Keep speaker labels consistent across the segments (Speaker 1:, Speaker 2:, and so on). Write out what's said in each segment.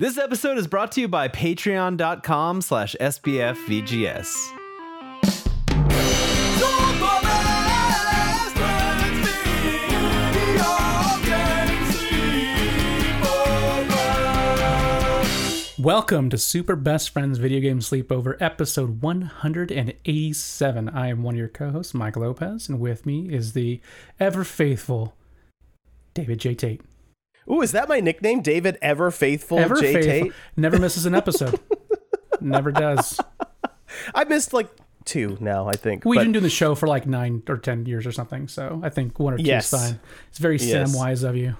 Speaker 1: This episode is brought to you by patreon.com slash sbfvgs.
Speaker 2: Welcome to Super Best Friends Video Game Sleepover, episode 187. I am one of your co hosts, Mike Lopez, and with me is the ever faithful David J. Tate.
Speaker 3: Ooh, is that my nickname? David Ever Faithful
Speaker 2: Ever
Speaker 3: J.
Speaker 2: faithful.
Speaker 3: Tate?
Speaker 2: Never misses an episode. Never does.
Speaker 3: I missed like two now, I think.
Speaker 2: We've been doing the show for like nine or 10 years or something, so I think one or two
Speaker 3: Yes.
Speaker 2: is fine. It's very
Speaker 3: Yes.
Speaker 2: Samwise of you.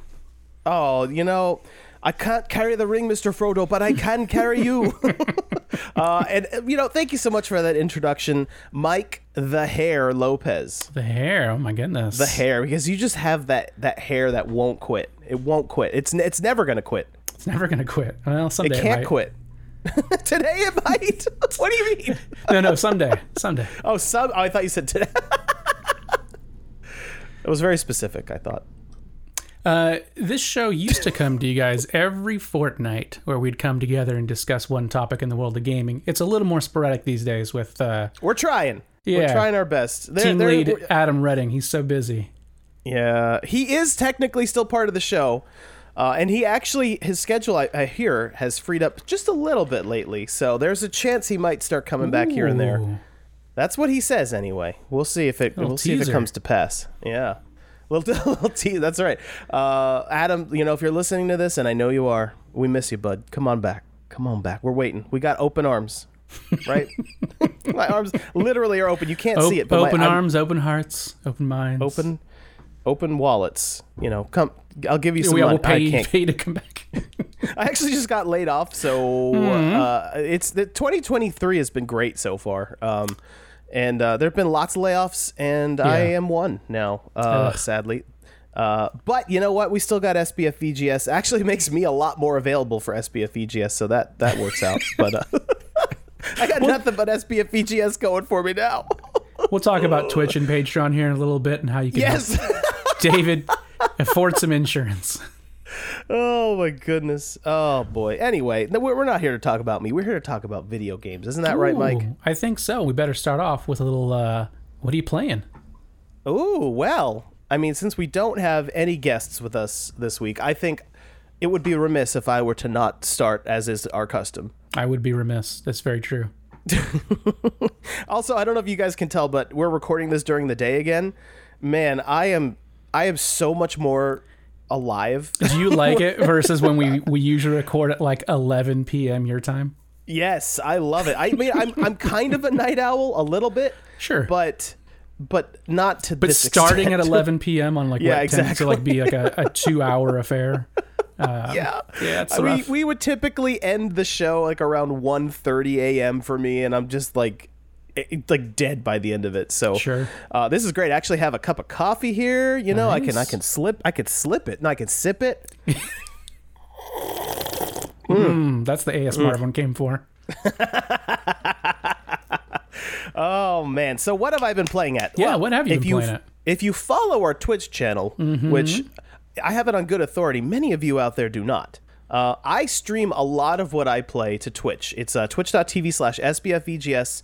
Speaker 3: oh, you know, I can't carry the ring, Mr. Frodo, but I can carry you. uh, and, uh, you know, thank you so much for that introduction, Mike the Hair Lopez.
Speaker 2: The hair, oh my goodness.
Speaker 3: The hair, because you just have that, that hair that won't quit. It won't quit. It's, it's never going to quit.
Speaker 2: It's never going to quit. Well, someday It
Speaker 3: can't
Speaker 2: might.
Speaker 3: quit. Today it might. what do you mean?
Speaker 2: No, no, someday. Someday.
Speaker 3: Oh, some. Oh, I thought you said today. it was very specific. I thought.
Speaker 2: Uh, this show used to come to you guys every fortnight, where we'd come together and discuss one topic in the world of gaming. It's a little more sporadic these days with uh,
Speaker 3: We're trying.
Speaker 2: yeah, We're
Speaker 3: trying our best. They're-
Speaker 2: team
Speaker 3: they're-
Speaker 2: lead Adam Redding. He's so busy.
Speaker 3: Yeah, he is technically still part of the show, uh, and he actually his schedule I, I hear has freed up just a little bit lately. So there's a chance he might start coming back here and there. That's what he says anyway. We'll see if it
Speaker 2: Little
Speaker 3: we'll see if it comes to pass. Yeah. Little, little te- that's right. Uh, Adam, you know, if you're listening to this, and I know you are, we miss you, bud. Come on back. Come on back. We're waiting. We got open arms, right? my arms literally are open. You can't
Speaker 2: Op-
Speaker 3: see it, but my-
Speaker 2: open
Speaker 3: I'm-
Speaker 2: arms, open hearts, open minds.
Speaker 3: open, open wallets. You know, come. I'll give you some
Speaker 2: we will pay,
Speaker 3: I can't.
Speaker 2: pay to come back.
Speaker 3: I actually just got laid off, so
Speaker 2: Mm-hmm.
Speaker 3: uh, it's the 2023 has been great so far. Um, and uh, there have been lots of layoffs, and I am one now, uh, sadly. Uh, but you know what? We still got SBF VGS. Actually, makes me a lot more available for SBF VGS, so that that works out. but uh, I got nothing but SBF VGS going for me now.
Speaker 2: we'll talk about Twitch and Patreon here in a little bit and how you can
Speaker 3: yes.
Speaker 2: David afford some insurance.
Speaker 3: oh my goodness. Oh boy. Anyway, no, we're we're not here to talk about me. We're here to talk about video games. Isn't that right, Mike?
Speaker 2: I think so. We better start off with a little. Uh, what are you playing?
Speaker 3: Oh well, I mean, since we don't have any guests with us this week, I think it would be remiss if I were to not start as is our custom.
Speaker 2: I would be remiss. That's very true.
Speaker 3: Also, I don't know if you guys can tell, but we're recording this during the day again. Man, I am I am so much more alive.
Speaker 2: Do you like it versus when we we usually record at like 11 p.m. your time?
Speaker 3: yes, I love it. I mean, I'm I'm kind of a night owl a little bit,
Speaker 2: Sure.
Speaker 3: but but not to
Speaker 2: But starting
Speaker 3: extent.
Speaker 2: at 11 p.m. on like
Speaker 3: Yeah,
Speaker 2: what tends to like be like a, a two hour affair.
Speaker 3: Yeah.
Speaker 2: Yeah, it's
Speaker 3: I mean,
Speaker 2: rough.
Speaker 3: we would typically end the show like around 1.30 a.m. for me, and I'm just like, eh, like dead by the end of it. So
Speaker 2: Sure.
Speaker 3: uh, this is great. I actually have a cup of coffee here. You know, I can I can slip I could slip it and I can sip it.
Speaker 2: Mm, that's the ASMR one came for.
Speaker 3: Oh man! So what have I been playing at?
Speaker 2: Yeah, what have you
Speaker 3: if
Speaker 2: been playing at?
Speaker 3: If you follow our Twitch channel,
Speaker 2: Mm-hmm.
Speaker 3: which I have it on good authority, many of you out there do not. Uh, I stream a lot of what I play to Twitch. It's uh, twitch.tv slash sbfvgs.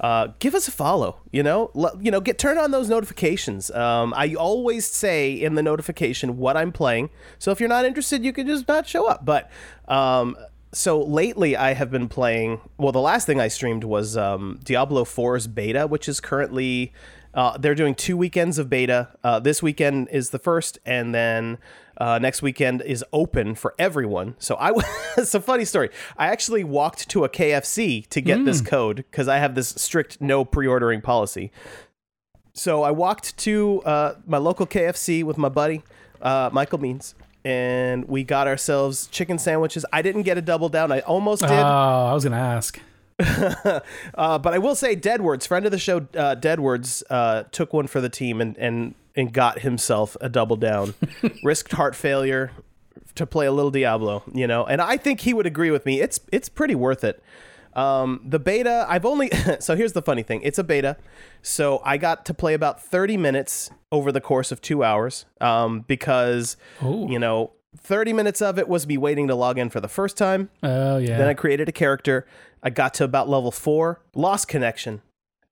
Speaker 3: Uh, give us a follow. You know, L- you know, get turn on those notifications. Um, I always say in the notification what I'm playing. So if you're not interested, you can just not show up. But um, so lately, I have been playing. Well, the last thing I streamed was um, Diablo 4's beta, which is currently. Uh, they're doing two weekends of beta. Uh, this weekend is the first, and then uh, next weekend is open for everyone. So I, it's a funny story. I actually walked to a KFC to get this code because I have this strict no pre-ordering policy. So I walked to uh, my local KFC with my buddy uh, Michael Means, and we got ourselves chicken sandwiches. I didn't get a double down. I almost did.
Speaker 2: Oh, I was gonna ask.
Speaker 3: Uh, but I will say, Deadwords, friend of the show, uh, Deadwords, uh, took one for the team and, and, and got himself a double down. Risked heart failure to play a little Diablo, you know, and I think he would agree with me. It's it's pretty worth it. Um, the beta, I've only so here's the funny thing. It's a beta, so I got to play about 30 minutes over the course of two hours. Um, because
Speaker 2: Oh.
Speaker 3: you know, 30 minutes of it was me waiting to log in for the first time.
Speaker 2: Oh yeah.
Speaker 3: Then I created a character. I got to about level four, lost connection,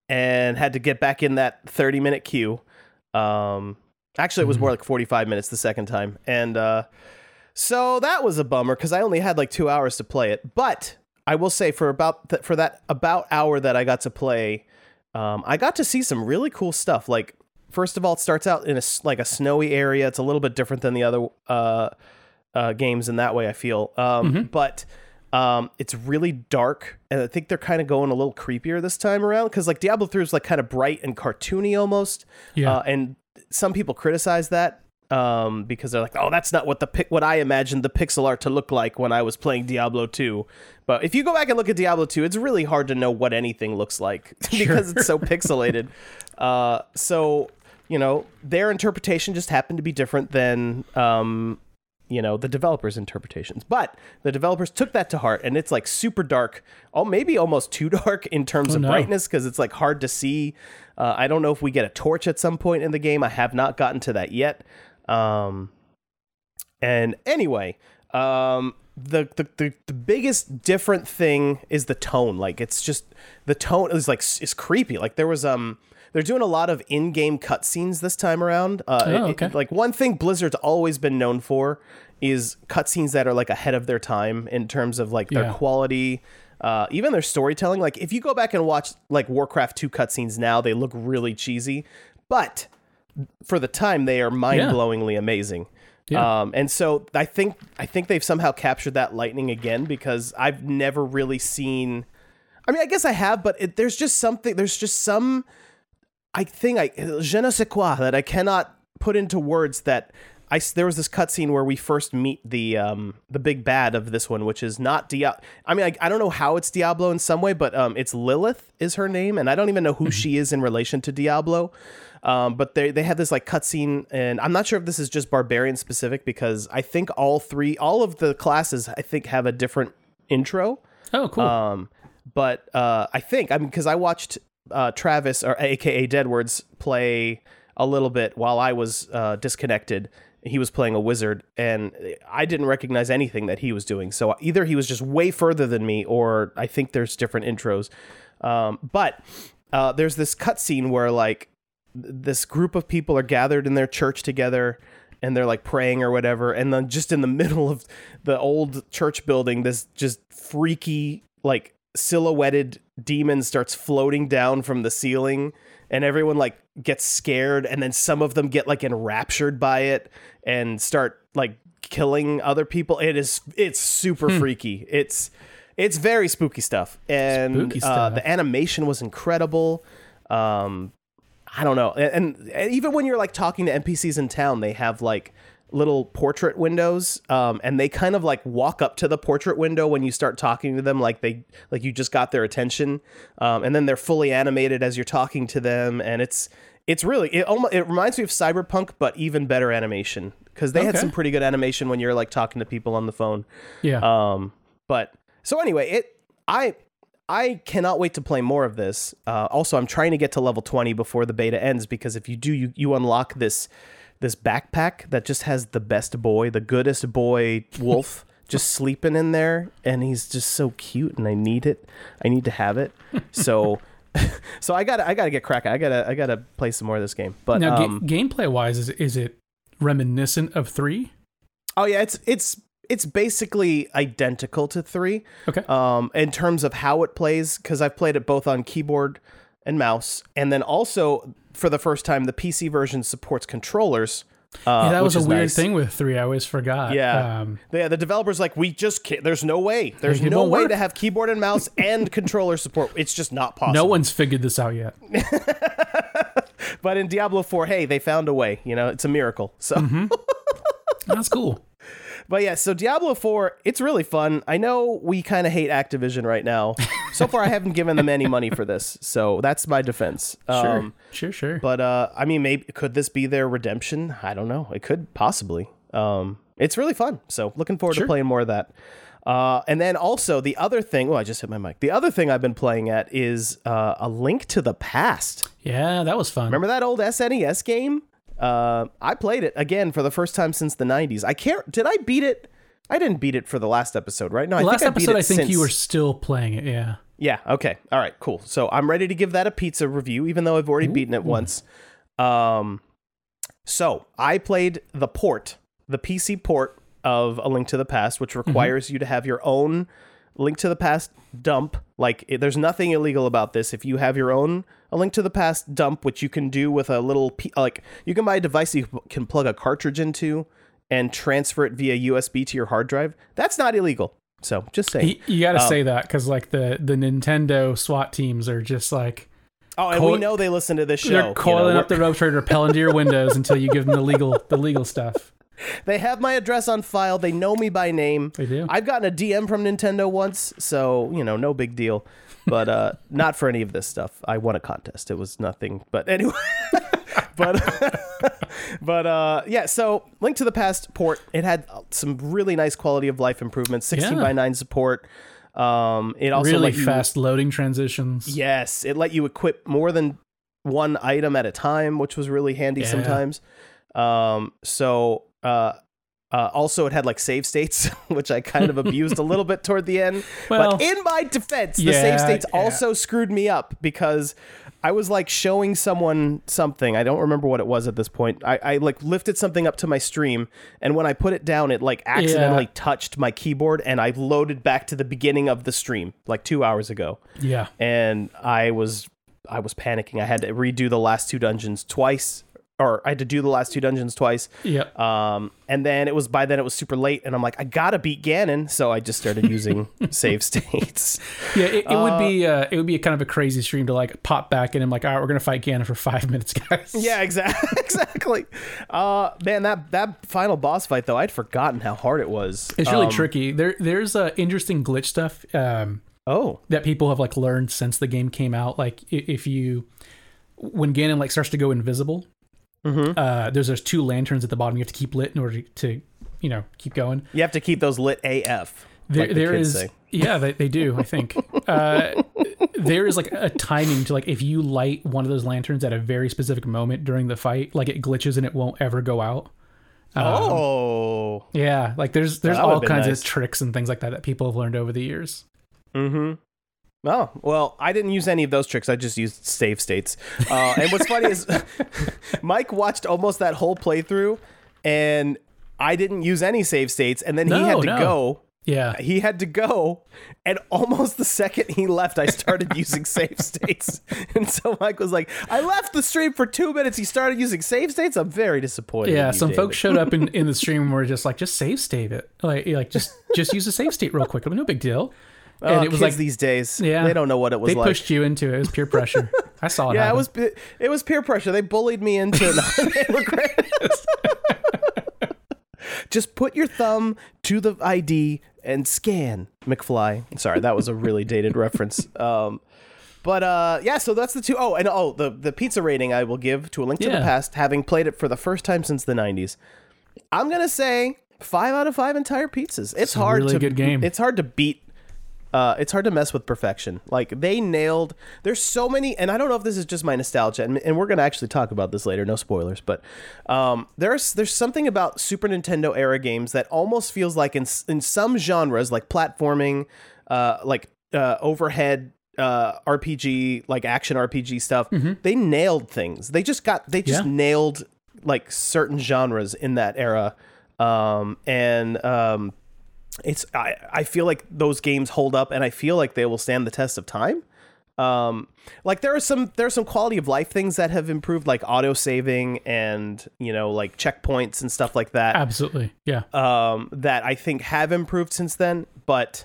Speaker 3: and had to get back in that 30 minute queue. Um, actually, it was more like 45 minutes the second time. And uh, so that was a bummer because I only had like two hours to play it. But I will say for about th- for that about hour that I got to play, um, I got to see some really cool stuff. Like first of all, it starts out in a like a snowy area. It's a little bit different than the other uh, uh, games in that way. I feel, um, but um, it's really dark, and I think they're kind of going a little creepier this time around because like Diablo three was like kind of bright and cartoony almost.
Speaker 2: Yeah.
Speaker 3: uh, and some people criticize that. Um, because they're like, oh, that's not what the pic- what I imagined the pixel art to look like when I was playing Diablo 2. But if you go back and look at Diablo 2, it's really hard to know what anything looks like because it's so pixelated. Uh, so you know, their interpretation just happened to be different than um, you know the developers' interpretations. But the developers took that to heart, and it's like super dark, oh maybe almost too dark in terms
Speaker 2: Oh,
Speaker 3: of
Speaker 2: no.
Speaker 3: brightness because it's like hard to see. Uh, I don't know if we get a torch at some point in the game. I have not gotten to that yet. Um, and anyway, um, the, the the the biggest different thing is the tone. Like it's just the tone is like is creepy. Like there was um they're doing a lot of in-game cutscenes this time around. Uh,
Speaker 2: Oh,
Speaker 3: it-
Speaker 2: okay.
Speaker 3: like one thing Blizzard's always been known for is cutscenes that are like ahead of their time in terms of like their
Speaker 2: Yeah.
Speaker 3: quality. Uh, even their storytelling, like if you go back and watch like Warcraft 2 cutscenes now, they look really cheesy, but for the time they are mind-blowingly amazing.
Speaker 2: Yeah.
Speaker 3: Um, and so I think I think they've somehow captured that lightning again because I've never really seen. I mean, I guess I have, but it, there's just something. There's just some. I think I je ne sais quoi that I cannot put into words that. I, there was this cutscene where we first meet the um, the big bad of this one, which is not Diablo. I mean, I, I don't know how it's Diablo in some way, but um, it's Lilith is her name, and I don't even know who she is in relation to Diablo. Um, but they they have this like cutscene, and I'm not sure if this is just barbarian specific because I think all three, all of the classes, I think have a different intro.
Speaker 2: oh, cool.
Speaker 3: Um, but uh, I think I mean because I watched uh, Travis or AKA Deadwords play a little bit while I was uh, disconnected. He was playing a wizard, and I didn't recognize anything that he was doing. So either he was just way further than me, or I think there's different intros. Um, but uh, there's this cutscene where like this group of people are gathered in their church together and they're like praying or whatever and then just in the middle of the old church building this just freaky like silhouetted demon starts floating down from the ceiling and everyone like gets scared and then some of them get like enraptured by it and start like killing other people. It is it's super freaky. It's it's very spooky stuff. And
Speaker 2: Spooky
Speaker 3: Uh, the animation was incredible. Um I don't know. And, and even when you're like talking to NPCs in town, they have like little portrait windows um, and they kind of like walk up to the portrait window when you start talking to them like they like you just got their attention um, and then they're fully animated as you're talking to them and it's it's really it almost it reminds me of cyberpunk but even better animation because they had some pretty good animation when you're like talking to people on the phone
Speaker 2: yeah.
Speaker 3: um, but so anyway, it I I cannot wait to play more of this. Uh, also, I'm trying to get to level 20 before the beta ends because if you do, you you unlock this this backpack that just has the best boy, the goodest boy wolf. Just sleeping in there, and he's just so cute, and I need it. I need to have it. So, so I got to I got to get cracking. I gotta I gotta play some more of this game. But
Speaker 2: now, ga-
Speaker 3: um,
Speaker 2: gameplay wise, is is it reminiscent of three?
Speaker 3: Oh yeah, it's it's it's basically identical to three.
Speaker 2: Okay.
Speaker 3: Um, in terms of how it plays, because I've played it both on keyboard and mouse, and then also for the first time, the PC version supports controllers. Uh,
Speaker 2: yeah, that was a weird
Speaker 3: nice.
Speaker 2: thing with three. I always forgot.
Speaker 3: Yeah,
Speaker 2: Um,
Speaker 3: yeah. The developers like we just can't. There's no way. There's no way
Speaker 2: work.
Speaker 3: to have keyboard and mouse and controller support. It's just not possible.
Speaker 2: no one's figured this out yet.
Speaker 3: But in Diablo 4, hey, they found a way. You know, it's a miracle. So.
Speaker 2: That's cool.
Speaker 3: But yeah, so Diablo 4, it's really fun. I know we kind of hate Activision right now. So far, I haven't given them any money for this, so that's my defense.
Speaker 2: Sure,
Speaker 3: Um,
Speaker 2: sure, sure.
Speaker 3: but uh, I mean, maybe could this be their redemption? I don't know. It could possibly. Um, it's really fun. So looking forward
Speaker 2: Sure.
Speaker 3: to playing more of that. Uh, and then also the other thing. Oh, I just hit my mic. The other thing I've been playing at is uh, a Link to the Past.
Speaker 2: yeah, that was fun.
Speaker 3: Remember that old SNES game? Uh, I played it again for the first time since the '90s. I can't. Did I beat it? I didn't beat it for the last episode, right? No, I
Speaker 2: last
Speaker 3: think I
Speaker 2: episode, I think you were still playing it. Yeah.
Speaker 3: yeah. Okay. All right. Cool. So I'm ready to give that a pizza review, even though I've already beaten it once. Um, so I played the port, the PC port of A Link to the Past, which requires you to have your own Link to the Past dump. Like, it, there's nothing illegal about this. If you have your own A Link to the Past dump, which you can do with a little, P- like, you can buy a device you can plug a cartridge into and transfer it via USB to your hard drive. That's not illegal. So just saying.
Speaker 2: You, you got to
Speaker 3: Um,
Speaker 2: say that because like the the Nintendo SWAT teams are just like
Speaker 3: Oh, and
Speaker 2: Coil-
Speaker 3: we know they listen to this show.
Speaker 2: they're
Speaker 3: you
Speaker 2: coiling
Speaker 3: know,
Speaker 2: up the ropes, trying to rappel into your windows until you give them the legal the legal stuff.
Speaker 3: They have my address on file. They know me by name.
Speaker 2: They do.
Speaker 3: I've gotten a DM from Nintendo once, so you know, no big deal. But uh, not for any of this stuff. I won a contest. It was nothing. But anyway, but but uh, yeah. So Link to the Past port. It had some really nice quality of life improvements. 16
Speaker 2: Yeah.
Speaker 3: by 9 support. Um, it also
Speaker 2: really
Speaker 3: let you,
Speaker 2: fast loading transitions.
Speaker 3: Yes, it let you equip more than one item at a time, which was really handy
Speaker 2: Yeah.
Speaker 3: sometimes. Um, so uh, uh, also it had like save states, which I kind of abused a little bit toward the end.
Speaker 2: Well,
Speaker 3: but in my defense, the
Speaker 2: yeah,
Speaker 3: save states
Speaker 2: yeah.
Speaker 3: also screwed me up because I was like showing someone something. I don't remember what it was at this point. I, I like lifted something up to my stream, and when I put it down, it like accidentally
Speaker 2: Yeah.
Speaker 3: touched my keyboard, and I loaded back to the beginning of the stream like two hours ago
Speaker 2: Yeah.
Speaker 3: and I was I was panicking. I had to redo the last two dungeons twice, or I had to do the last two dungeons twice.
Speaker 2: Yeah.
Speaker 3: Um, and then it was by then it was super late, and I'm like, I gotta beat Ganon, so I just started using save states.
Speaker 2: Yeah, it, it would be uh, it would be a kind of a crazy stream to like pop back in and I'm like, all right, we're gonna fight Ganon for five minutes, guys.
Speaker 3: Yeah, exactly, exactly. Uh, man, that that final boss fight though, I'd forgotten how hard it was.
Speaker 2: it's really
Speaker 3: Um,
Speaker 2: tricky. There there's uh, interesting glitch stuff um,
Speaker 3: Oh,
Speaker 2: that people have like learned since the game came out. Like if you when Ganon like starts to go invisible,
Speaker 3: Mm-hmm.
Speaker 2: uh, there's there's two lanterns at the bottom you have to keep lit in order to, you know keep going.
Speaker 3: you have to keep those lit AF.
Speaker 2: There,
Speaker 3: like the
Speaker 2: there is
Speaker 3: say.
Speaker 2: yeah they, they do i think uh, there is like a timing to like if you light one of those lanterns at a very specific moment during the fight like it glitches and it won't ever go out
Speaker 3: oh,
Speaker 2: yeah like there's there's all kinds
Speaker 3: nice.
Speaker 2: of tricks and things like that that people have learned over the years
Speaker 3: Mm-hmm. Oh, well, I didn't use any of those tricks. I just used save states. Uh, and what's funny is Mike watched almost that whole playthrough, and I didn't use any save states. And then he had to
Speaker 2: no.
Speaker 3: go.
Speaker 2: yeah
Speaker 3: He had to go, and almost the second he left, I started using save states. And so Mike was like, "I left the stream for two minutes. He started using save states. I'm very disappointed."
Speaker 2: yeah
Speaker 3: you,
Speaker 2: some
Speaker 3: David."
Speaker 2: folks showed up in, in the stream and were just like just save state it like like just just use a save state real quick no big deal and
Speaker 3: Oh,
Speaker 2: it was
Speaker 3: kids
Speaker 2: like
Speaker 3: these days,
Speaker 2: yeah
Speaker 3: they don't know what it was like.
Speaker 2: they
Speaker 3: like.
Speaker 2: pushed you into it it was peer pressure i saw it
Speaker 3: Yeah, it was it was peer pressure. They bullied me into it. They were great. Just put your thumb to the ID and scan McFly. Sorry, that was a really dated reference. Um, but uh, yeah, so that's the two oh and oh the the pizza rating I will give to A Link to the Past, having played it for the first time since the '90s. I'm gonna say five out of five entire pizzas. It's
Speaker 2: a
Speaker 3: hard
Speaker 2: really
Speaker 3: to
Speaker 2: good game.
Speaker 3: It's hard to beat uh, it's hard to mess with perfection. Like they nailed. There's so many, and I don't know if this is just my nostalgia, and, and we're gonna actually talk about this later. No spoilers, but um, there's there's something about Super Nintendo era games that almost feels like in in some genres, like platforming, uh, like uh, overhead uh, RPG, like action RPG stuff. They nailed things. They just got they just
Speaker 2: Yeah.
Speaker 3: nailed like certain genres in that era, um, and um, it's I, I feel like those games hold up and I feel like they will stand the test of time. Um like there are some there are some quality of life things that have improved like auto saving and you know like checkpoints and stuff like that
Speaker 2: absolutely yeah
Speaker 3: um that I think have improved since then but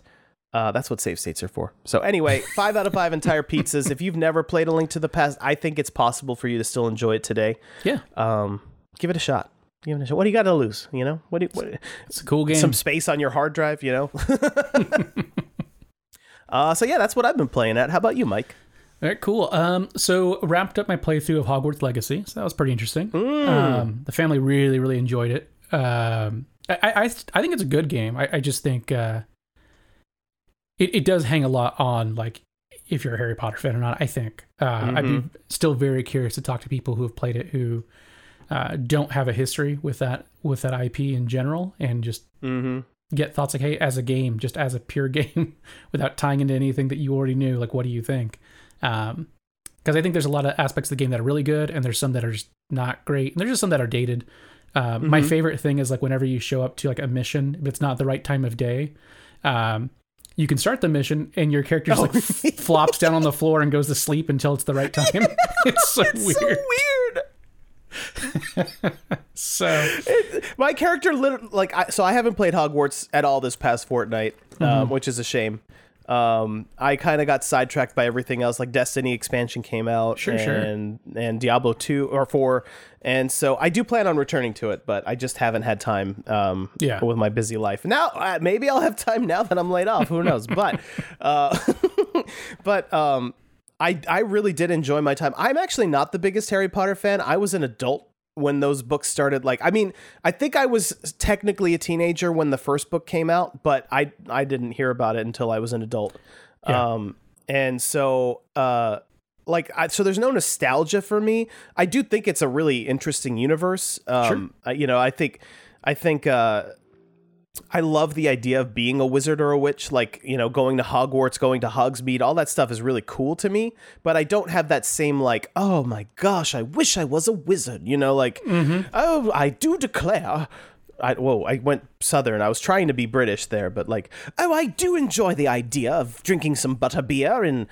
Speaker 3: uh, that's what save states are for. So anyway, five out of five entire pizzas. If you've never played A Link to the Past, I think it's possible for you to still enjoy it today.
Speaker 2: yeah
Speaker 3: Um, give it a shot. Give it a shot. What do you got to lose? You know, what? Do you, what
Speaker 2: It's a cool game.
Speaker 3: some space on your hard drive. You know. uh, so yeah, that's what I've been playing at. How about you, Mike?
Speaker 2: All right, cool. Um, so wrapped up my playthrough of Hogwarts Legacy, so that was pretty interesting.
Speaker 3: Hmm.
Speaker 2: Um, the family really, really enjoyed it. Um, I, I, I think it's a good game. I, I just think uh, it, it does hang a lot on like if you're a Harry Potter fan or not. I think uh, I'd be still very curious to talk to people who have played it who uh, don't have a history with that with that IP in general, and just
Speaker 3: Mm-hmm.
Speaker 2: get thoughts like, hey, as a game, just as a pure game, without tying into anything that you already knew. Like, what do you think? Um, because I think there's a lot of aspects of the game that are really good, and there's some that are just not great, and there's just some that are dated. Um, My favorite thing is like whenever you show up to like a mission, if it's not the right time of day, um, you can start the mission, and your character just like f- flops down on the floor and goes to sleep until it's the right time. it's so weird.
Speaker 3: So weird.
Speaker 2: So
Speaker 3: My character, lit- like, I, so I haven't played Hogwarts at all this past fortnight, um, which is a shame. Um, I kind of got sidetracked by everything else. Like Destiny expansion came out,
Speaker 2: Sure, sure.
Speaker 3: and and Diablo two or four, and so I do plan on returning to it, but I just haven't had time. Um,
Speaker 2: Yeah.
Speaker 3: with my busy life. Now uh, maybe I'll have time now that I'm laid off. Who knows? but, uh, but um, I I really did enjoy my time. I'm actually not the biggest Harry Potter fan. I was an adult when those books started like I mean, I think I was technically a teenager when the first book came out, but I I didn't hear about it until I was an adult.
Speaker 2: Yeah.
Speaker 3: Um and so uh like I, so there's no nostalgia for me. I do think it's a really interesting universe. Um I- you know, I think I think uh I love the idea of being a wizard or a witch, like, you know, going to Hogwarts, going to Hogsmeade, all that stuff is really cool to me. But I don't have that same, like, oh my gosh, I wish I was a wizard, you know, like, mm-hmm. oh, I do declare. I, whoa, I went southern. I was trying to be British there, but like, oh, I do enjoy the idea of drinking some butterbeer in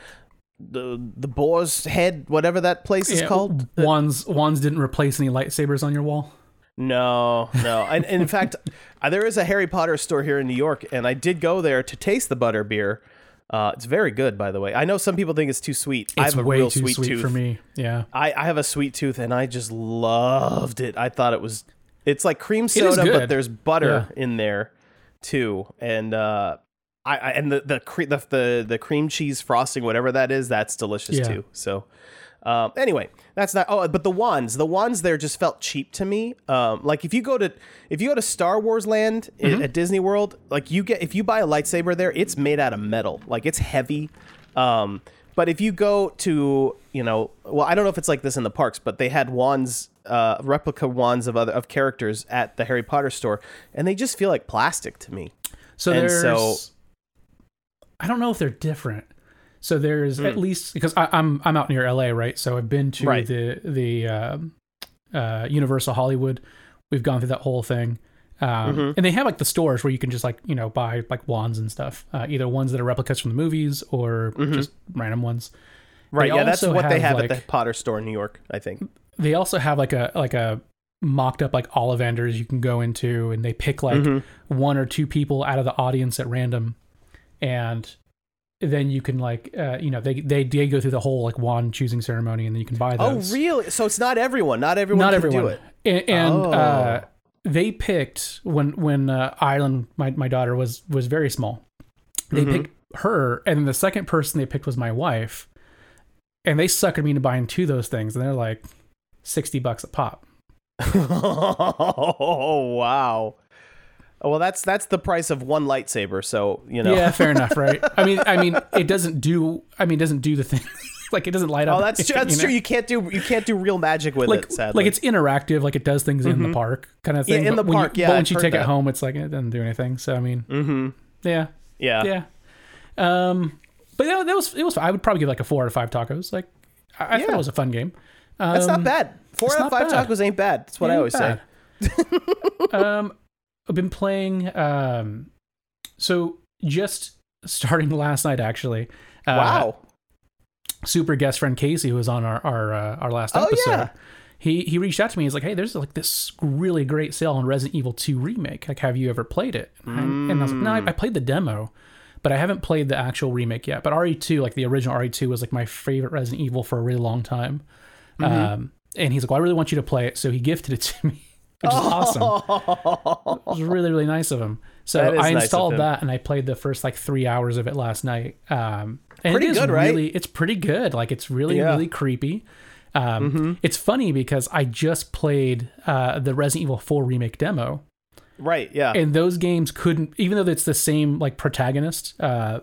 Speaker 3: the the boar's head, whatever that place is called.
Speaker 2: wands wands didn't replace any lightsabers on your wall.
Speaker 3: No, no. And, in fact, uh, there is a Harry Potter store here in New York, and I did go there to taste the butter beer. Uh, it's very good, by the way. I know some people think it's too sweet. I
Speaker 2: It's
Speaker 3: have a
Speaker 2: way
Speaker 3: real
Speaker 2: too
Speaker 3: sweet,
Speaker 2: sweet,
Speaker 3: tooth.
Speaker 2: for me. Yeah.
Speaker 3: I, I have a sweet tooth, and I just loved it. I thought it was. It's like cream soda, but there's butter in there too, and uh, I, I and the the, cre- the the the cream cheese frosting, whatever that is, that's delicious
Speaker 2: Yeah.
Speaker 3: too. So. Um, anyway, that's not. Oh, but the wands, the wands there just felt cheap to me. Um, like if you go to if you go to Star Wars Land
Speaker 2: Mm-hmm.
Speaker 3: at Disney World, like you get if you buy a lightsaber there, it's made out of metal. Like it's heavy. Um, but if you go to you know, well, I don't know if it's like this in the parks, but they had wands, uh, replica wands of other of characters at the Harry Potter store, and they just feel like plastic to me.
Speaker 2: So
Speaker 3: And
Speaker 2: there's,
Speaker 3: so-
Speaker 2: I don't know if they're different. So there's
Speaker 3: Hmm.
Speaker 2: at least because I, I'm I'm out near LA, right? So I've been to
Speaker 3: Right.
Speaker 2: the the um, uh, Universal Hollywood. We've gone through that whole thing, um,
Speaker 3: Mm-hmm.
Speaker 2: and they have like the stores where you can just like you know buy like wands and stuff, uh, either ones that are replicas from the movies or just random ones.
Speaker 3: Mm-hmm. Right?
Speaker 2: They
Speaker 3: yeah, that's what they
Speaker 2: have,
Speaker 3: have at the Potter store in New York. I think.
Speaker 2: they also have like a like a mocked up like Ollivanders you can go into and they pick like
Speaker 3: Mm-hmm.
Speaker 2: one or two people out of the audience at random and then you can like uh, you know they, they they go through the whole like wand choosing ceremony and then you can buy those.
Speaker 3: Oh, really? So it's not everyone. Not everyone.
Speaker 2: not
Speaker 3: can
Speaker 2: everyone
Speaker 3: do it.
Speaker 2: and, and
Speaker 3: Oh.
Speaker 2: uh, they picked when when uh, Island my, my daughter was was very small they
Speaker 3: Mm-hmm.
Speaker 2: picked her and then the second person they picked was my wife and they suckered me into buying two of those things and they're like 60 bucks a pop
Speaker 3: oh wow. Well, that's that's the price of one lightsaber. So you know.
Speaker 2: Yeah, fair enough, right? I mean, I mean, it doesn't do. I mean, it doesn't do the thing. like it doesn't light up.
Speaker 3: Oh, that's true. That's
Speaker 2: you know?
Speaker 3: true. You can't do you can't do real magic with
Speaker 2: Like,
Speaker 3: it. Sadly,
Speaker 2: like it's interactive. Like it does things in the park, kind of thing.
Speaker 3: Yeah, in
Speaker 2: but
Speaker 3: the park,
Speaker 2: You,
Speaker 3: yeah,
Speaker 2: But
Speaker 3: I've
Speaker 2: once you take it home, it's like it doesn't do anything. So I mean,
Speaker 3: mm-hmm.
Speaker 2: yeah,
Speaker 3: yeah.
Speaker 2: yeah. Um, but that, that was it was. I would probably give like a four out of five tacos. Like I, I thought it was a fun game. Um,
Speaker 3: That's not bad. Four out of five
Speaker 2: bad.
Speaker 3: tacos ain't bad. That's what I
Speaker 2: Ain't
Speaker 3: always say.
Speaker 2: um, I've been playing. Um, so just starting last night, actually. Uh,
Speaker 3: Wow.
Speaker 2: super guest friend Casey, who was on our our uh, our last
Speaker 3: Oh,
Speaker 2: episode.
Speaker 3: yeah.
Speaker 2: He he reached out to me. He's like, "Hey, there's like this really great sale on Resident Evil 2 remake. Like, have you ever played it?" And, I, and I was like, "No, I, I played the demo, but I haven't played the actual remake yet. But RE2, like the original RE2, was like my favorite Resident Evil for a really long time."
Speaker 3: Mm-hmm.
Speaker 2: Um, and he's like, "Well, I really want you to play it." So he gifted it to me. Which is awesome. It was really really nice of him. So I installed
Speaker 3: him.
Speaker 2: that and I played the first like three hours of it last night. Um, and
Speaker 3: Pretty
Speaker 2: it is
Speaker 3: good, right?
Speaker 2: really, It's pretty good. Like it's really
Speaker 3: Yeah. Mm-hmm.
Speaker 2: really creepy. Um, It's funny because I just played uh, the Resident Evil 4 remake demo,
Speaker 3: Right. Yeah.
Speaker 2: and those games couldn't, even though it's the same like protagonist uh,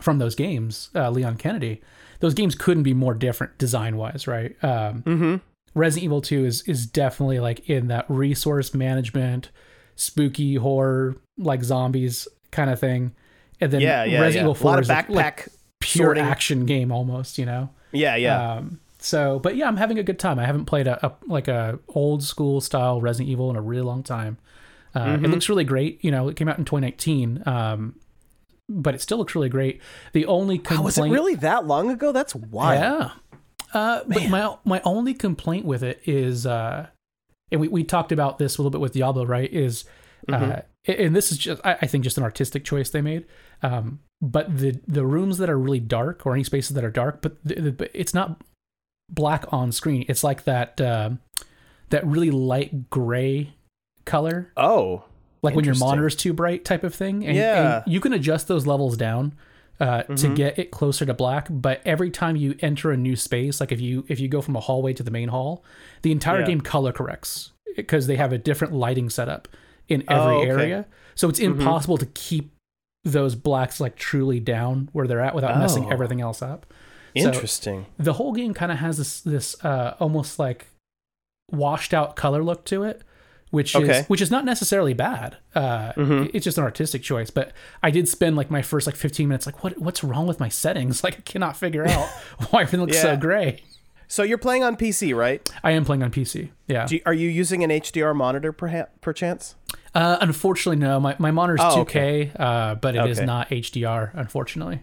Speaker 2: from those games, uh, Leon Kennedy, those games couldn't be more different design wise, right? Um,
Speaker 3: mm-hmm.
Speaker 2: Resident Evil 2 is is definitely like in that resource management, spooky horror, like zombies kind of thing. And then
Speaker 3: Yeah. Yeah.
Speaker 2: Resident
Speaker 3: yeah.
Speaker 2: Evil
Speaker 3: a
Speaker 2: 4
Speaker 3: lot of
Speaker 2: is like-
Speaker 3: backpack
Speaker 2: like pure
Speaker 3: sorting.
Speaker 2: action game almost, you know.
Speaker 3: Yeah. Yeah.
Speaker 2: Um, so, but yeah, I'm having a good time. I haven't played a, a like a old school style Resident Evil in a really long time. Uh,
Speaker 3: Mm-hmm.
Speaker 2: It looks really great. You know, it came out in 2019, um, but it still looks really great. The only complaint,
Speaker 3: Oh, was it really that long ago? That's wild.
Speaker 2: yeah. Uh, but my my only complaint with it is, uh, and we, we talked about this a little bit with Diablo, right? Is uh, and this is just I, I think just an artistic choice they made. Um, but the the rooms that are really dark or any spaces that are dark, but, the, the, but it's not black on screen. It's like that uh, that really light gray color,
Speaker 3: Oh.
Speaker 2: like when your monitor's too bright type of thing. And,
Speaker 3: Yeah.
Speaker 2: and you can adjust those levels down uh, to
Speaker 3: Mm-hmm.
Speaker 2: get it closer to black. But every time you enter a new space, like if you if you go from a hallway to the main hall, the entire
Speaker 3: Yeah.
Speaker 2: game color corrects because they have a different lighting setup in every
Speaker 3: Oh, okay.
Speaker 2: area. So it's
Speaker 3: Mhm.
Speaker 2: impossible to keep those blacks like truly down where they're at without messing
Speaker 3: Oh.
Speaker 2: everything else up. So-
Speaker 3: Interesting.
Speaker 2: the whole game kind of has this this uh, almost like washed out color look to it, which
Speaker 3: Okay.
Speaker 2: is which is not necessarily bad. Uh,
Speaker 3: Mhm.
Speaker 2: It's just an artistic choice. But I did spend like my first like 15 minutes like what what's wrong with my settings? Like I cannot figure out why everything looks so gray.
Speaker 3: So you're playing on PC, right?
Speaker 2: I am playing on PC. Yeah.
Speaker 3: You, are you using an HDR monitor, perha- perchance?
Speaker 2: Uh, unfortunately, no. My my monitor's
Speaker 3: Oh,
Speaker 2: 2K, uh, but it is
Speaker 3: Okay.
Speaker 2: not HDR. Unfortunately.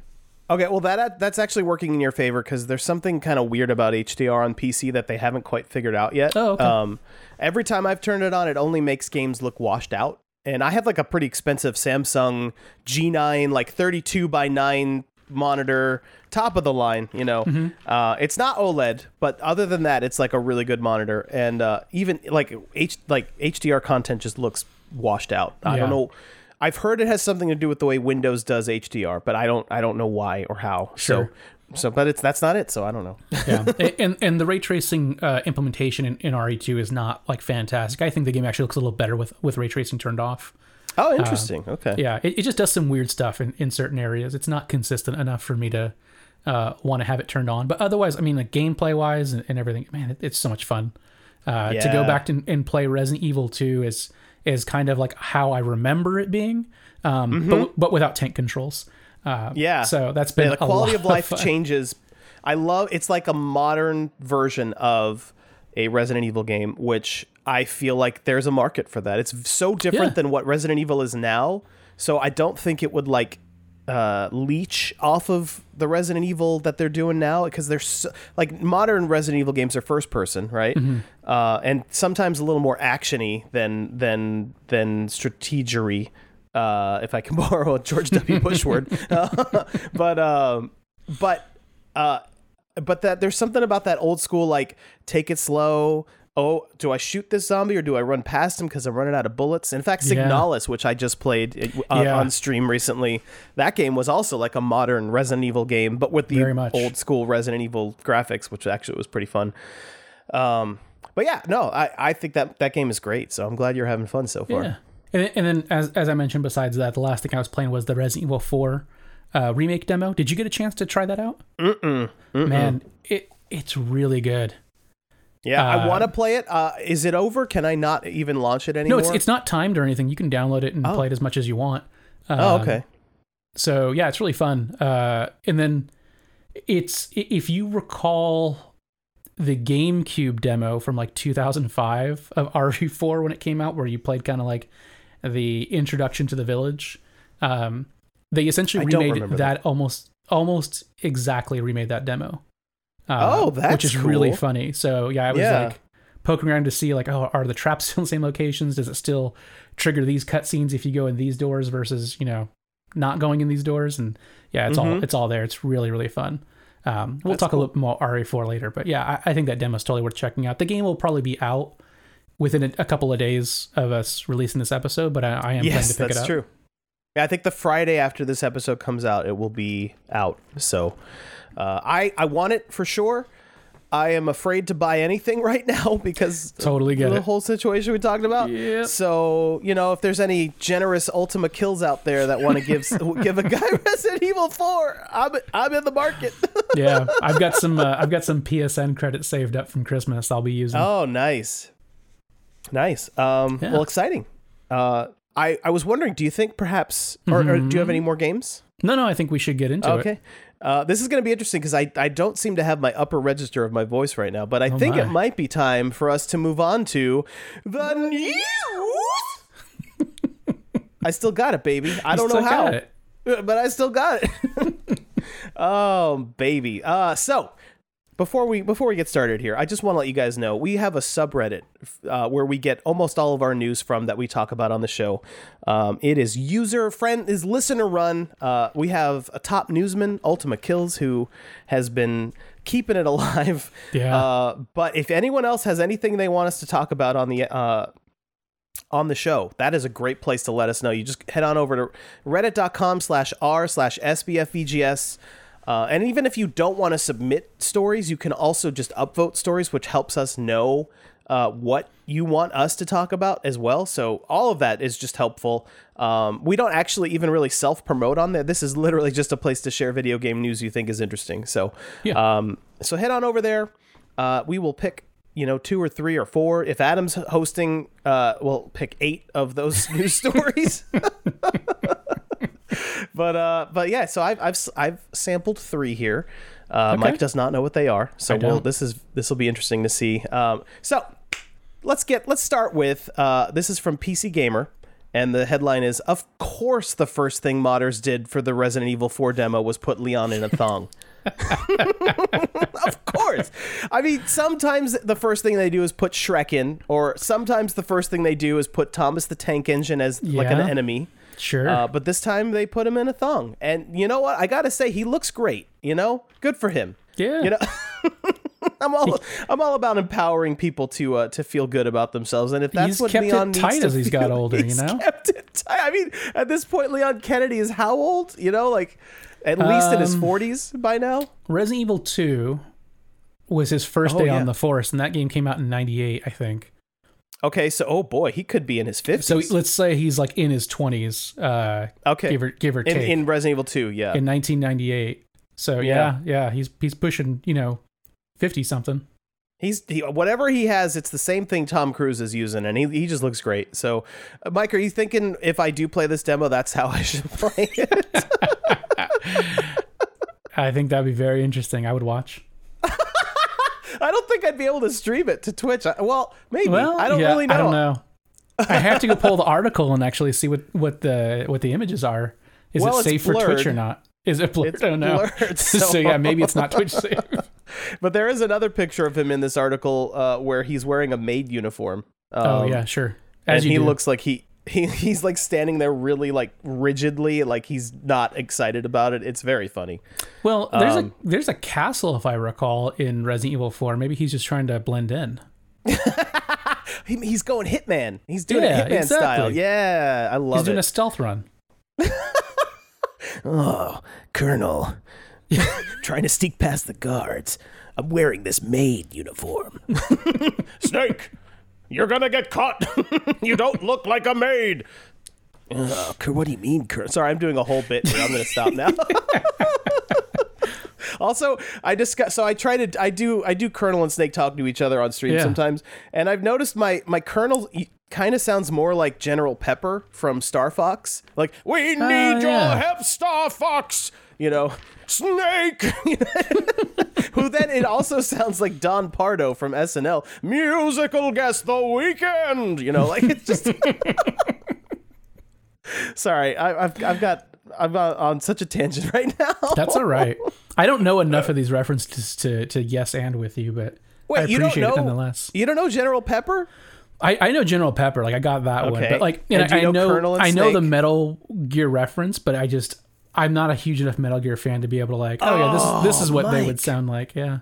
Speaker 3: Okay, well that that's actually working in your favor because there's something kind of weird about HDR on PC that they haven't quite figured out yet.
Speaker 2: Oh, okay.
Speaker 3: Um, every time I've turned it on, it only makes games look washed out. And I have like a pretty expensive Samsung G9, like 32 by 9 monitor, top of the line. You know,
Speaker 2: Mm-hmm.
Speaker 3: uh, it's not OLED, but other than that, it's like a really good monitor. And uh, even like H like HDR content just looks washed out. I don't know. I've heard it has something to do with the way Windows does HDR, but I don't I don't know why or how.
Speaker 2: Sure.
Speaker 3: So so but it's that's not it, so I don't know.
Speaker 2: yeah and and the ray tracing uh, implementation in, in re2 is not like fantastic i think the game actually looks a little better with with ray tracing turned off
Speaker 3: Oh, interesting. okay.
Speaker 2: yeah it, it just does some weird stuff in, in certain areas it's not consistent enough for me to uh, want to have it turned on but otherwise i mean like gameplay wise and, and everything man it, it's so much fun uh, to go back to, and play resident evil 2 is is kind of like how i remember it being um, but, but without tank controls uh,
Speaker 3: Mm-hmm. Yeah.
Speaker 2: so that's been
Speaker 3: Yeah, the
Speaker 2: a
Speaker 3: quality
Speaker 2: lot
Speaker 3: of life
Speaker 2: fun.
Speaker 3: changes. I love it's like a modern version of a Resident Evil game, which I feel like there's a market for that. It's so different
Speaker 2: Yeah.
Speaker 3: than what Resident Evil is now. So I don't think it would like uh, leech off of the Resident Evil that they're doing now because they're so, like modern Resident Evil games are first person, right?
Speaker 2: Mm-hmm.
Speaker 3: Uh, and sometimes a little more actiony than than than strategery. Uh, if I can borrow a George W. Bush word, but um, but uh, but that there's something about that old school like take it slow. Oh, do I shoot this zombie or do I run past him because I'm running out of bullets? In fact,
Speaker 2: Yeah.
Speaker 3: Signalis, which I just played uh,
Speaker 2: Yeah.
Speaker 3: on stream recently, that game was also like a modern Resident Evil game, but with the
Speaker 2: Very much.
Speaker 3: old school Resident Evil graphics, which actually was pretty fun. Um, but yeah, no, I, I think that that game is great. So I'm glad you're having fun so far.
Speaker 2: Yeah. And, and then, as, as I mentioned, besides that, the last thing I was playing was the Resident Evil 4 uh, remake demo. Did you get a chance to try that out?
Speaker 3: Mm-mm. Mm-mm.
Speaker 2: Man, it it's really good.
Speaker 3: Yeah, I
Speaker 2: Uh,
Speaker 3: want to play it. Uh, is it over? Can I not even launch it anymore?
Speaker 2: No, it's it's not timed or anything. You can download it and
Speaker 3: Oh.
Speaker 2: play it as much as you want.
Speaker 3: Oh,
Speaker 2: Um,
Speaker 3: okay.
Speaker 2: So yeah, it's really fun. Uh, and then it's if you recall the GameCube demo from like 2005 of RE4 when it came out, where you played kind of like the introduction to the village. Um, they essentially
Speaker 3: I
Speaker 2: remade
Speaker 3: remember
Speaker 2: that, almost almost exactly remade that demo. Uh,
Speaker 3: Oh,
Speaker 2: which
Speaker 3: that's
Speaker 2: is really funny. So yeah, I was
Speaker 3: Yeah.
Speaker 2: like poking around to see like, oh, are the traps still in the same locations? Does it still trigger these cutscenes if you go in these doors versus you know not going in these doors? And yeah, it's all
Speaker 3: Mhm.
Speaker 2: it's all there. It's really really fun. Um, we'll
Speaker 3: That's
Speaker 2: talk
Speaker 3: cool.
Speaker 2: a little more RE4 later, but yeah, I, I think that demo is totally worth checking out. The game will probably be out within a, a couple of days of us releasing this episode, but I, I am planning
Speaker 3: yes,
Speaker 2: to pick it up.
Speaker 3: true. Yeah, I think the Friday after this episode comes out, it will be out. So, uh, I I want it for sure. I am afraid to buy anything right now because
Speaker 2: Totally get
Speaker 3: the
Speaker 2: it.
Speaker 3: whole situation we talked about.
Speaker 2: Yep.
Speaker 3: So you know, if there's any generous Ultima kills out there that want to give give a guy Resident Evil Four, I'm I'm in the market.
Speaker 2: yeah, I've got some uh, I've got some PSN credits saved up from Christmas. I'll be using.
Speaker 3: oh, nice, nice. Um,
Speaker 2: Yeah.
Speaker 3: well, exciting. Uh, I I was wondering, do you think perhaps, or, or do you have any more games?
Speaker 2: No, no, I think we should get into it.
Speaker 3: Okay. Uh, this is going to be interesting because I, I don't seem to have my upper register of my voice right now, but I think
Speaker 2: my.
Speaker 3: it might be time for us to move on to the news. I still got it, baby. I don't know how,
Speaker 2: it.
Speaker 3: but I still got it. oh, baby. Uh, so before we before we get started here, I just want to let you guys know we have a subreddit uh, where we get almost all of our news from that we talk about on the show. Um, it is user friend is listener run. Uh, we have a top newsman, Ultima Kills, who has been keeping it alive.
Speaker 2: Yeah.
Speaker 3: Uh, but if anyone else has anything they want us to talk about on the uh, on the show, that is a great place to let us know. You just head on over to reddit.com slash r slash sbfvgs. Uh, and even if you don't want to submit stories, you can also just upvote stories, which helps us know uh, what you want us to talk about as well. So all of that is just helpful. Um, we don't actually even really self promote on there. This is literally just a place to share video game news you think is interesting. So,
Speaker 2: Yeah.
Speaker 3: um, so head on over there. Uh, we will pick, you know, two or three or four. If Adam's hosting, uh, we'll pick eight of those news stories. but uh, but yeah, so I've I've I've sampled three here. Uh, Mike does not know what they are, so we'll, this is this will be interesting to see. Um, so let's get let's start with uh, this is from PC Gamer. And the headline is Of course, the first thing modders did for the Resident Evil 4 demo was put Leon in a thong. of course. I mean, sometimes the first thing they do is put Shrek in, or sometimes the first thing they do is put Thomas the Tank Engine as like an enemy.
Speaker 2: Sure.
Speaker 3: Uh, but this time they put him in a thong. And you know what? I got to say, he looks great. You know? Good for him.
Speaker 2: yeah.
Speaker 3: You know? I'm all I'm all about empowering people to uh, to feel good about themselves, and if that's
Speaker 2: He's
Speaker 3: what
Speaker 2: kept
Speaker 3: Leon
Speaker 2: it
Speaker 3: needs
Speaker 2: tight
Speaker 3: to
Speaker 2: as he's got
Speaker 3: feel,
Speaker 2: older, you know?
Speaker 3: kept it tight. I mean, at this point, Leon Kennedy is how old? You know, like at least in
Speaker 2: Um,
Speaker 3: his 40s by now.
Speaker 2: Resident Evil 2 was his first
Speaker 3: Oh,
Speaker 2: day
Speaker 3: yeah.
Speaker 2: on the force, and that game came out in 98, I think.
Speaker 3: Okay, so oh boy, he could be in his 50s.
Speaker 2: So let's say he's like in his 20s, uh,
Speaker 3: okay,
Speaker 2: give or, give or
Speaker 3: in,
Speaker 2: take,
Speaker 3: in Resident Evil 2, yeah.
Speaker 2: in 1998. So yeah, yeah, he's he's pushing, you know, 50 something.
Speaker 3: He's he, whatever he has, it's the same thing Tom Cruise is using, and he, he just looks great. So, uh, Mike, are you thinking if I do play this demo, that's how I should play it?
Speaker 2: I think that'd be very interesting. I would watch.
Speaker 3: I don't think I'd be able to stream it to Twitch. I, well, maybe.
Speaker 2: Well,
Speaker 3: I don't
Speaker 2: yeah,
Speaker 3: really know.
Speaker 2: I don't know. I have to go pull the article and actually see what what the what the images are. Is
Speaker 3: Well,
Speaker 2: it safe for Twitch or not? Is it blurred?
Speaker 3: It's
Speaker 2: I don't know.
Speaker 3: blurred,
Speaker 2: so,
Speaker 3: so-
Speaker 2: yeah, maybe it's not Twitch safe.
Speaker 3: But there is another picture of him in this article uh, where he's wearing a maid uniform.
Speaker 2: oh
Speaker 3: Um,
Speaker 2: yeah, sure.
Speaker 3: and
Speaker 2: As you
Speaker 3: he
Speaker 2: do.
Speaker 3: looks like he, he he's like standing there really like rigidly, like he's not excited about it. It's very funny.
Speaker 2: Well, there's
Speaker 3: um,
Speaker 2: a there's a castle if I recall in Resident Evil 4. Maybe he's just trying to blend in.
Speaker 3: He, he's going Hitman. He's doing
Speaker 2: Yeah,
Speaker 3: it Hitman style. Yeah, I love it.
Speaker 2: He's doing a stealth run.
Speaker 3: Oh, Colonel. Trying to sneak past the guards. I'm wearing this maid uniform.
Speaker 4: Snake, you're gonna get caught. you don't look like a maid.
Speaker 3: Oh, what do you mean, Colonel? Sorry, I'm doing a whole bit here. I'm going to stop now. also, I discuss. So I try to. I do. I do Colonel and Snake talk to each other on stream
Speaker 2: Yeah.
Speaker 3: sometimes, and I've noticed my my Colonel kind of sounds more like General Pepper from Star Fox. Like
Speaker 4: We uh, need
Speaker 2: Oh,
Speaker 4: your help, Star Fox.
Speaker 3: You know,
Speaker 4: Snake,
Speaker 3: who then it also sounds like Don Pardo from SNL.
Speaker 4: musical guest The Weeknd.
Speaker 3: You know, like it's just. Sorry, I, I've I've got I'm on such a tangent right now.
Speaker 2: That's all right. I don't know enough of these references to, to yes and with you, but I
Speaker 3: Wait, you don't
Speaker 2: appreciate
Speaker 3: know?
Speaker 2: it nonetheless.
Speaker 3: You don't know General Pepper?
Speaker 2: I, I know General Pepper, like I got that one, but like and
Speaker 3: And do you
Speaker 2: I
Speaker 3: know
Speaker 2: know
Speaker 3: Colonel and
Speaker 2: I know the Metal Gear reference, but I just I'm not a huge enough Metal Gear fan to be able to like, oh, yeah, this this is what they would sound like. Yeah,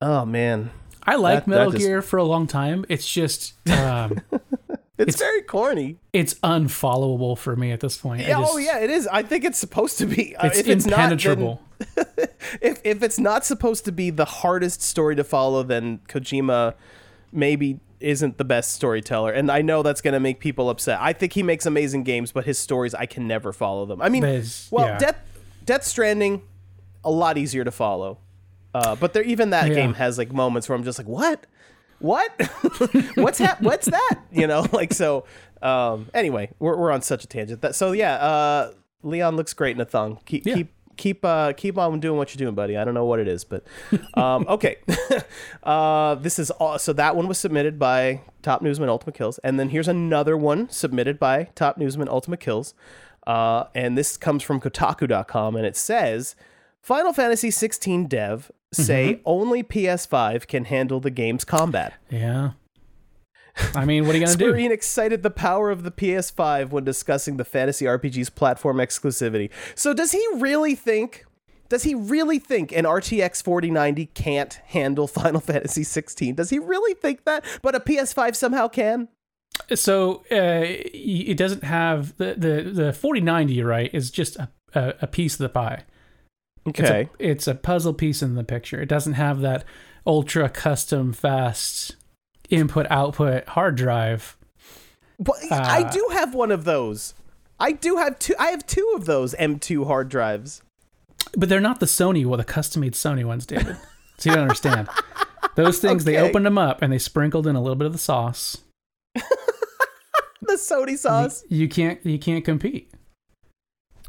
Speaker 3: Oh man.
Speaker 2: I like
Speaker 3: That-
Speaker 2: Metal
Speaker 3: that just-
Speaker 2: Gear for a long time. It's just um,
Speaker 3: It's, very corny.
Speaker 2: it's unfollowable for me at this point.
Speaker 3: Yeah,
Speaker 2: just-
Speaker 3: oh yeah, it is. I think it's supposed to be. Uh,
Speaker 2: It's
Speaker 3: if it's
Speaker 2: impenetrable.
Speaker 3: Not, then, if if it's not supposed to be the hardest story to follow, then Kojima maybe isn't the best storyteller. And I know that's going to make people upset. I think he makes amazing games, but his stories I can never follow them. I mean,
Speaker 2: There's-
Speaker 3: well,
Speaker 2: yeah.
Speaker 3: Death Death Stranding, a lot easier to follow. Uh, but there, even that
Speaker 2: Yeah.
Speaker 3: game has like moments where I'm just like, what, what, what's hap- what's that? You know, like so. Um, anyway, we're we're on such a tangent. That so yeah. Uh, Leon looks great in a thong. Keep
Speaker 2: Yeah.
Speaker 3: keep keep uh keep on doing what you're doing, buddy. I don't know what it is, but um, okay. uh, this is all, so that one was submitted by Top Newsman Ultimate Kills, and then here's another one submitted by Top Newsman Ultimate Kills, uh, and this comes from Kotaku.com, and it says Final Fantasy 16 dev say only PS5 can handle the game's combat.
Speaker 2: Yeah. I mean, what are you gonna
Speaker 3: Square
Speaker 2: do?
Speaker 3: Enix cited the power of the PS5 when discussing the fantasy RPG's platform exclusivity. So does he really think? Does he really think an RTX 4090 can't handle Final Fantasy 16? Does he really think that? But a PS5 somehow can?
Speaker 2: So uh, it doesn't have the the the 4090, right? Is just a, a, a piece of the pie. It's a,
Speaker 3: Okay.
Speaker 2: it's a puzzle piece in the picture. It doesn't have that ultra custom fast input output hard drive.
Speaker 3: But I
Speaker 2: uh,
Speaker 3: do have one of those. I do have two. I have two of those M2 hard drives.
Speaker 2: But they're not the Sony, well, the custom made Sony ones, David. so you don't understand. Those things, they opened them up and they sprinkled in a little bit of the sauce.
Speaker 3: The Sony sauce.
Speaker 2: You can't you can't compete.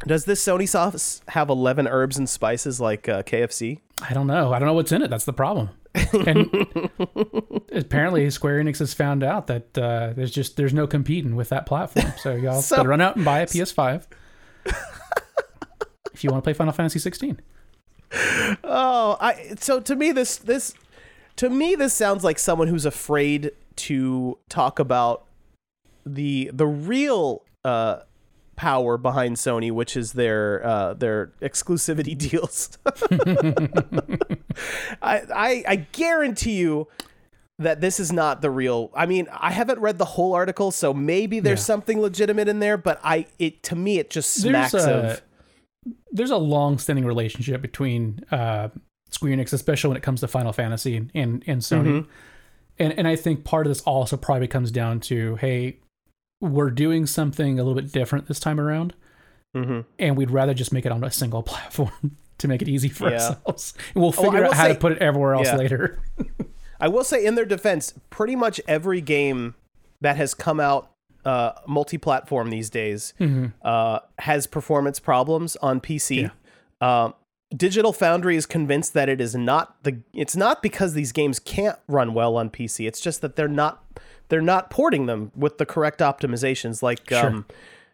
Speaker 3: Does this Sony sauce have 11 herbs and spices like uh, KFC?
Speaker 2: I don't know. I don't know what's in it. That's the problem. And apparently, Square Enix has found out that uh, there's just there's no competing with that platform. So y'all
Speaker 3: So-
Speaker 2: better run out and buy a PS5 if you want to play Final Fantasy 16.
Speaker 3: Oh, I so to me this this to me this sounds like someone who's afraid to talk about the the real uh power behind Sony, which is their uh their exclusivity deals. I, I I guarantee you that this is not the real I mean, I haven't read the whole article, so maybe there's
Speaker 2: Yeah.
Speaker 3: something legitimate in there, but I it to me it just smacks
Speaker 2: There's a
Speaker 3: of
Speaker 2: there's a long-standing relationship between uh, Square Enix, especially when it comes to Final Fantasy and and, and Sony.
Speaker 3: Mm-hmm.
Speaker 2: And and I think part of this also probably comes down to hey, we're doing something a little bit different this time around.
Speaker 3: Mhm.
Speaker 2: and we'd rather just make it on a single platform to make it easy for
Speaker 3: Yeah.
Speaker 2: ourselves. And we'll
Speaker 3: Oh,
Speaker 2: figure out
Speaker 3: will
Speaker 2: how to put it everywhere else
Speaker 3: Yeah.
Speaker 2: later.
Speaker 3: I will say, in their defense, pretty much every game that has come out uh, multi-platform these days uh, has performance problems on PC. Um, Digital Foundry is convinced that it is not the. It's not because these games can't run well on PC. It's just that they're not. They're not porting them with the correct optimizations. Like um,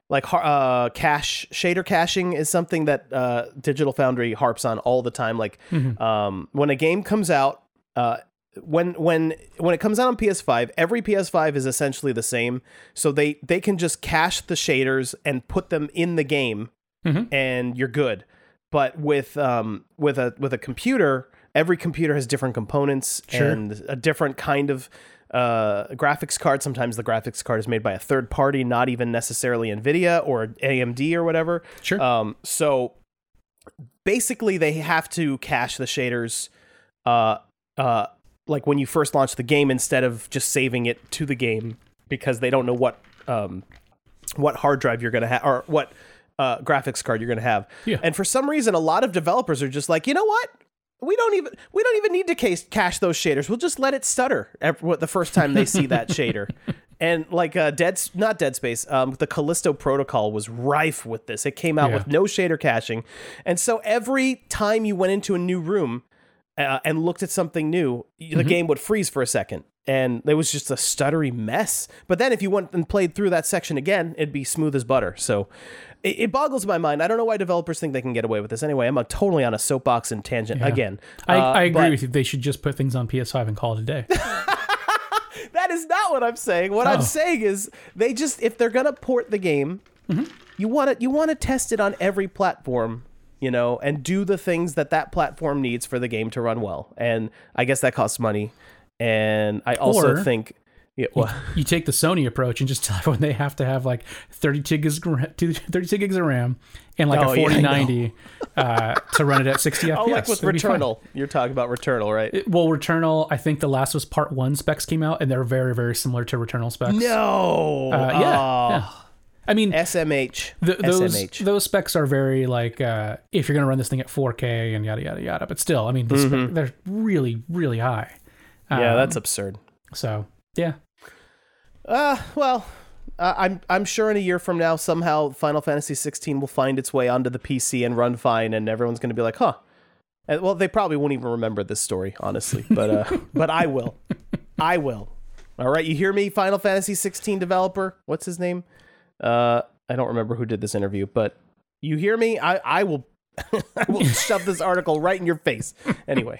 Speaker 3: like uh, cache shader caching is something that uh, Digital Foundry harps on all the time. Like um, when a game comes out, uh, when when when it comes out on PS5, every PS5 is essentially the same. So they they can just cache the shaders and put them in the game, and you're good. But with um with a with a computer, every computer has different components
Speaker 2: Sure.
Speaker 3: and a different kind of uh, graphics card. Sometimes the graphics card is made by a third party, not even necessarily NVIDIA or AMD or whatever.
Speaker 2: Sure.
Speaker 3: Um, so basically, they have to cache the shaders, uh, uh, like when you first launch the game, instead of just saving it to the game because they don't know what um, what hard drive you're gonna have or what uh, graphics card you're gonna have.
Speaker 2: Yeah.
Speaker 3: And for some reason, a lot of developers are just like, you know what? We don't even we don't even need to case, cache those shaders. We'll just let it stutter ev- what- the first time they see that shader. And like uh, Dead, not Dead Space, um, the Callisto Protocol was rife with this. It came out
Speaker 2: Yeah.
Speaker 3: with no shader caching, and so every time you went into a new room uh, and looked at something new, y- the game would freeze for a second, and it was just a stuttery mess. But then if you went and played through that section again, it'd be smooth as butter. So it, it boggles my mind. I don't know why developers think they can get away with this. Anyway, I'm uh totally on a soapbox and tangent again.
Speaker 2: I,
Speaker 3: Uh,
Speaker 2: I agree
Speaker 3: but
Speaker 2: with you. They should just put things on PS5 and call it a day.
Speaker 3: That is not what I'm saying. What
Speaker 2: Oh.
Speaker 3: I'm saying is they just if they're gonna port the game, you want to you want to test it on every platform, you know, and do the things that that platform needs for the game to run well. And I guess that costs money. and I also
Speaker 2: Or-
Speaker 3: think yeah, well,
Speaker 2: You take the Sony approach and just tell everyone they have to have like 32 gigs, of 32 gigs of RAM and like
Speaker 3: Oh,
Speaker 2: a
Speaker 3: yeah, I
Speaker 2: 4090 uh, to run it at 60 FPS.
Speaker 3: oh, like with
Speaker 2: It'd.
Speaker 3: Returnal, you're talking about Returnal, right?
Speaker 2: It- Well, Returnal, I think The Last was Part 1 specs came out and they're very, very similar to Returnal specs.
Speaker 3: no,
Speaker 2: Uh, yeah,
Speaker 3: Oh,
Speaker 2: yeah. I mean,
Speaker 3: SMH,
Speaker 2: th- those
Speaker 3: SMH.
Speaker 2: those specs are very like uh, if you're going to run this thing at 4K and yada yada yada. But still, I mean, the
Speaker 3: Mm-hmm.
Speaker 2: spec, they're really really high.
Speaker 3: yeah,
Speaker 2: Um,
Speaker 3: that's absurd.
Speaker 2: so yeah.
Speaker 3: Uh, well, uh, I'm I'm sure in a year from now somehow Final Fantasy 16 will find its way onto the PC and run fine, and everyone's going to be like, huh. And, well, they probably won't even remember this story, honestly, but uh, but I will, I will. All right, you hear me, Final Fantasy 16 developer? What's his name? Uh, I don't remember who did this interview, but you hear me? I I will. I will shove this article right in your face. Anyway,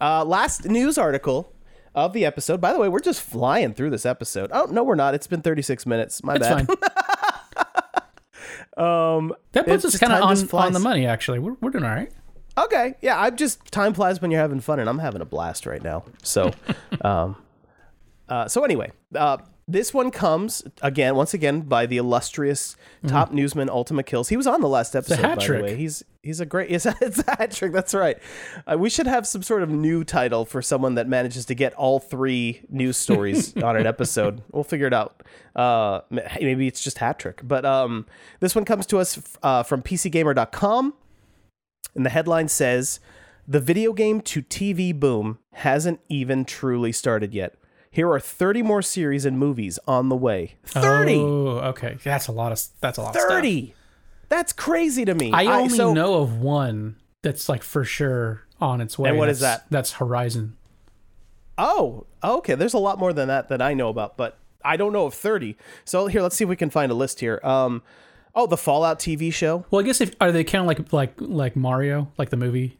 Speaker 3: uh, last news article of the episode. By the way, we're just flying through this episode. Oh no, we're not. It's been 36 minutes. My
Speaker 2: It's
Speaker 3: bad.
Speaker 2: fine.
Speaker 3: Um,
Speaker 2: That puts us kind of on, on the money, actually. We're, we're doing all right.
Speaker 3: Okay, yeah. I'm just time flies when you're having fun, and I'm having a blast right now. So, um, uh, so anyway, uh, this one comes again, once again, by the illustrious top newsman Ultima Kills. He was on the last episode,
Speaker 2: hat
Speaker 3: by
Speaker 2: trick.
Speaker 3: the way. He's he's a great. It's a, it's a hat trick. That's right. Uh, we should have some sort of new title for someone that manages to get all three news stories on an episode. We'll figure it out. Uh, maybe it's just hat trick. But um, this one comes to us uh, from PCGamer.com. And the headline says, The video game to TV boom hasn't even truly started yet. Here are 30 more series and movies on the way. 30!
Speaker 2: Oh, okay. That's a lot of that's a lot. Of
Speaker 3: 30! That's crazy to me.
Speaker 2: I only
Speaker 3: so-
Speaker 2: know of one that's like for sure on its way.
Speaker 3: And what is
Speaker 2: That's-
Speaker 3: that?
Speaker 2: That's Horizon.
Speaker 3: Oh, okay. There's a lot more than that that I know about, but I don't know of 30. So here, let's see if we can find a list here. Um, oh, the Fallout TV show.
Speaker 2: Well, I guess if are they kind of like like like Mario, like the movie?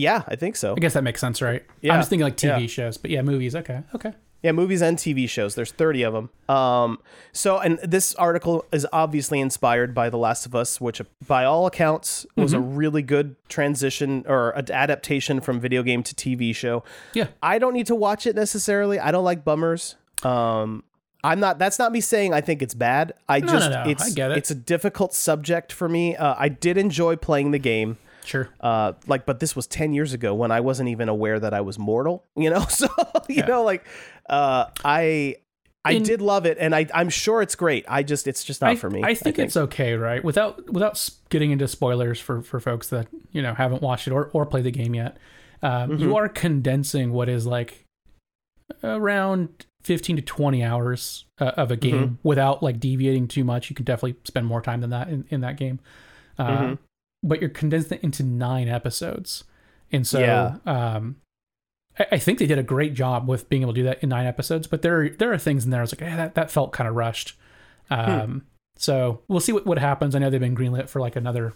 Speaker 3: Yeah, I think so.
Speaker 2: I guess that makes sense, right?
Speaker 3: Yeah,
Speaker 2: I'm just thinking like TV
Speaker 3: yeah.
Speaker 2: shows, but yeah, movies. Okay, okay.
Speaker 3: Yeah, movies and TV shows. There's 30 of them. Um, so, and this article is obviously inspired by The Last of Us, which, by all accounts, was a really good transition or adaptation from video game to TV show.
Speaker 2: Yeah.
Speaker 3: I don't need to watch it necessarily. I don't like bummers. Um, I'm not. That's not me saying I think it's bad. I
Speaker 2: No,
Speaker 3: just
Speaker 2: no, no,
Speaker 3: it's
Speaker 2: I get it.
Speaker 3: it's a difficult subject for me. Uh, I did enjoy playing the game
Speaker 2: Sure.
Speaker 3: uh like but this was 10 years ago when i wasn't even aware that i was mortal you know so you know like uh i i
Speaker 2: In-
Speaker 3: did love it and i i'm sure it's great i just it's just not
Speaker 2: I,
Speaker 3: for me
Speaker 2: I think, it's okay, right? Without without getting into spoilers for for folks that you know haven't watched it or or played the game yet. Um,
Speaker 3: Mm-hmm.
Speaker 2: You are condensing what is like around 15 to 20 hours uh, of a game
Speaker 3: Mm-hmm.
Speaker 2: without like deviating too much. You can definitely spend more time than that in, in that game. Uh,
Speaker 3: Mm-hmm.
Speaker 2: But you're condensing it into nine episodes. And so
Speaker 3: Yeah.
Speaker 2: um, I, I think they did a great job with being able to do that in nine episodes. But there are, there are things in there I was like, eh, that, that felt kind of rushed. Um, So we'll see what, what happens. I know they've been greenlit for like another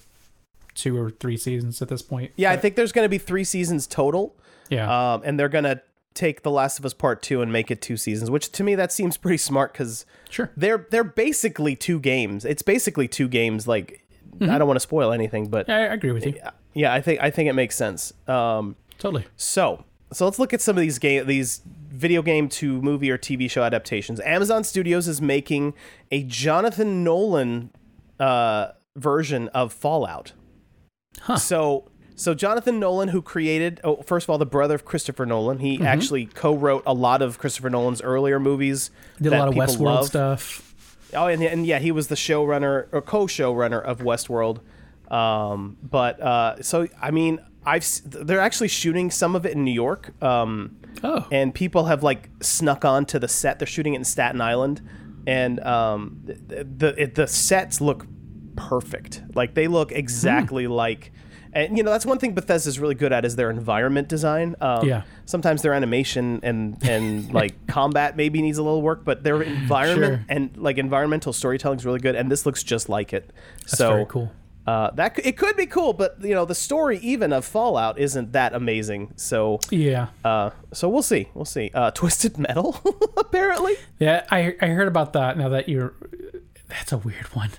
Speaker 2: two or three seasons at this point.
Speaker 3: yeah i think there's going to be three seasons total
Speaker 2: yeah.
Speaker 3: um and they're going to take the last of us part 2 and make it two seasons which to me that seems pretty smart cuz
Speaker 2: sure.
Speaker 3: they're they're basically two games it's basically two games like i don't want to spoil anything but
Speaker 2: Yeah, I agree with you.
Speaker 3: yeah i think i think it makes sense um
Speaker 2: Totally.
Speaker 3: So, so let's look at some of these game, these video game to movie or TV show adaptations. Amazon Studios is making a Jonathan Nolan uh, version of Fallout.
Speaker 2: Huh.
Speaker 3: So, so Jonathan Nolan, who created, oh, first of all, the brother of Christopher Nolan, he
Speaker 2: Mm-hmm.
Speaker 3: actually co-wrote a lot of Christopher Nolan's earlier movies.
Speaker 2: Did a lot of Westworld
Speaker 3: love.
Speaker 2: stuff.
Speaker 3: Oh, and, and yeah, he was the showrunner or co-showrunner of Westworld. Um, but uh, so I mean, I've they're actually shooting some of it in New York. Um,
Speaker 2: Oh.
Speaker 3: and people have like snuck on to the set. They're shooting it in Staten Island, and um, the the, it, the sets look perfect. Like they look exactly like. And you know that's one thing Bethesda's really good at is their environment design. Um,
Speaker 2: Yeah.
Speaker 3: Sometimes their animation and and like combat maybe needs a little work, but their environment
Speaker 2: Sure.
Speaker 3: and like environmental storytelling is really good. And this looks just like it.
Speaker 2: That's
Speaker 3: so
Speaker 2: very cool.
Speaker 3: Uh, that it could be cool, but you know the story even of Fallout isn't that amazing. So
Speaker 2: Yeah.
Speaker 3: uh, so we'll see. We'll see. Uh, Twisted Metal, apparently.
Speaker 2: Yeah, I I heard about that. Now that you're, that's a weird one.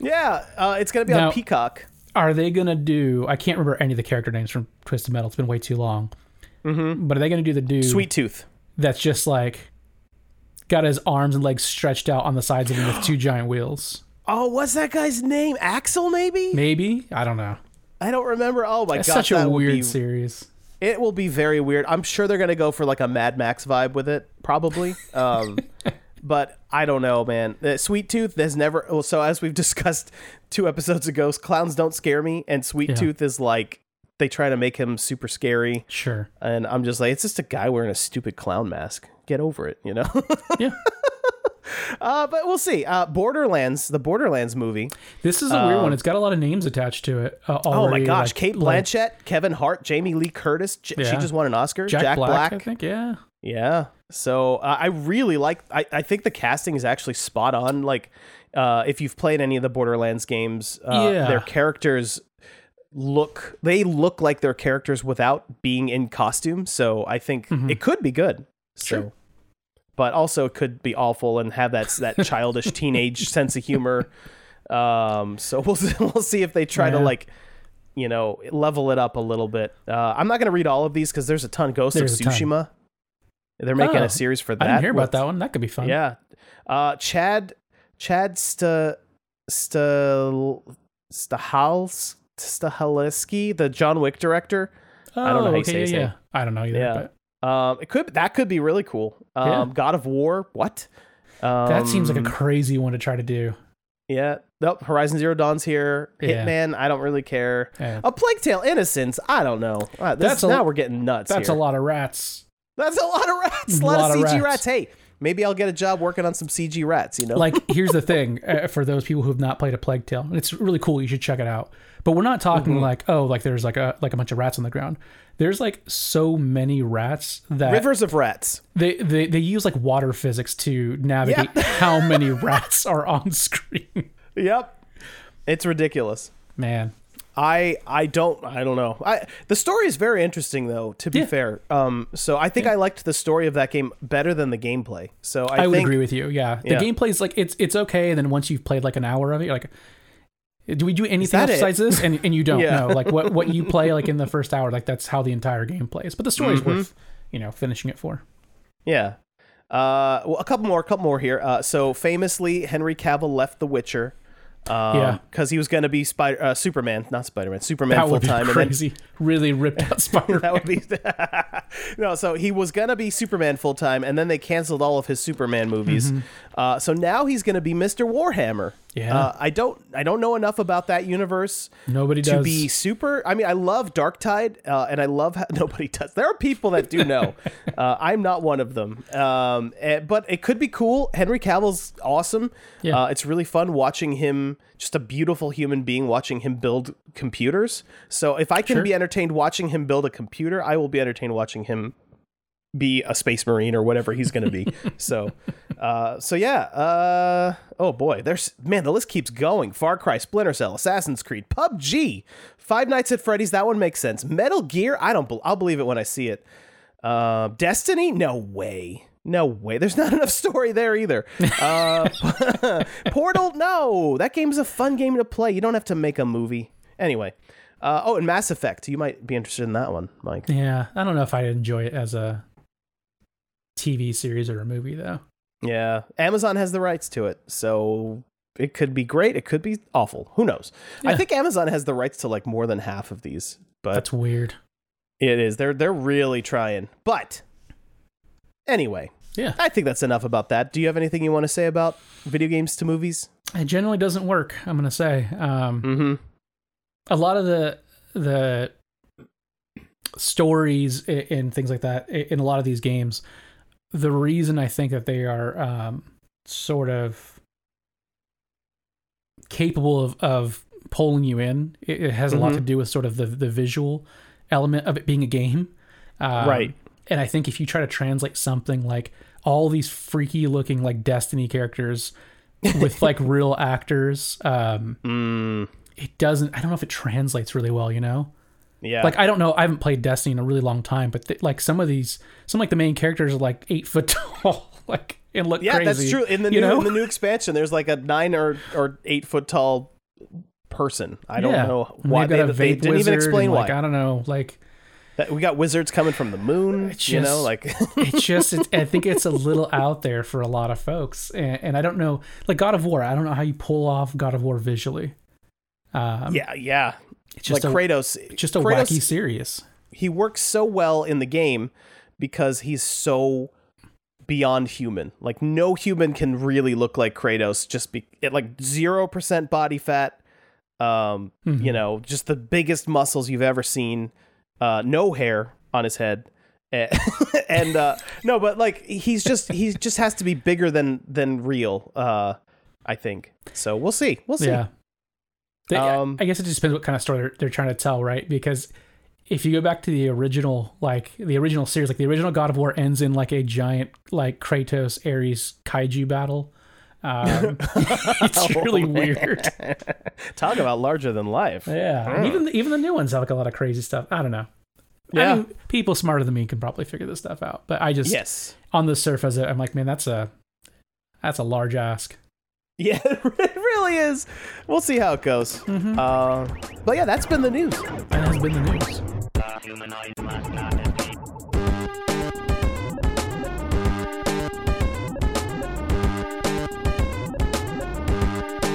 Speaker 3: Yeah, uh, it's gonna be
Speaker 2: Now-
Speaker 3: on Peacock.
Speaker 2: Are they gonna do? I can't remember any of the character names from Twisted Metal. It's been way too long. Mm-hmm. But are they going to do the dude
Speaker 3: Sweet Tooth.
Speaker 2: that's just like got his arms and legs stretched out on the sides of him with two giant wheels?
Speaker 3: Oh, what's that guy's name? Axel, maybe?
Speaker 2: Maybe I don't know.
Speaker 3: I don't remember. Oh my
Speaker 2: It's
Speaker 3: god,
Speaker 2: such a weird
Speaker 3: be-
Speaker 2: series.
Speaker 3: It will be very weird. I'm sure they're gonna go for like a Mad Max vibe with it, probably. Um, but I don't know, man. Uh, Sweet Tooth has never. Well, so as we've discussed two episodes ago, clowns don't scare me, and Sweet
Speaker 2: Yeah.
Speaker 3: Tooth is like they try to make him super scary,
Speaker 2: Sure.
Speaker 3: and I'm just like, it's just a guy wearing a stupid clown mask. Get over it, you know.
Speaker 2: Yeah.
Speaker 3: uh, but we'll see. Uh, Borderlands, the Borderlands movie.
Speaker 2: This is a weird one. It's got a lot of names attached to it. Uh,
Speaker 3: Um, Oh my gosh,
Speaker 2: like-
Speaker 3: Kate
Speaker 2: like
Speaker 3: Blanchett, Kevin Hart, Jamie Lee Curtis. J- She just won an Oscar.
Speaker 2: Jack, Black, I think. Yeah.
Speaker 3: Yeah. So uh, I really like. I, I think the casting is actually spot on. Like, uh, if you've played any of the Borderlands games, uh,
Speaker 2: Yeah.
Speaker 3: their characters look. They look like their characters without being in costume. So I think it could be good. So.
Speaker 2: Sure.
Speaker 3: But also it could be awful and have that that childish teenage sense of humor. Um, so we'll we'll see if they try to like, you know, level it up a little bit. Uh, I'm not gonna read all of these because there's a ton. Ghost
Speaker 2: There's
Speaker 3: of
Speaker 2: Tsushima.
Speaker 3: They're making
Speaker 2: Oh,
Speaker 3: a series for that.
Speaker 2: I didn't hear about
Speaker 3: with-
Speaker 2: that one. That could be fun.
Speaker 3: Yeah. Uh, Chad Chad Sta Sta Stahals Stahaleski, the John Wick director.
Speaker 2: Oh,
Speaker 3: I don't know how you say
Speaker 2: yeah, yeah. I don't know either.
Speaker 3: Yeah.
Speaker 2: But
Speaker 3: Um, it could that could be really cool. Um,
Speaker 2: Yeah.
Speaker 3: God of War, what? Um,
Speaker 2: that seems like a crazy one to try to do.
Speaker 3: yeah. Nope. Horizon Zero Dawn's here.
Speaker 2: Yeah.
Speaker 3: Hitman, I don't really care.
Speaker 2: Yeah.
Speaker 3: A Plague Tale Innocence, I don't know. Uh, this,
Speaker 2: That's a-
Speaker 3: now we're getting nuts.
Speaker 2: That's
Speaker 3: here.
Speaker 2: a lot of rats.
Speaker 3: That's a lot of rats. A
Speaker 2: A
Speaker 3: lot,
Speaker 2: lot
Speaker 3: of
Speaker 2: of
Speaker 3: CG
Speaker 2: rats.
Speaker 3: rats. Hey, maybe I'll get a job working on some CG rats. You know,
Speaker 2: Like, here's the thing uh, for those people who have not played a Plague Tale, and it's really cool. You should check it out. But we're not talking
Speaker 3: Mm-hmm.
Speaker 2: like, oh, like there's like a like a bunch of rats on the ground. There's like so many rats that
Speaker 3: rivers of rats.
Speaker 2: they, they they use like water physics to navigate how many rats are on screen.
Speaker 3: Yep. It's ridiculous.
Speaker 2: Man,
Speaker 3: I I don't I don't know. I the story is very interesting though, to be
Speaker 2: Yeah.
Speaker 3: fair. Um so I think I liked the story of that game better than the gameplay. So I,
Speaker 2: I, would agree with you. Yeah, the
Speaker 3: Yeah.
Speaker 2: is like it's it's okay, and then once you've played like an hour of it, you're like, do we do anything else
Speaker 3: it?
Speaker 2: besides this? And and you don't
Speaker 3: Yeah.
Speaker 2: know like what what you play like in the first hour, like that's how the entire game plays. But the story's
Speaker 3: Mm-hmm.
Speaker 2: worth you know finishing it for.
Speaker 3: Yeah. Uh well a couple more, a couple more here. Uh so famously Henry Cavill left The Witcher. Um,
Speaker 2: Yeah.
Speaker 3: because he was going to be Spider uh, Superman, not Spider-Man, Superman
Speaker 2: That
Speaker 3: full
Speaker 2: would be
Speaker 3: time and then
Speaker 2: really ripped out Spider.
Speaker 3: that would be no. So he was gonna be Superman full time, and then they canceled all of his Superman movies. Uh, so now he's gonna be Mister Warhammer.
Speaker 2: Yeah.
Speaker 3: Uh, I don't. I don't know enough about that universe
Speaker 2: Nobody does.
Speaker 3: to
Speaker 2: does.
Speaker 3: be super. I mean, I love Darktide, uh, and I love how, nobody does. There are people that do know. uh, I'm not one of them. Um, eh, but it could be cool. Henry Cavill's awesome.
Speaker 2: Yeah.
Speaker 3: Uh, it's really fun watching him. Just a beautiful human being watching him build computers. So if I can
Speaker 2: Sure.
Speaker 3: be entertained watching him build a computer, I will be entertained watching him be a space marine or whatever he's going to be. so, uh, so yeah. Uh, oh boy, there's man, the list keeps going. Far Cry, Splinter Cell, Assassin's Creed, PUBG, Five Nights at Freddy's. That one makes sense. Metal Gear. I don't. I'll believe it when I see it. Uh, Destiny. No way. No way. There's not enough story there either. Uh, Portal. No, that game's a fun game to play. You don't have to make a movie. Anyway. Uh, oh, and Mass Effect. You might be interested in that one, Mike.
Speaker 2: Yeah, I don't know if I enjoy it as a TV series or a movie though.
Speaker 3: Yeah, Amazon has the rights to it, so it could be great. It could be awful. Who knows? I think Amazon has the rights to like more than half of these, but
Speaker 2: That's weird.
Speaker 3: it is they're they're really trying. But anyway,
Speaker 2: Yeah,
Speaker 3: I think that's enough about that. Do you have anything you want to say about video games to movies?
Speaker 2: it generally doesn't work. I'm gonna say. Um,
Speaker 3: Mm-hmm.
Speaker 2: a lot of the the stories and things like that in a lot of these games the reason i think that they are um, sort of capable of, of pulling you in it, it has a lot to do with sort of the, the visual element of it being a game. Um,
Speaker 3: Right.
Speaker 2: and i think if you try to translate something like all these freaky looking like destiny characters with like real actors um
Speaker 3: Mm,
Speaker 2: it doesn't i don't know if it translates really well you know
Speaker 3: yeah.
Speaker 2: like i don't know i haven't played destiny in a really long time but th- like some of these some like the main characters are like eight foot tall like and look crazy.
Speaker 3: yeah,
Speaker 2: crazy
Speaker 3: that's true. In the new
Speaker 2: know?
Speaker 3: in the new expansion, there's like a nine or or eight foot tall person. I don't
Speaker 2: Yeah.
Speaker 3: know why they, they, didn't even explain why.
Speaker 2: like i don't know like
Speaker 3: That- We got wizards coming from the moon.
Speaker 2: It's
Speaker 3: you know, like
Speaker 2: it's just it's, i think it's a little out there for a lot of folks and, and i don't know like god of war i don't know how you pull off god of war visually um,
Speaker 3: yeah, yeah.
Speaker 2: It's just
Speaker 3: like
Speaker 2: a,
Speaker 3: Kratos,
Speaker 2: just a
Speaker 3: Kratos,
Speaker 2: wacky serious
Speaker 3: He works so well in the game because he's so beyond human. Like no human can really look like Kratos. Just be at like zero percent body fat. Um,
Speaker 2: Mhm.
Speaker 3: you know, just the biggest muscles you've ever seen. Uh, no hair on his head. And uh no but like he's just he just has to be bigger than than real uh i think so we'll see we'll see
Speaker 2: yeah They-
Speaker 3: Um,
Speaker 2: i guess it just depends what kind of story they're, they're trying to tell right because if you go back to the original like the original series like the original god of war ends in like a giant like kratos ares kaiju battle um, it's really
Speaker 3: Oh,
Speaker 2: weird
Speaker 3: talk about larger than life
Speaker 2: Yeah, and even even the new ones have like a lot of crazy stuff. I don't know.
Speaker 3: Yeah.
Speaker 2: I mean, people smarter than me can probably figure this stuff out. But I just
Speaker 3: yes
Speaker 2: on the surface, I'm like, man, that's a that's a large ask.
Speaker 3: Yeah, really is. We'll see how it goes.
Speaker 2: Mm-hmm.
Speaker 3: Uh, but yeah, that's been the news.
Speaker 2: That has been the news.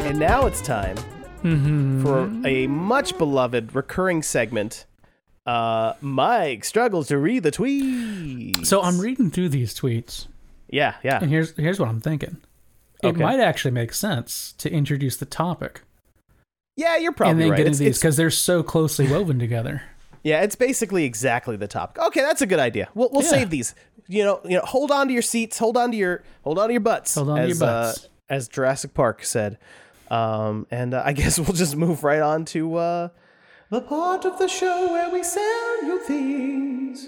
Speaker 3: And now it's time
Speaker 2: Mm-hmm.
Speaker 3: for a much beloved recurring segment. Uh, Mike struggles to read the tweets.
Speaker 2: So I'm reading through these tweets,
Speaker 3: yeah, yeah.
Speaker 2: and here's here's what I'm thinking. It
Speaker 3: Okay.
Speaker 2: might actually make sense to introduce the topic
Speaker 3: Yeah, you're probably
Speaker 2: and then
Speaker 3: right.
Speaker 2: get
Speaker 3: It's-
Speaker 2: these because they're so closely woven together.
Speaker 3: Yeah, it's basically exactly the topic. Okay, that's a good idea. We'll we'll
Speaker 2: Yeah.
Speaker 3: save these. You know, you know, hold on to your seats, hold on to your hold on to your butts.
Speaker 2: Hold on to
Speaker 3: as,
Speaker 2: your butts.
Speaker 3: Uh, as Jurassic Park said. Um, and uh, I guess we'll just move right on to uh, the part of the show where we sell you things.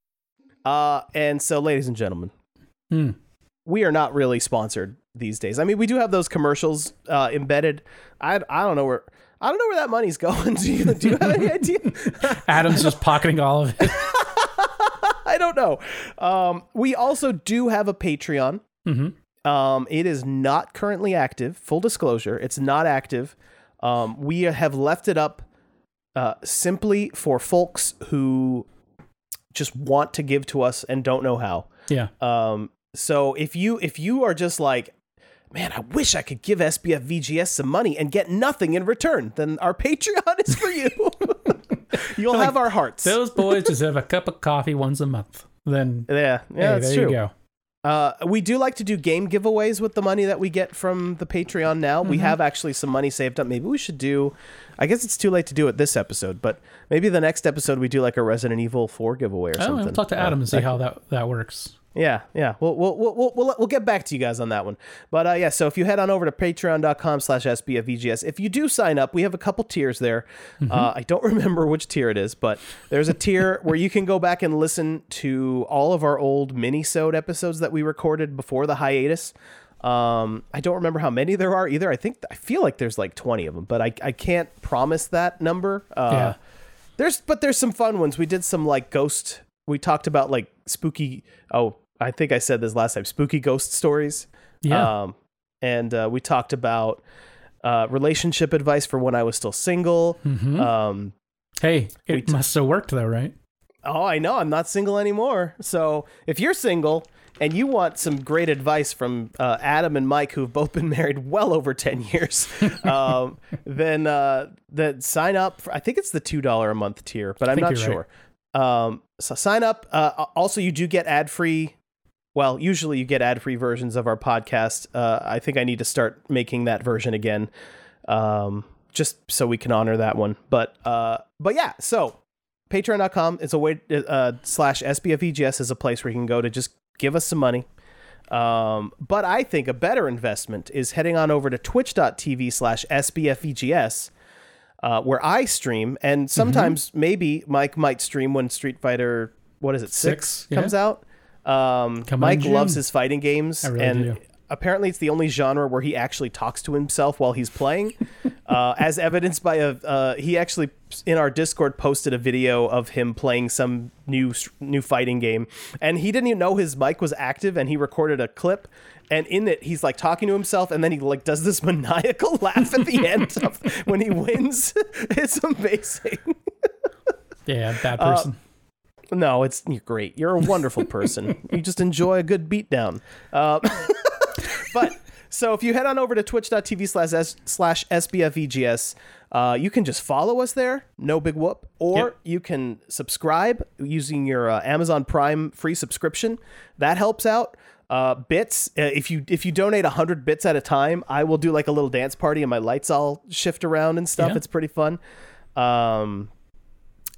Speaker 3: Uh, and so, ladies and gentlemen,
Speaker 2: Hmm.
Speaker 3: we are not really sponsored these days. I mean, we do have those commercials uh, embedded. I, I don't know where I don't know where that money's going. Do you, do you have any idea?
Speaker 2: Adam's just pocketing all of it.
Speaker 3: I don't know. Um, we also do have a Patreon.
Speaker 2: Mm-hmm.
Speaker 3: Um, it is not currently active. Full disclosure, it's not active. Um, we have left it up uh, simply for folks who just want to give to us and don't know how.
Speaker 2: Yeah.
Speaker 3: Um, so if you if you are just like, man, I wish I could give SBF VGS some money and get nothing in return, then our Patreon is for you. You'll have our hearts.
Speaker 2: Those boys deserve a cup of coffee once a month. Then
Speaker 3: yeah, yeah,
Speaker 2: hey,
Speaker 3: that's
Speaker 2: there
Speaker 3: true.
Speaker 2: you go.
Speaker 3: Uh, we do like to do game giveaways with the money that we get from the Patreon now. We have actually some money saved up. Maybe we should do, I guess it's too late to do it this episode, but maybe the next episode we do like a Resident Evil 4 giveaway or
Speaker 2: Oh,
Speaker 3: something.
Speaker 2: we'll talk to
Speaker 3: Uh,
Speaker 2: Adam and see how that that works.
Speaker 3: Yeah, yeah. We'll, we'll, we'll, we'll, we'll, get back to you guys on that one. But uh, yeah, so if you head on over to patreon.com slash SBFVGS, if you do sign up, we have a couple tiers there. Uh, I don't remember which tier it is, but there's a tier where you can go back and listen to all of our old mini-sode episodes that we recorded before the hiatus. Um, I don't remember how many there are either. I think, I feel like there's like 20 of them, but I, I can't promise that number. Uh,
Speaker 2: Yeah.
Speaker 3: there's but there's some fun ones. We did some like ghost. We talked about like spooky. Oh, I think I said this last time. Spooky ghost stories.
Speaker 2: Yeah.
Speaker 3: Um, and uh, we talked about uh, relationship advice for when I was still single.
Speaker 2: Mhm.
Speaker 3: Um,
Speaker 2: hey, it
Speaker 3: t-
Speaker 2: must have worked though, right?
Speaker 3: oh, I know I'm not single anymore. So if you're single and you want some great advice from uh, Adam and Mike, who've both been married well over ten years, um, then uh, then sign up. For, I think it's the two dollar a month tier, but I'm not sure. Um, so sign up. Uh, also, you do get ad free. Well, usually you get ad free versions of our podcast. Uh, I think I need to start making that version again, um, just so we can honor that one. But uh, but yeah, so patreon.com is a way uh, slash sbfvgs is a place where you can go to just give us some money um, but i think a better investment is heading on over to twitch.tv slash sbfvgs uh, where I stream, and sometimes maybe Mike might stream when Street Fighter what is it six,
Speaker 2: Six, yeah.
Speaker 3: comes out. Um, Mike loves his fighting games,
Speaker 2: really
Speaker 3: and
Speaker 2: do.
Speaker 3: apparently it's the only genre where he actually talks to himself while he's playing, uh, as evidenced by a uh, he actually in our Discord posted a video of him playing some new new fighting game, and he didn't even know his mic was active, and he recorded a clip. And in it, he's like talking to himself, and then he like does this maniacal laugh at the end of when he wins. It's amazing.
Speaker 2: Yeah, bad
Speaker 3: Uh,
Speaker 2: person.
Speaker 3: No, it's you're great. You're a wonderful person. you just enjoy a good beatdown. Uh, but so if you head on over to twitch.tv slash slash sbfvgs, uh, you can just follow us there. No big whoop. Or
Speaker 2: Yep.
Speaker 3: you can subscribe using your uh, Amazon Prime free subscription. That helps out. Uh, bits. Uh, if you if you donate hundred bits at a time, I will do like a little dance party and my lights all shift around and stuff.
Speaker 2: Yeah.
Speaker 3: It's pretty fun. Um,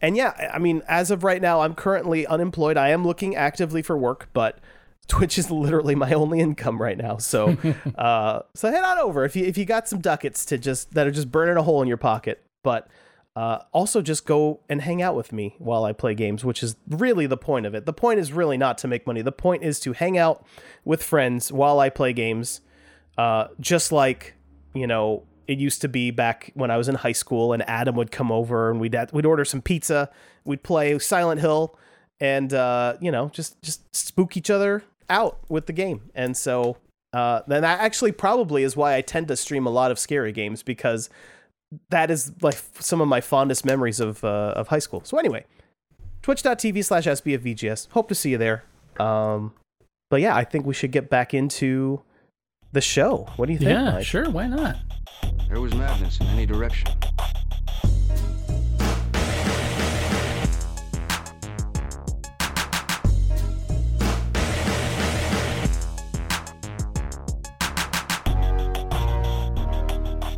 Speaker 3: and yeah, I- mean, as of right now, I'm currently unemployed. I am looking actively for work, but Twitch is literally my only income right now. So, uh, so head on over if you if you got some ducats to just that are just burning a hole in your pocket. But uh, also just go and hang out with me while I play games, which is really the point of it. The point is really not to make money. The point is to hang out with friends while I play games, uh, just like you know it used to be back when I was in high school, and Adam would come over and we'd we'd order some pizza, we'd play Silent Hill, and uh, you know just just spook each other out with the game. And so uh, then that actually probably is why I tend to stream a lot of scary games because that is like some of my fondest memories of uh, of high school. So anyway, twitch.tv slash sbfvgs. Hope to see you there. Um, but yeah, I think we should get back into the show. What do you think?
Speaker 2: Yeah,
Speaker 3: Mike?
Speaker 2: sure. Why not?
Speaker 5: There was madness in any direction.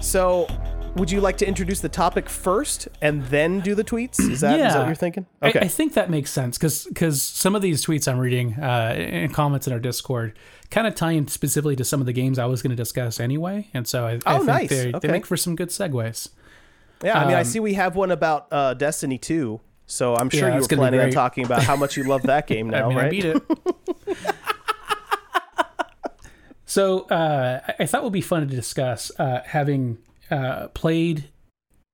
Speaker 3: So, would you like to introduce the topic first and then do the tweets? Is that, is that what you're thinking?
Speaker 2: I-
Speaker 3: Okay.
Speaker 2: I, think that makes sense because some of these tweets I'm reading uh, and comments in our Discord kind of tie in specifically to some of the games I was going to discuss anyway, and so I, I
Speaker 3: Oh,
Speaker 2: think
Speaker 3: nice.
Speaker 2: they,
Speaker 3: Okay.
Speaker 2: they make for some good segues.
Speaker 3: yeah, I mean, I
Speaker 2: um,
Speaker 3: see we have one about uh, Destiny 2. So I'm sure
Speaker 2: Yeah,
Speaker 3: you were
Speaker 2: that's gonna be
Speaker 3: planning on talking about how much you love that game now,
Speaker 2: I mean,
Speaker 3: right?
Speaker 2: I beat it. so uh, I- I thought it would be fun to discuss uh, having uh, played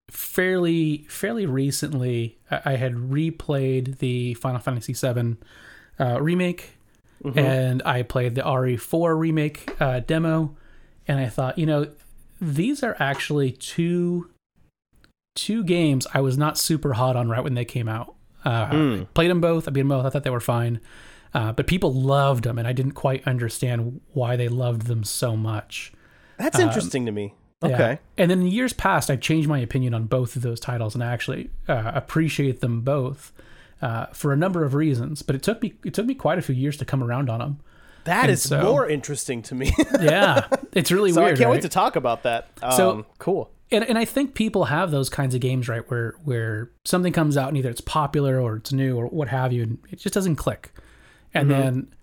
Speaker 2: fairly fairly recently. I I had replayed the Final Fantasy VII uh, remake, and I played the RE4 remake uh, demo, and I thought, you know, these are actually two two games I was not super hot on right when they came out. Uh, I played them both. I beat them both. I thought they were fine, uh, but people loved them, and I didn't quite understand why they loved them so much.
Speaker 3: That's interesting to me.
Speaker 2: Yeah.
Speaker 3: Okay.
Speaker 2: And then in years past, I've changed my opinion on both of those titles, and I actually uh, appreciate them both uh, for a number of reasons. But it took me it took me quite a few years to come around on them.
Speaker 3: That
Speaker 2: And
Speaker 3: is
Speaker 2: so-
Speaker 3: more interesting to me.
Speaker 2: Yeah, it's really
Speaker 3: so
Speaker 2: weird.
Speaker 3: I can't
Speaker 2: right?
Speaker 3: wait to talk about that. Um,
Speaker 2: So-
Speaker 3: cool.
Speaker 2: and, and I think people have those kinds of games, right? Where where something comes out and either it's popular or it's new or what have you, and it just doesn't click. And
Speaker 3: Mm-hmm.
Speaker 2: then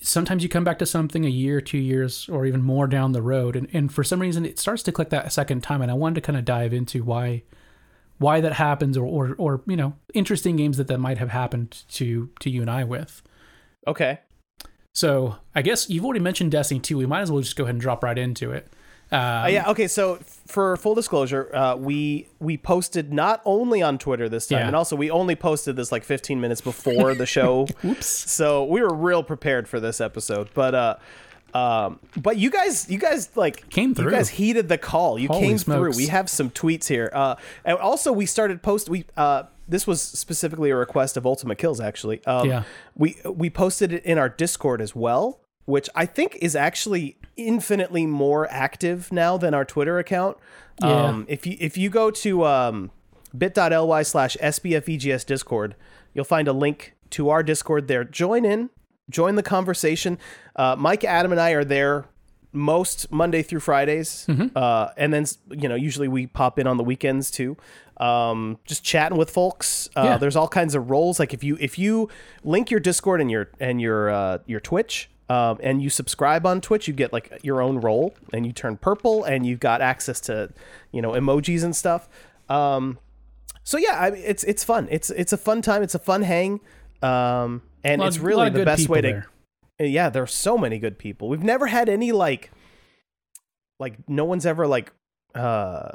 Speaker 2: sometimes you come back to something a year, two years, or even more down the road, and, and for some reason it starts to click that second time. And I wanted to kind of dive into why why that happens, or or, or you know interesting games that that might have happened to to you and I with.
Speaker 3: Okay.
Speaker 2: So I guess you've already mentioned Destiny 2. We might as well just go ahead and drop right into it. Um,
Speaker 3: Uh, yeah. Okay. So for full disclosure, uh, we we posted not only on Twitter this time,
Speaker 2: Yeah.
Speaker 3: and also we only posted this like 15 minutes before the show.
Speaker 2: Oops.
Speaker 3: So we were real prepared for this episode, but uh, um, but you guys, you guys like
Speaker 2: Came through.
Speaker 3: You guys heeded the call. You
Speaker 2: Holy
Speaker 3: came
Speaker 2: smokes.
Speaker 3: through. We have some tweets here. Uh, and also we started post. We uh, this was specifically a request of Ultimate Kills. Actually, um,
Speaker 2: Yeah.
Speaker 3: we we posted it in our Discord as well, which I think is actually infinitely more active now than our Twitter account.
Speaker 2: Yeah.
Speaker 3: Um, if you if you go to um, bit.ly slash sbfvgs discord, you'll find a link to our Discord there. Join in, join the conversation. Uh, Mike, Adam, and I are there most Monday through Fridays, uh, and then you know usually we pop in on the weekends too. Um, just chatting with folks. Uh,
Speaker 2: Yeah.
Speaker 3: There's all kinds of roles. Like if you if you link your Discord and your and your uh, your Twitch, Um, and you subscribe on Twitch, you get like your own role, and you turn purple, and you've got access to, you know, emojis and stuff. Um, so yeah, I mean, it's it's fun. It's it's a fun time. It's a fun hang, um, and
Speaker 2: Lot-
Speaker 3: it's really the best way to.
Speaker 2: there.
Speaker 3: Yeah, there are so many good people. We've never had any like, like no one's ever like, uh,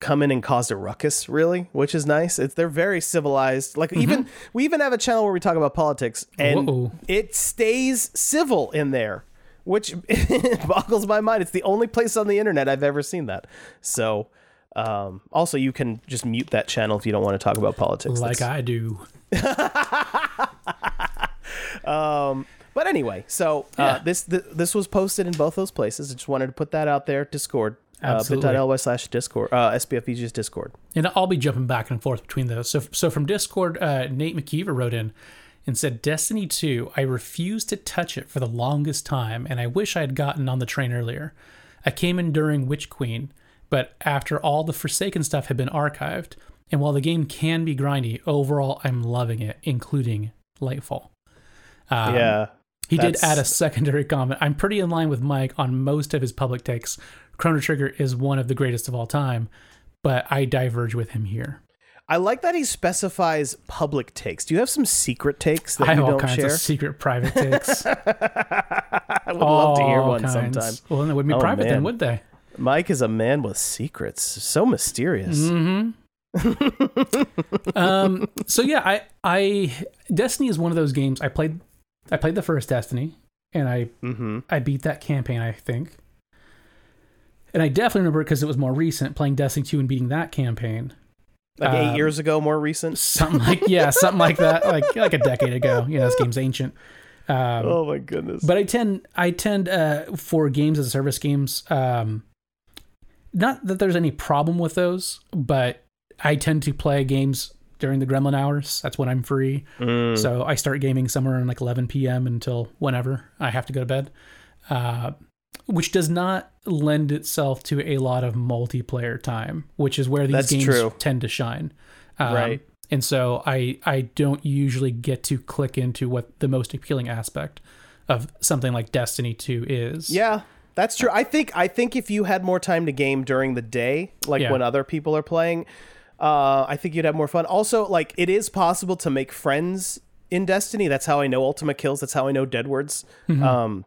Speaker 3: come in and caused a ruckus really, which is nice. It's they're very civilized. Like even we even have a channel where we talk about politics, and
Speaker 2: Uh-oh.
Speaker 3: it stays civil in there, which boggles my mind. It's the only place on the internet I've ever seen that. So. Um, also, you can just mute that channel if you don't want to talk about politics.
Speaker 2: like
Speaker 3: That's-
Speaker 2: I do.
Speaker 3: Um, but anyway, so uh,
Speaker 2: Yeah.
Speaker 3: this th- this was posted in both those places. I just wanted to put that out there. Discord, uh,
Speaker 2: Absolutely.
Speaker 3: bit.ly slash Discord, uh, Discord.
Speaker 2: And I'll be jumping back and forth between those. So, so from Discord, uh, Nate McKeever wrote in and said, Destiny 2, I refused to touch it for the longest time, and I wish I had gotten on the train earlier. I came in during Witch Queen, but after all the Forsaken stuff had been archived, and while the game can be grindy, overall I'm loving it, including Lightfall. Um,
Speaker 3: yeah,
Speaker 2: He did add a secondary comment. I'm pretty in line with Mike on most of his public takes. Chrono Trigger is one of the greatest of all time, but I diverge with him here.
Speaker 3: I like that he specifies public takes. Do you have some secret takes that
Speaker 2: I have
Speaker 3: you
Speaker 2: all
Speaker 3: don't
Speaker 2: kinds
Speaker 3: share?
Speaker 2: of secret private takes.
Speaker 3: I would love to hear one
Speaker 2: kinds.
Speaker 3: sometime.
Speaker 2: Well, then it would be
Speaker 3: Oh,
Speaker 2: private then, would they?
Speaker 3: Mike is a man with secrets, so mysterious.
Speaker 2: Mm-hmm. um, so yeah, I, I, Destiny is one of those games I played. I played the first Destiny, and I,
Speaker 3: Mm-hmm.
Speaker 2: I beat that campaign. I think, and I definitely remember because it was more recent playing Destiny two and beating that campaign.
Speaker 3: Like eight
Speaker 2: Um,
Speaker 3: years ago, more recent.
Speaker 2: something like yeah, something like that, like like a decade ago. You know, this game's ancient. Um,
Speaker 3: oh my goodness!
Speaker 2: but I tend I tend uh, for games as a service games. Um, not that there's any problem with those, but I tend to play games during the Gremlin hours. That's when I'm free.
Speaker 3: Mm.
Speaker 2: So I start gaming somewhere around like 11 p.m. until whenever I have to go to bed, uh, which does not lend itself to a lot of multiplayer time, which is where these
Speaker 3: That's
Speaker 2: games
Speaker 3: true.
Speaker 2: tend to shine. Um,
Speaker 3: Right.
Speaker 2: And so I I don't usually get to click into what the most appealing aspect of something like Destiny 2 is.
Speaker 3: Yeah, that's true. I think I think if you had more time to game during the day, like
Speaker 2: Yeah.
Speaker 3: when other people are playing, uh, I think you'd have more fun. Also, like it is possible to make friends in Destiny. That's how I know Ultima Kills. That's how I know Deadwards.
Speaker 2: Mm-hmm.
Speaker 3: Um,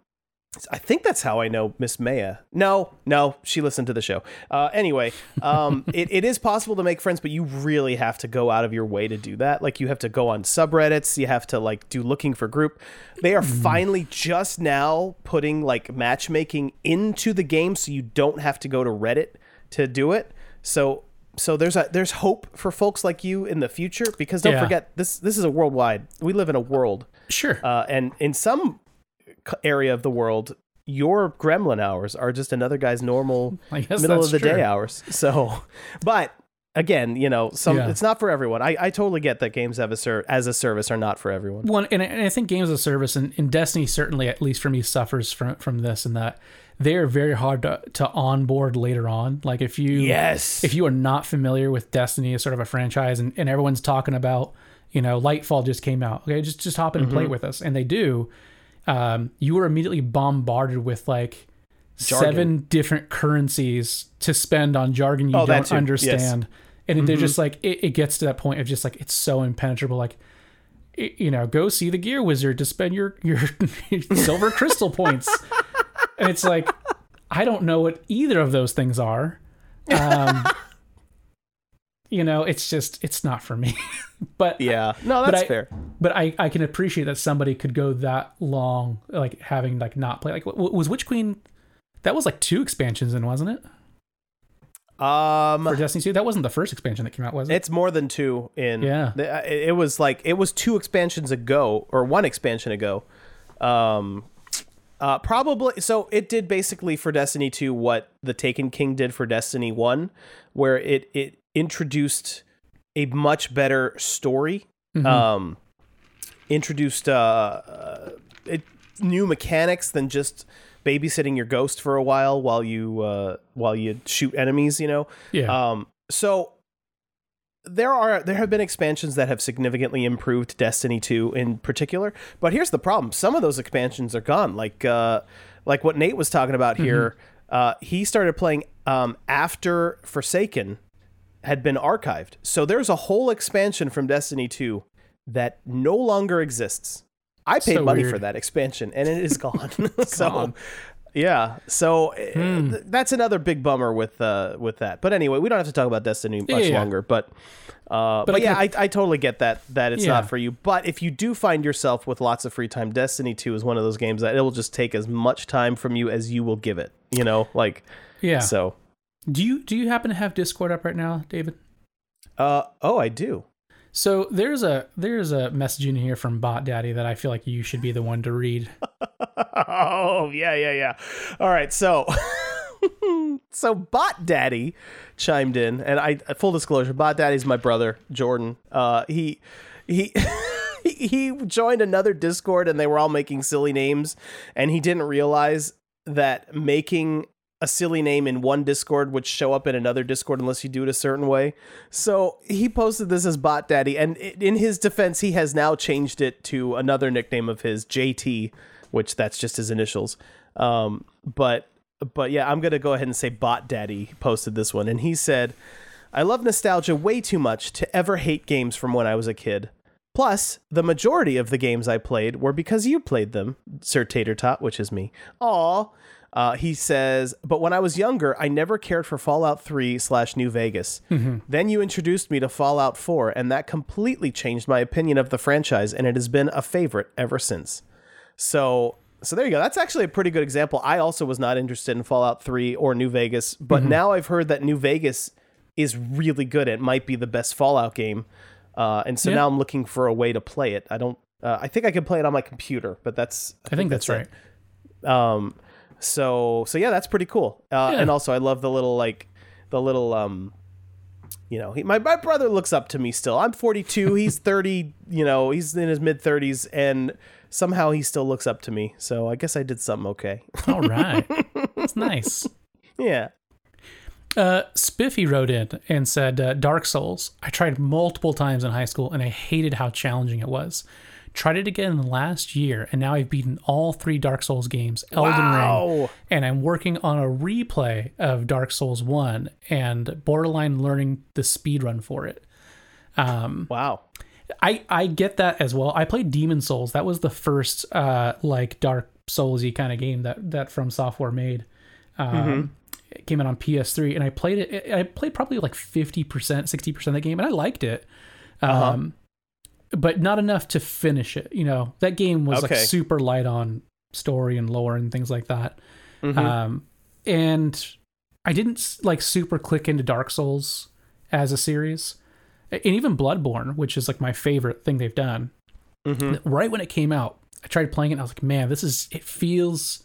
Speaker 3: I think that's how I know Miss Maya. No, no, she listened to the show. Uh, anyway, um, it, it is possible to make friends, but you really have to go out of your way to do that. Like you have to go on subreddits. You have to like do looking for group. They are finally just now putting like matchmaking into the game, so you don't have to go to Reddit to do it. So so there's a there's hope for folks like you in the future because don't
Speaker 2: Yeah.
Speaker 3: forget this this is a worldwide. We live in a world
Speaker 2: Sure.
Speaker 3: uh, and in some area of the world, your gremlin hours are just another guy's normal middle of the
Speaker 2: true.
Speaker 3: day hours. So, but again, you know, some
Speaker 2: Yeah.
Speaker 3: it's not for everyone. I, I totally get that games have a ser- as a service are not for everyone.
Speaker 2: One, and, I- and I think games as a service and, and Destiny certainly, at least for me, suffers from from this and that. They are very hard to, to onboard later on. Like if you
Speaker 3: Yes.
Speaker 2: if you are not familiar with Destiny as sort of a franchise and, and everyone's talking about, you know, Lightfall just came out. Okay, just just hop in and
Speaker 3: Mm-hmm.
Speaker 2: play with us. And they do. Um, you are immediately bombarded with like
Speaker 3: Jargon.
Speaker 2: seven different currencies to spend on jargon you
Speaker 3: Oh,
Speaker 2: don't
Speaker 3: too. Yes.
Speaker 2: understand. And
Speaker 3: Mm-hmm.
Speaker 2: they're just like it, it gets to that point of just like it's so impenetrable. Like i- you know, go see the gear wizard to spend your your silver crystal points. And it's like I don't know what either of those things are. Um you know, it's just it's not for me. but
Speaker 3: Yeah, no,
Speaker 2: but
Speaker 3: that's
Speaker 2: I-
Speaker 3: fair.
Speaker 2: but I, I can appreciate that somebody could go that long, like having like not play. Like, was Witch Queen? That was like two expansions in, wasn't it?
Speaker 3: Um,
Speaker 2: For Destiny 2? That wasn't the first expansion that came out, was it?
Speaker 3: it's more than two in.
Speaker 2: Yeah.
Speaker 3: the- uh, it, it was like it was two expansions ago or one expansion ago. Um, uh, probably so it did basically for Destiny 2 what the Taken King did for Destiny 1 where it it introduced a much better story
Speaker 2: Mhm.
Speaker 3: um introduced uh, uh it, new mechanics than just babysitting your ghost for a while while you uh while you shoot enemies you know
Speaker 2: yeah.
Speaker 3: um, so there are there have been expansions that have significantly improved Destiny 2 in particular, but here's the problem. Some of those expansions are gone. Like uh like what Nate was talking about here. Uh he started playing um after Forsaken had been archived. So there's a whole expansion from Destiny 2 that no longer exists. I paid
Speaker 2: So
Speaker 3: money
Speaker 2: weird.
Speaker 3: for that expansion and it is gone. so yeah, so uh,
Speaker 2: Hmm.
Speaker 3: th- that's another big bummer with uh with that. But anyway, we don't have to talk about Destiny much
Speaker 2: Yeah, yeah.
Speaker 3: longer, but uh, but,
Speaker 2: But I
Speaker 3: yeah, I, I totally get that that it's
Speaker 2: Yeah.
Speaker 3: not for you. But if you do find yourself with lots of free time, Destiny 2 is one of those games that it will just take as much time from you as you will give it. You know, like
Speaker 2: Yeah.
Speaker 3: so.
Speaker 2: Do you do you happen to have Discord up right now, David?
Speaker 3: Uh oh, I do.
Speaker 2: So there's a there's a message in here from Bot Daddy that I feel like you should be the one to read.
Speaker 3: oh yeah yeah yeah all right so so bot daddy chimed in and i full disclosure bot daddy's my brother jordan uh he he he joined another discord and they were all making silly names and he didn't realize that making a silly name in one discord would show up in another discord unless you do it a certain way so he posted this as bot daddy and in his defense he has now changed it to another nickname of his jt which that's just his initials um but but yeah i'm gonna go ahead and say bot daddy posted this one and he said i love nostalgia way too much to ever hate games from when i was a kid Plus, the majority of the games I played were because you played them, Sir Tater Tot, which is me. Aw. Uh, he says, but when I was younger, I never cared for Fallout 3 slash New Vegas. Then you introduced me to Fallout 4, and that completely changed my opinion of the franchise, and it has been a favorite ever since. So, so there you go. That's actually a pretty good example. I also was not interested in Fallout 3 or New Vegas, but now I've heard that New Vegas is really good. It might be the best Fallout game. Uh, and so
Speaker 2: Yeah.
Speaker 3: now I'm looking for a way to play it. I don't. Uh, I think I can play it on my computer, but that's.
Speaker 2: I think that's,
Speaker 3: it.
Speaker 2: right.
Speaker 3: Um, so so yeah, that's pretty cool. Uh,
Speaker 2: Yeah.
Speaker 3: and also I love the little like the little um, you know, he, my my brother looks up to me still. I'm 42. He's 30. You know, he's in his mid 30s, and somehow he still looks up to me. So I guess I did something okay.
Speaker 2: All right. That's nice.
Speaker 3: yeah.
Speaker 2: Uh, Spiffy wrote in and said, uh, Dark Souls. I tried multiple times in high school and I hated how challenging it was. Tried it again last year and now I've beaten all three Dark Souls games, Elden Ring, and I'm working on a replay of Dark Souls 1 and borderline learning the speed run for it. Um,
Speaker 3: Wow.
Speaker 2: I I get that as well. I played Demon Souls. That was the first uh like Dark Soulsy kind of game that that From Software made. Um, It came out on PS3, and I played it. I played probably like fifty percent, sixty percent of the game, and I liked it. Um, but not enough to finish it. You know, that game was like super light on story and lore and things like that. Um, and I didn't like super click into Dark Souls as a series, and even Bloodborne, which is like my favorite thing they've done. Right when it came out, I tried playing it and I was like, man, this is it feels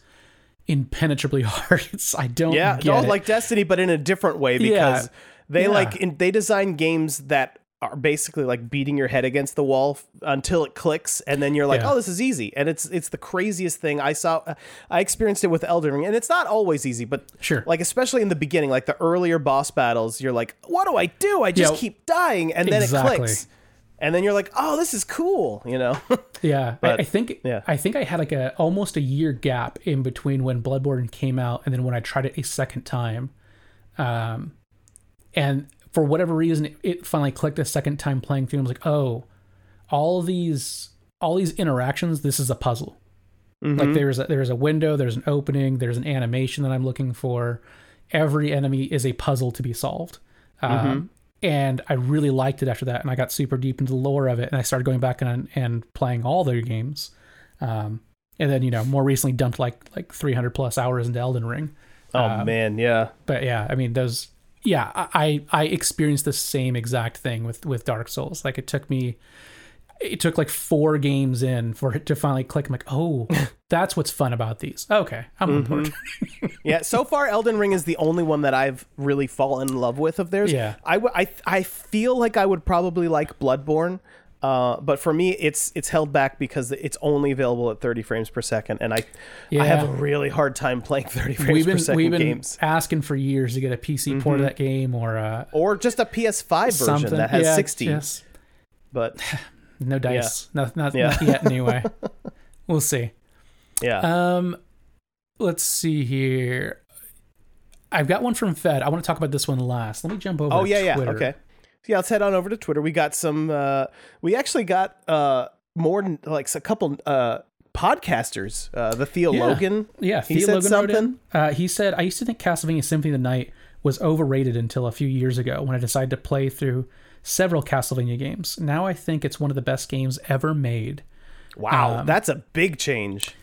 Speaker 2: impenetrably hard. It's I don't
Speaker 3: Yeah,
Speaker 2: get
Speaker 3: no, like Destiny, but in a different way
Speaker 2: Yeah.
Speaker 3: because they
Speaker 2: Yeah.
Speaker 3: like in, they design games that are basically like beating your head against the wall f- until it clicks, and then you're like,
Speaker 2: Yeah.
Speaker 3: "Oh, this is easy." And it's it's the craziest thing I saw. uh, I experienced it with Elden Ring, and it's not always easy, but
Speaker 2: Sure.
Speaker 3: like especially in the beginning, like the earlier boss battles, you're like, "What do I do? I just
Speaker 2: Yeah.
Speaker 3: keep dying," and then
Speaker 2: Exactly.
Speaker 3: it clicks, and then you're like, "Oh, this is cool," you know?
Speaker 2: Yeah, I, I think
Speaker 3: yeah.
Speaker 2: I think I had like a almost a year gap in between when Bloodborne came out and then when I tried it a second time, um, and for whatever reason it, finally clicked a second time playing through. I was like, oh, all these all these interactions, this is a puzzle. Like there's a there's a window, there's an opening, there's an animation that I'm looking for. Every enemy is a puzzle to be solved. Um, and I really liked it after that, and I got super deep into the lore of it, and I started going back and and playing all their games. Um, and then you know more recently dumped like like 300 plus hours into Elden Ring.
Speaker 3: oh man, yeah.
Speaker 2: But yeah, I mean those. Yeah, I I experienced the same exact thing with with Dark Souls. Like it took me, it took like four games in for it to finally click. I'm like, oh, that's what's fun about these. Okay, I'm on board. Mm-hmm.
Speaker 3: Yeah, so far Elden Ring is the only one that I've really fallen in love with of theirs.
Speaker 2: Yeah.
Speaker 3: I, w- I, I feel like I would probably like Bloodborne, Uh, but for me, it's it's held back because it's only available at 30 frames per second, and I I have a really hard time playing 30 frames
Speaker 2: we've
Speaker 3: per second
Speaker 2: we've been
Speaker 3: games,
Speaker 2: asking for years to get a PC port of that game or uh,
Speaker 3: or just a PS5 version that has
Speaker 2: Yeah,
Speaker 3: 60.
Speaker 2: just-
Speaker 3: But
Speaker 2: no dice. Not not,
Speaker 3: Yeah.
Speaker 2: not yet anyway. we'll see.
Speaker 3: yeah,
Speaker 2: Um, let's see here. I've got one from Fed. I want to talk about this one last. Let me jump over.
Speaker 3: oh
Speaker 2: to
Speaker 3: yeah, yeah, okay. Yeah, let's head on over to Twitter. We got some. Uh, we actually got uh, more than like a couple uh, podcasters. Uh, the Theo
Speaker 2: Yeah.
Speaker 3: Logan.
Speaker 2: Yeah,
Speaker 3: he
Speaker 2: Theo
Speaker 3: said
Speaker 2: Logan
Speaker 3: something.
Speaker 2: Uh, he said, "I used to think Castlevania Symphony of the Night was overrated until a few years ago when I decided to play through several Castlevania games. Now I think it's one of the best games ever made."
Speaker 3: Wow,
Speaker 2: Um,
Speaker 3: that's a big change.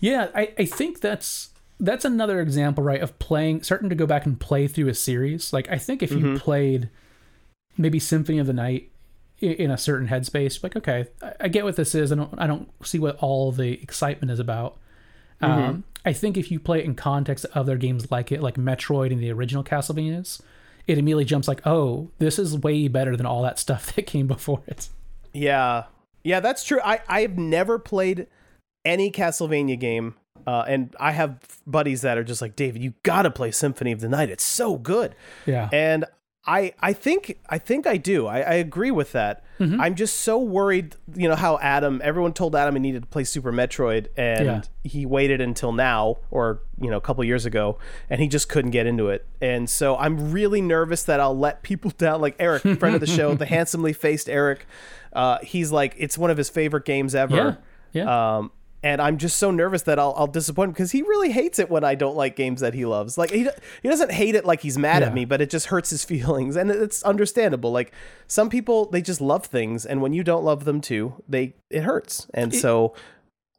Speaker 2: Yeah, I, I think that's that's another example, right, of playing starting to go back and play through a series. Like I think if you
Speaker 3: Mm-hmm.
Speaker 2: played maybe Symphony of the Night in a certain headspace, like okay, I- get what this is. I don't I don't see what all the excitement is about.
Speaker 3: Mm-hmm.
Speaker 2: Um, I think if you play it in context of other games like it, like Metroid and the original Castlevanias, it immediately jumps like, oh, this is way better than all that stuff that came before it.
Speaker 3: Yeah, yeah, that's true. I I have never played any Castlevania game, uh, and I have buddies that are just like, David, you gotta play Symphony of the Night. It's so good.
Speaker 2: Yeah.
Speaker 3: And I I think I think I do. I, I agree with that.
Speaker 2: Mm-hmm.
Speaker 3: I'm just so worried. You know how Adam. Everyone told Adam he needed to play Super Metroid, and
Speaker 2: Yeah.
Speaker 3: he waited until now, or you know, a couple years ago, and he just couldn't get into it. And so I'm really nervous that I'll let people down. Like Eric, friend of the show, the handsomely faced Eric. Uh, he's like, it's one of his favorite games ever.
Speaker 2: Yeah. Yeah.
Speaker 3: Um, and I'm just so nervous that I'll, I'll disappoint him because he really hates it when I don't like games that he loves. Like he he doesn't hate it like he's mad
Speaker 2: Yeah.
Speaker 3: at me, but it just hurts his feelings, and it's understandable. Like some people, they just love things, and when you don't love them too, they it hurts. And so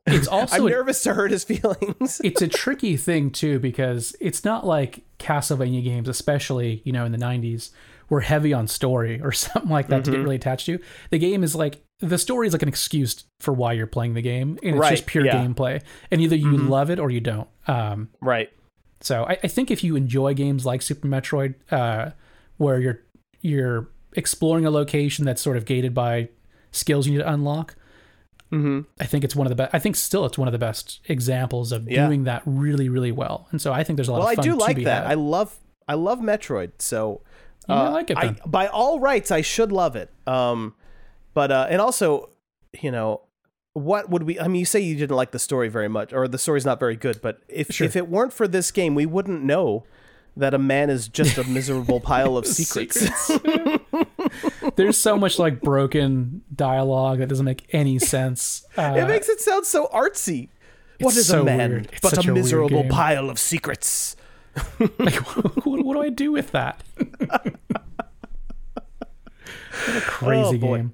Speaker 2: it's also
Speaker 3: I'm
Speaker 2: a-
Speaker 3: nervous to hurt his feelings.
Speaker 2: it's a tricky thing too because it's not like Castlevania games, especially you know in the '90s, were heavy on story or something like that to
Speaker 3: Mm-hmm.
Speaker 2: get really attached to. The game is like the story is like an excuse for why you're playing the game, and it's
Speaker 3: Right,
Speaker 2: just pure
Speaker 3: yeah. Mm-hmm.
Speaker 2: gameplay, and either you love it or you don't. Um,
Speaker 3: right.
Speaker 2: so I, I think if you enjoy games like Super Metroid, uh, where you're you're exploring a location that's sort of gated by skills you need to unlock,
Speaker 3: Mm-hmm.
Speaker 2: I think it's one of the best. I think still it's one of the best examples of
Speaker 3: Yeah.
Speaker 2: doing that really, really well. And so I think there's a lot
Speaker 3: Well,
Speaker 2: of
Speaker 3: I
Speaker 2: fun
Speaker 3: do
Speaker 2: to
Speaker 3: like
Speaker 2: be
Speaker 3: that.
Speaker 2: had.
Speaker 3: I love I love Metroid. So uh,
Speaker 2: like it
Speaker 3: I, by all rights, I should love it. Um, but uh, and also, you know, what would we? I mean, you say you didn't like the story very much, or the story's not very good. But if
Speaker 2: Sure.
Speaker 3: if it weren't for this game, we wouldn't know that a man is just a miserable pile of secrets.
Speaker 2: there's so much like broken dialogue that doesn't make any sense. Uh,
Speaker 3: it makes it sound so artsy. What is
Speaker 2: so
Speaker 3: a man but a
Speaker 2: a
Speaker 3: miserable
Speaker 2: game.
Speaker 3: pile of secrets?
Speaker 2: like, what, what do I do with that? what a crazy
Speaker 3: Oh,
Speaker 2: game.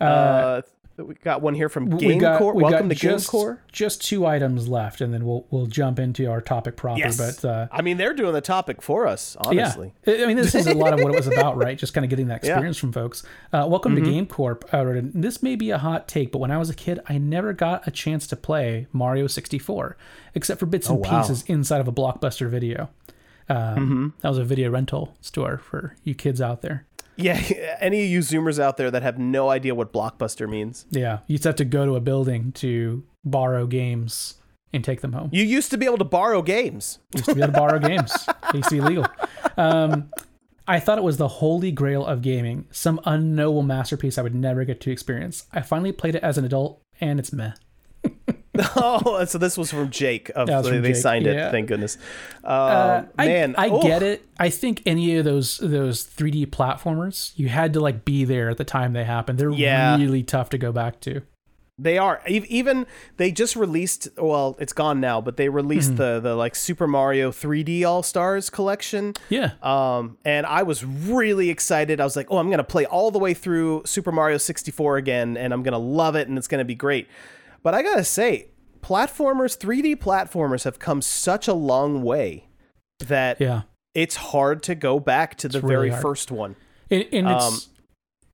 Speaker 3: Uh, we got one here from
Speaker 2: we got,
Speaker 3: GameCore.
Speaker 2: we
Speaker 3: Welcome
Speaker 2: got
Speaker 3: to
Speaker 2: just,
Speaker 3: GameCore.
Speaker 2: just two items left, and then we'll we'll jump into our topic proper.
Speaker 3: Yes.
Speaker 2: But uh,
Speaker 3: I mean, they're doing the topic for us, honestly.
Speaker 2: Yeah. I mean, this is a lot of what it was about, right? Just kind of getting that
Speaker 3: Yeah.
Speaker 2: experience from folks. Uh, welcome
Speaker 3: Mm-hmm.
Speaker 2: to Game Corp. Uh, this may be a hot take, but when I was a kid, I never got a chance to play Mario 64, except for bits and
Speaker 3: Oh, wow.
Speaker 2: pieces inside of a blockbuster video. Um,
Speaker 3: Mm-hmm.
Speaker 2: That was a video rental store for you kids out there.
Speaker 3: Yeah, any of you Zoomers out there that have no idea what Blockbuster means.
Speaker 2: Yeah, you used to have to go to a building to borrow games and take them home.
Speaker 3: You used to be able to borrow games.
Speaker 2: used to be able to borrow games. It used to be illegal. Um, I thought it was the holy grail of gaming, some unknowable masterpiece I would never get to experience. I finally played it as an adult, and it's meh.
Speaker 3: oh, so this was from Jake. Of
Speaker 2: was
Speaker 3: they,
Speaker 2: from
Speaker 3: they
Speaker 2: Jake,
Speaker 3: signed
Speaker 2: yeah.
Speaker 3: it. Thank goodness. Uh,
Speaker 2: Uh,
Speaker 3: man,
Speaker 2: I, I
Speaker 3: oh,
Speaker 2: get it. I think any of those those 3D platformers, you had to like be there at the time they happened. They're
Speaker 3: Yeah.
Speaker 2: really tough to go back to.
Speaker 3: They are even. They just released. Well, it's gone now, but they released
Speaker 2: Mm-hmm.
Speaker 3: the the like Super Mario 3D All Stars collection.
Speaker 2: Yeah.
Speaker 3: Um, and I was really excited. I was like, oh, I'm going to play all the way through Super Mario 64 again, and I'm going to love it, and it's going to be great. But I got to say, platformers, 3D platformers have come such a long way that
Speaker 2: Yeah.
Speaker 3: it's hard to go back to the very first one.
Speaker 2: And, and it's
Speaker 3: Um,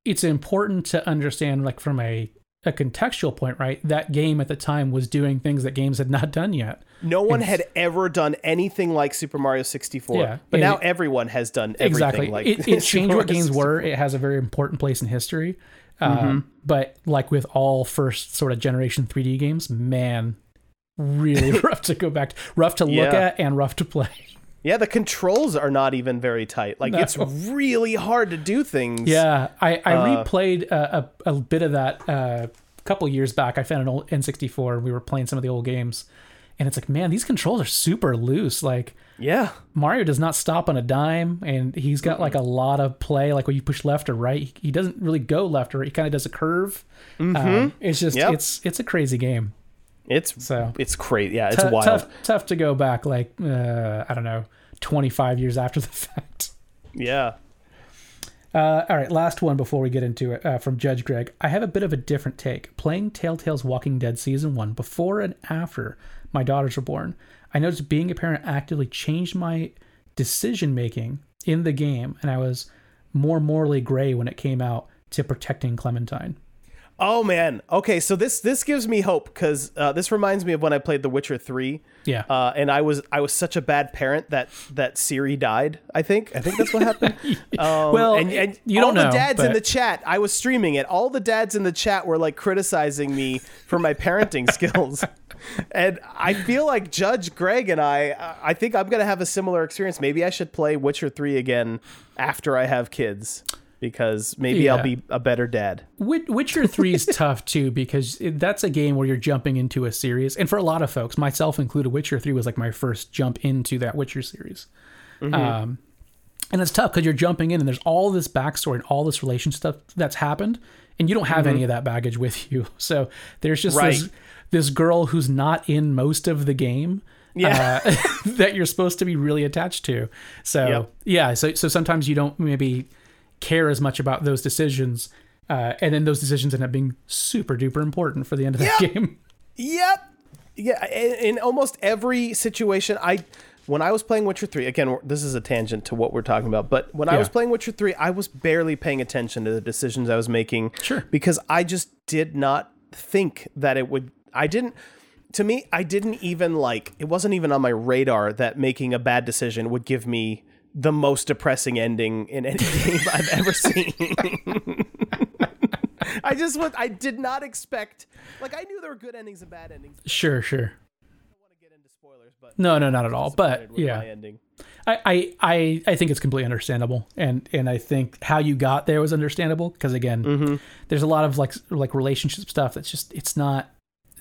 Speaker 2: it's important to understand, like from a a contextual point, right? That game at the time was doing things that games had not done yet.
Speaker 3: No one had ever done anything like Super Mario 64.
Speaker 2: Yeah,
Speaker 3: but now
Speaker 2: it-
Speaker 3: everyone has done everything
Speaker 2: exactly
Speaker 3: like
Speaker 2: it, it
Speaker 3: Super
Speaker 2: changed what games
Speaker 3: 64.
Speaker 2: were it has a very important place in history Um, But like with all first sort of generation 3D games, man, really rough to go back, to, rough to look
Speaker 3: Yeah.
Speaker 2: at and rough to play.
Speaker 3: Yeah, the controls are not even very tight. Like it's really hard to do things.
Speaker 2: Yeah, I, I
Speaker 3: Uh,
Speaker 2: replayed a, a, a bit of that uh, a couple years back. I found an old N64. We were playing some of the old games, and it's like, man, these controls are super loose. Like
Speaker 3: Yeah.
Speaker 2: Mario does not stop on a dime, and he's got like a lot of play. Like when you push left or right, he, doesn't really go left or right. He kind of does a curve. Um, it's just
Speaker 3: Yep.
Speaker 2: it's it's a crazy game.
Speaker 3: It's
Speaker 2: So
Speaker 3: it's crazy. Yeah, it's
Speaker 2: Tou-
Speaker 3: wild.
Speaker 2: tough tough to go back like uh, I don't know, twenty five years after the fact.
Speaker 3: Yeah.
Speaker 2: Uh, all right, last one before we get into it uh, from Judge Greg. I have a bit of a different take. Playing Telltale's Walking Dead season one before and after my daughters were born, I noticed being a parent actively changed my decision making in the game, and I was more morally gray when it came out to protecting Clementine.
Speaker 3: Oh man. Okay, so this this gives me hope because uh, this reminds me of when I played The Witcher Three.
Speaker 2: Yeah.
Speaker 3: Uh, and I was I was such a bad parent that that Ciri died. I think I think that's what happened. Um,
Speaker 2: Well,
Speaker 3: and, and
Speaker 2: you
Speaker 3: all
Speaker 2: don't
Speaker 3: the
Speaker 2: know,
Speaker 3: dads in the chat. I was streaming it. All the dads in the chat were like criticizing me for my parenting skills. And I feel like Judge Greg and I, I think I'm gonna have a similar experience. Maybe I should play Witcher Three again after I have kids because maybe
Speaker 2: Yeah.
Speaker 3: I'll be a better dad.
Speaker 2: Witcher 3 is tough too because that's a game where you're jumping into a series. And for a lot of folks, myself included, Witcher 3 was like my first jump into that Witcher series. Um, and it's tough because you're jumping in and there's all this backstory and all this relation stuff that's happened. And you don't have any of that baggage with you. So there's just this, this girl who's not in most of the game.
Speaker 3: Yeah.
Speaker 2: uh, that you're supposed to be really attached to. So
Speaker 3: Yep.
Speaker 2: yeah, so so sometimes you don't maybe care as much about those decisions, uh, and then those decisions end up being super duper important for the end of that
Speaker 3: Yep.
Speaker 2: game.
Speaker 3: Yep. Yeah, in, in almost every situation, I when I was playing Witcher 3, again, this is a tangent to what we're talking about, but when I was playing Witcher 3, I was barely paying attention to the decisions I was making.
Speaker 2: Sure.
Speaker 3: Because I just did not think that it would I didn't to me, I didn't even like it wasn't even on my radar that making a bad decision would give me the most depressing ending in any game I've ever seen. I just was I did not expect like I knew there were good endings and bad endings.
Speaker 2: Sure, sure.
Speaker 3: I don't want to get into spoilers, but
Speaker 2: No, no, not at all. But
Speaker 3: disappointed with my
Speaker 2: yeah, I, I, I think it's completely understandable, and and I think how you got there was understandable because again,
Speaker 3: Mm-hmm.
Speaker 2: there's a lot of like like relationship stuff that's just it's not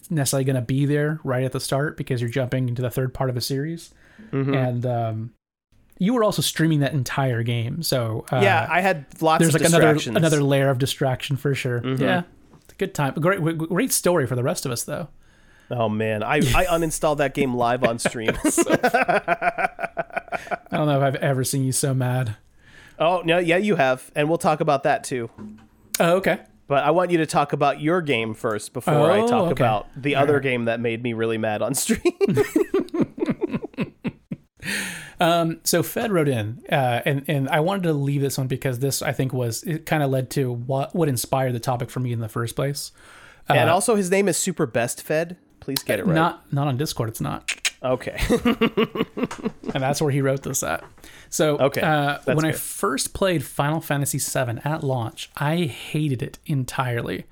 Speaker 2: necessarily going to be there right at the start because you're jumping into the third part of a series,
Speaker 3: Mm-hmm.
Speaker 2: and um, you were also streaming that entire game, so uh,
Speaker 3: yeah, I had lots
Speaker 2: there's
Speaker 3: of
Speaker 2: like another
Speaker 3: distractions. Mm-hmm.
Speaker 2: another layer of distraction for sure. Yeah, it's a good time. Great, great story for the rest of us though.
Speaker 3: Oh man, I, I uninstalled that game live on stream.
Speaker 2: I don't know if I've ever seen you so mad.
Speaker 3: oh no, yeah, you have, and we'll talk about that too.
Speaker 2: Oh, okay.
Speaker 3: But I want you to talk about your game first before I
Speaker 2: Oh,
Speaker 3: talk
Speaker 2: okay.
Speaker 3: about the other game that made me really mad on stream.
Speaker 2: So Fed wrote in, uh, and and I wanted to leave this one because this I think was it kind of led to what what inspired the topic for me in the first place.
Speaker 3: and also, his name is Super Best Fed. Please get it right.
Speaker 2: Uh, Not not on Discord, it's not,
Speaker 3: okay.
Speaker 2: and that's where he wrote this at. So
Speaker 3: Okay,
Speaker 2: uh, when I first played Final Fantasy VII at launch, I hated it entirely.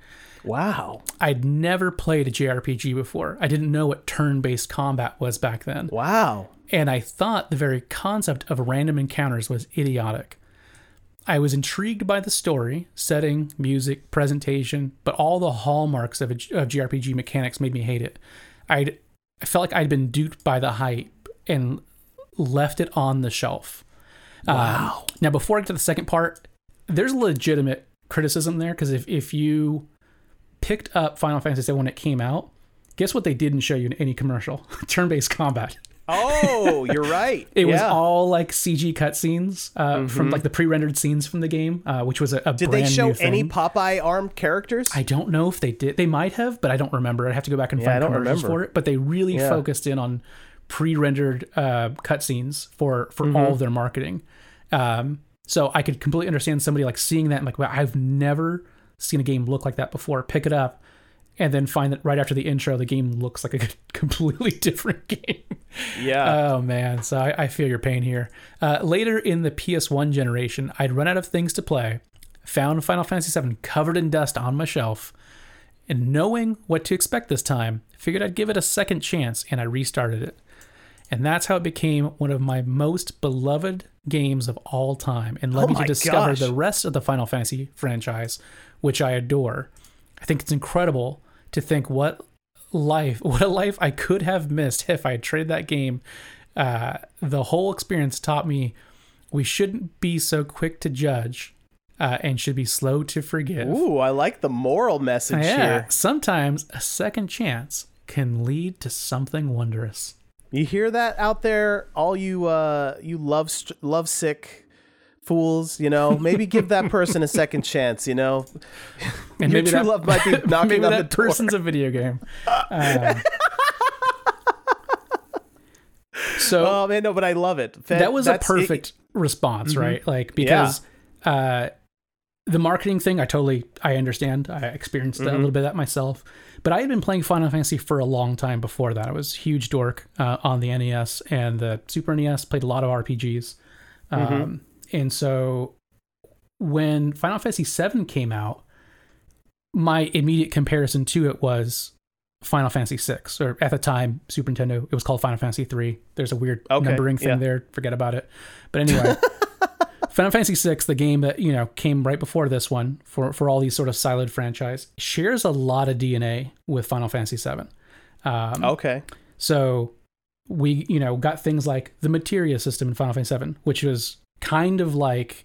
Speaker 3: Wow.
Speaker 2: I'd never played a JRPG before. I didn't know what turn-based combat was back then.
Speaker 3: Wow.
Speaker 2: and I thought the very concept of random encounters was idiotic. I was intrigued by the story, setting, music, presentation, but all the hallmarks of, a, of JRPG mechanics made me hate it. I'd, I felt like I'd been duped by the hype and left it on the shelf. Uh, wow. now, before I get to the second part, there's legitimate criticism there because if, if you picked up Final Fantasy VII when it came out, guess what they didn't show you in any commercial? Turn based combat.
Speaker 3: Oh, you're right.
Speaker 2: It was
Speaker 3: Yeah. Mm-hmm.
Speaker 2: all like CG cutscenes uh, from like the pre-rendered scenes from the game, uh, which was a, a
Speaker 3: Did they show any Popeye armed characters?
Speaker 2: I don't know if they did. They might have, but I don't remember. I have to go back and
Speaker 3: Yeah,
Speaker 2: find commercials
Speaker 3: remember.
Speaker 2: for it. But they really
Speaker 3: Yeah.
Speaker 2: focused in on pre-rendered uh, cutscenes for for
Speaker 3: Mm-hmm.
Speaker 2: all of their marketing. Um, so I could completely understand somebody like seeing that and like, wow, I've never seen a game look like that before. Pick it up. And then find that right after the intro, the game looks like a completely different game.
Speaker 3: yeah.
Speaker 2: Oh man, so I, I feel your pain here. Uh, later in the PS1 generation, I'd run out of things to play, found Final Fantasy VII covered in dust on my shelf, and knowing what to expect this time, figured I'd give it a second chance and I restarted it. And that's how it became one of my most beloved games of all time and led
Speaker 3: Oh
Speaker 2: me to discover
Speaker 3: gosh.
Speaker 2: the rest of the Final Fantasy franchise, which I adore. I think it's incredible to think what life, what a life I could have missed if I had traded that game. Uh, the whole experience taught me we shouldn't be so quick to judge uh, and should be slow to forgive.
Speaker 3: Ooh, I like the moral message
Speaker 2: yeah,
Speaker 3: here.
Speaker 2: sometimes a second chance can lead to something wondrous.
Speaker 3: You hear that out there, all you uh you love st- love sick fools, you know? Maybe give that person a second chance, you know?
Speaker 2: And
Speaker 3: Your
Speaker 2: maybe
Speaker 3: true
Speaker 2: that,
Speaker 3: love might be knocking
Speaker 2: maybe
Speaker 3: on
Speaker 2: that
Speaker 3: the door.
Speaker 2: person's a video game. Uh, so
Speaker 3: Oh man, no, but I love it. Fa-
Speaker 2: that was a
Speaker 3: that's- it-
Speaker 2: perfect response, right? Like because uh, the marketing thing, I totally I understand. I experienced that, a little bit of that myself. But I had been playing Final Fantasy for a long time before that. I was a huge dork uh, on the NES and the Super NES. Played a lot of RPGs, um, and so when Final Fantasy VII came out, my immediate comparison to it was Final Fantasy VI, or at the time Super Nintendo, it was called Final Fantasy III. There's a weird
Speaker 3: Okay,
Speaker 2: numbering thing
Speaker 3: yeah.
Speaker 2: there. Forget about it. But anyway, Final Fantasy VI, the game that you know came right before this one for for all these sort of siloed franchise, shares a lot of DNA with Final Fantasy VII. Um,
Speaker 3: Okay.
Speaker 2: so we, you know, got things like the materia system in Final Fantasy VII, which was kind of like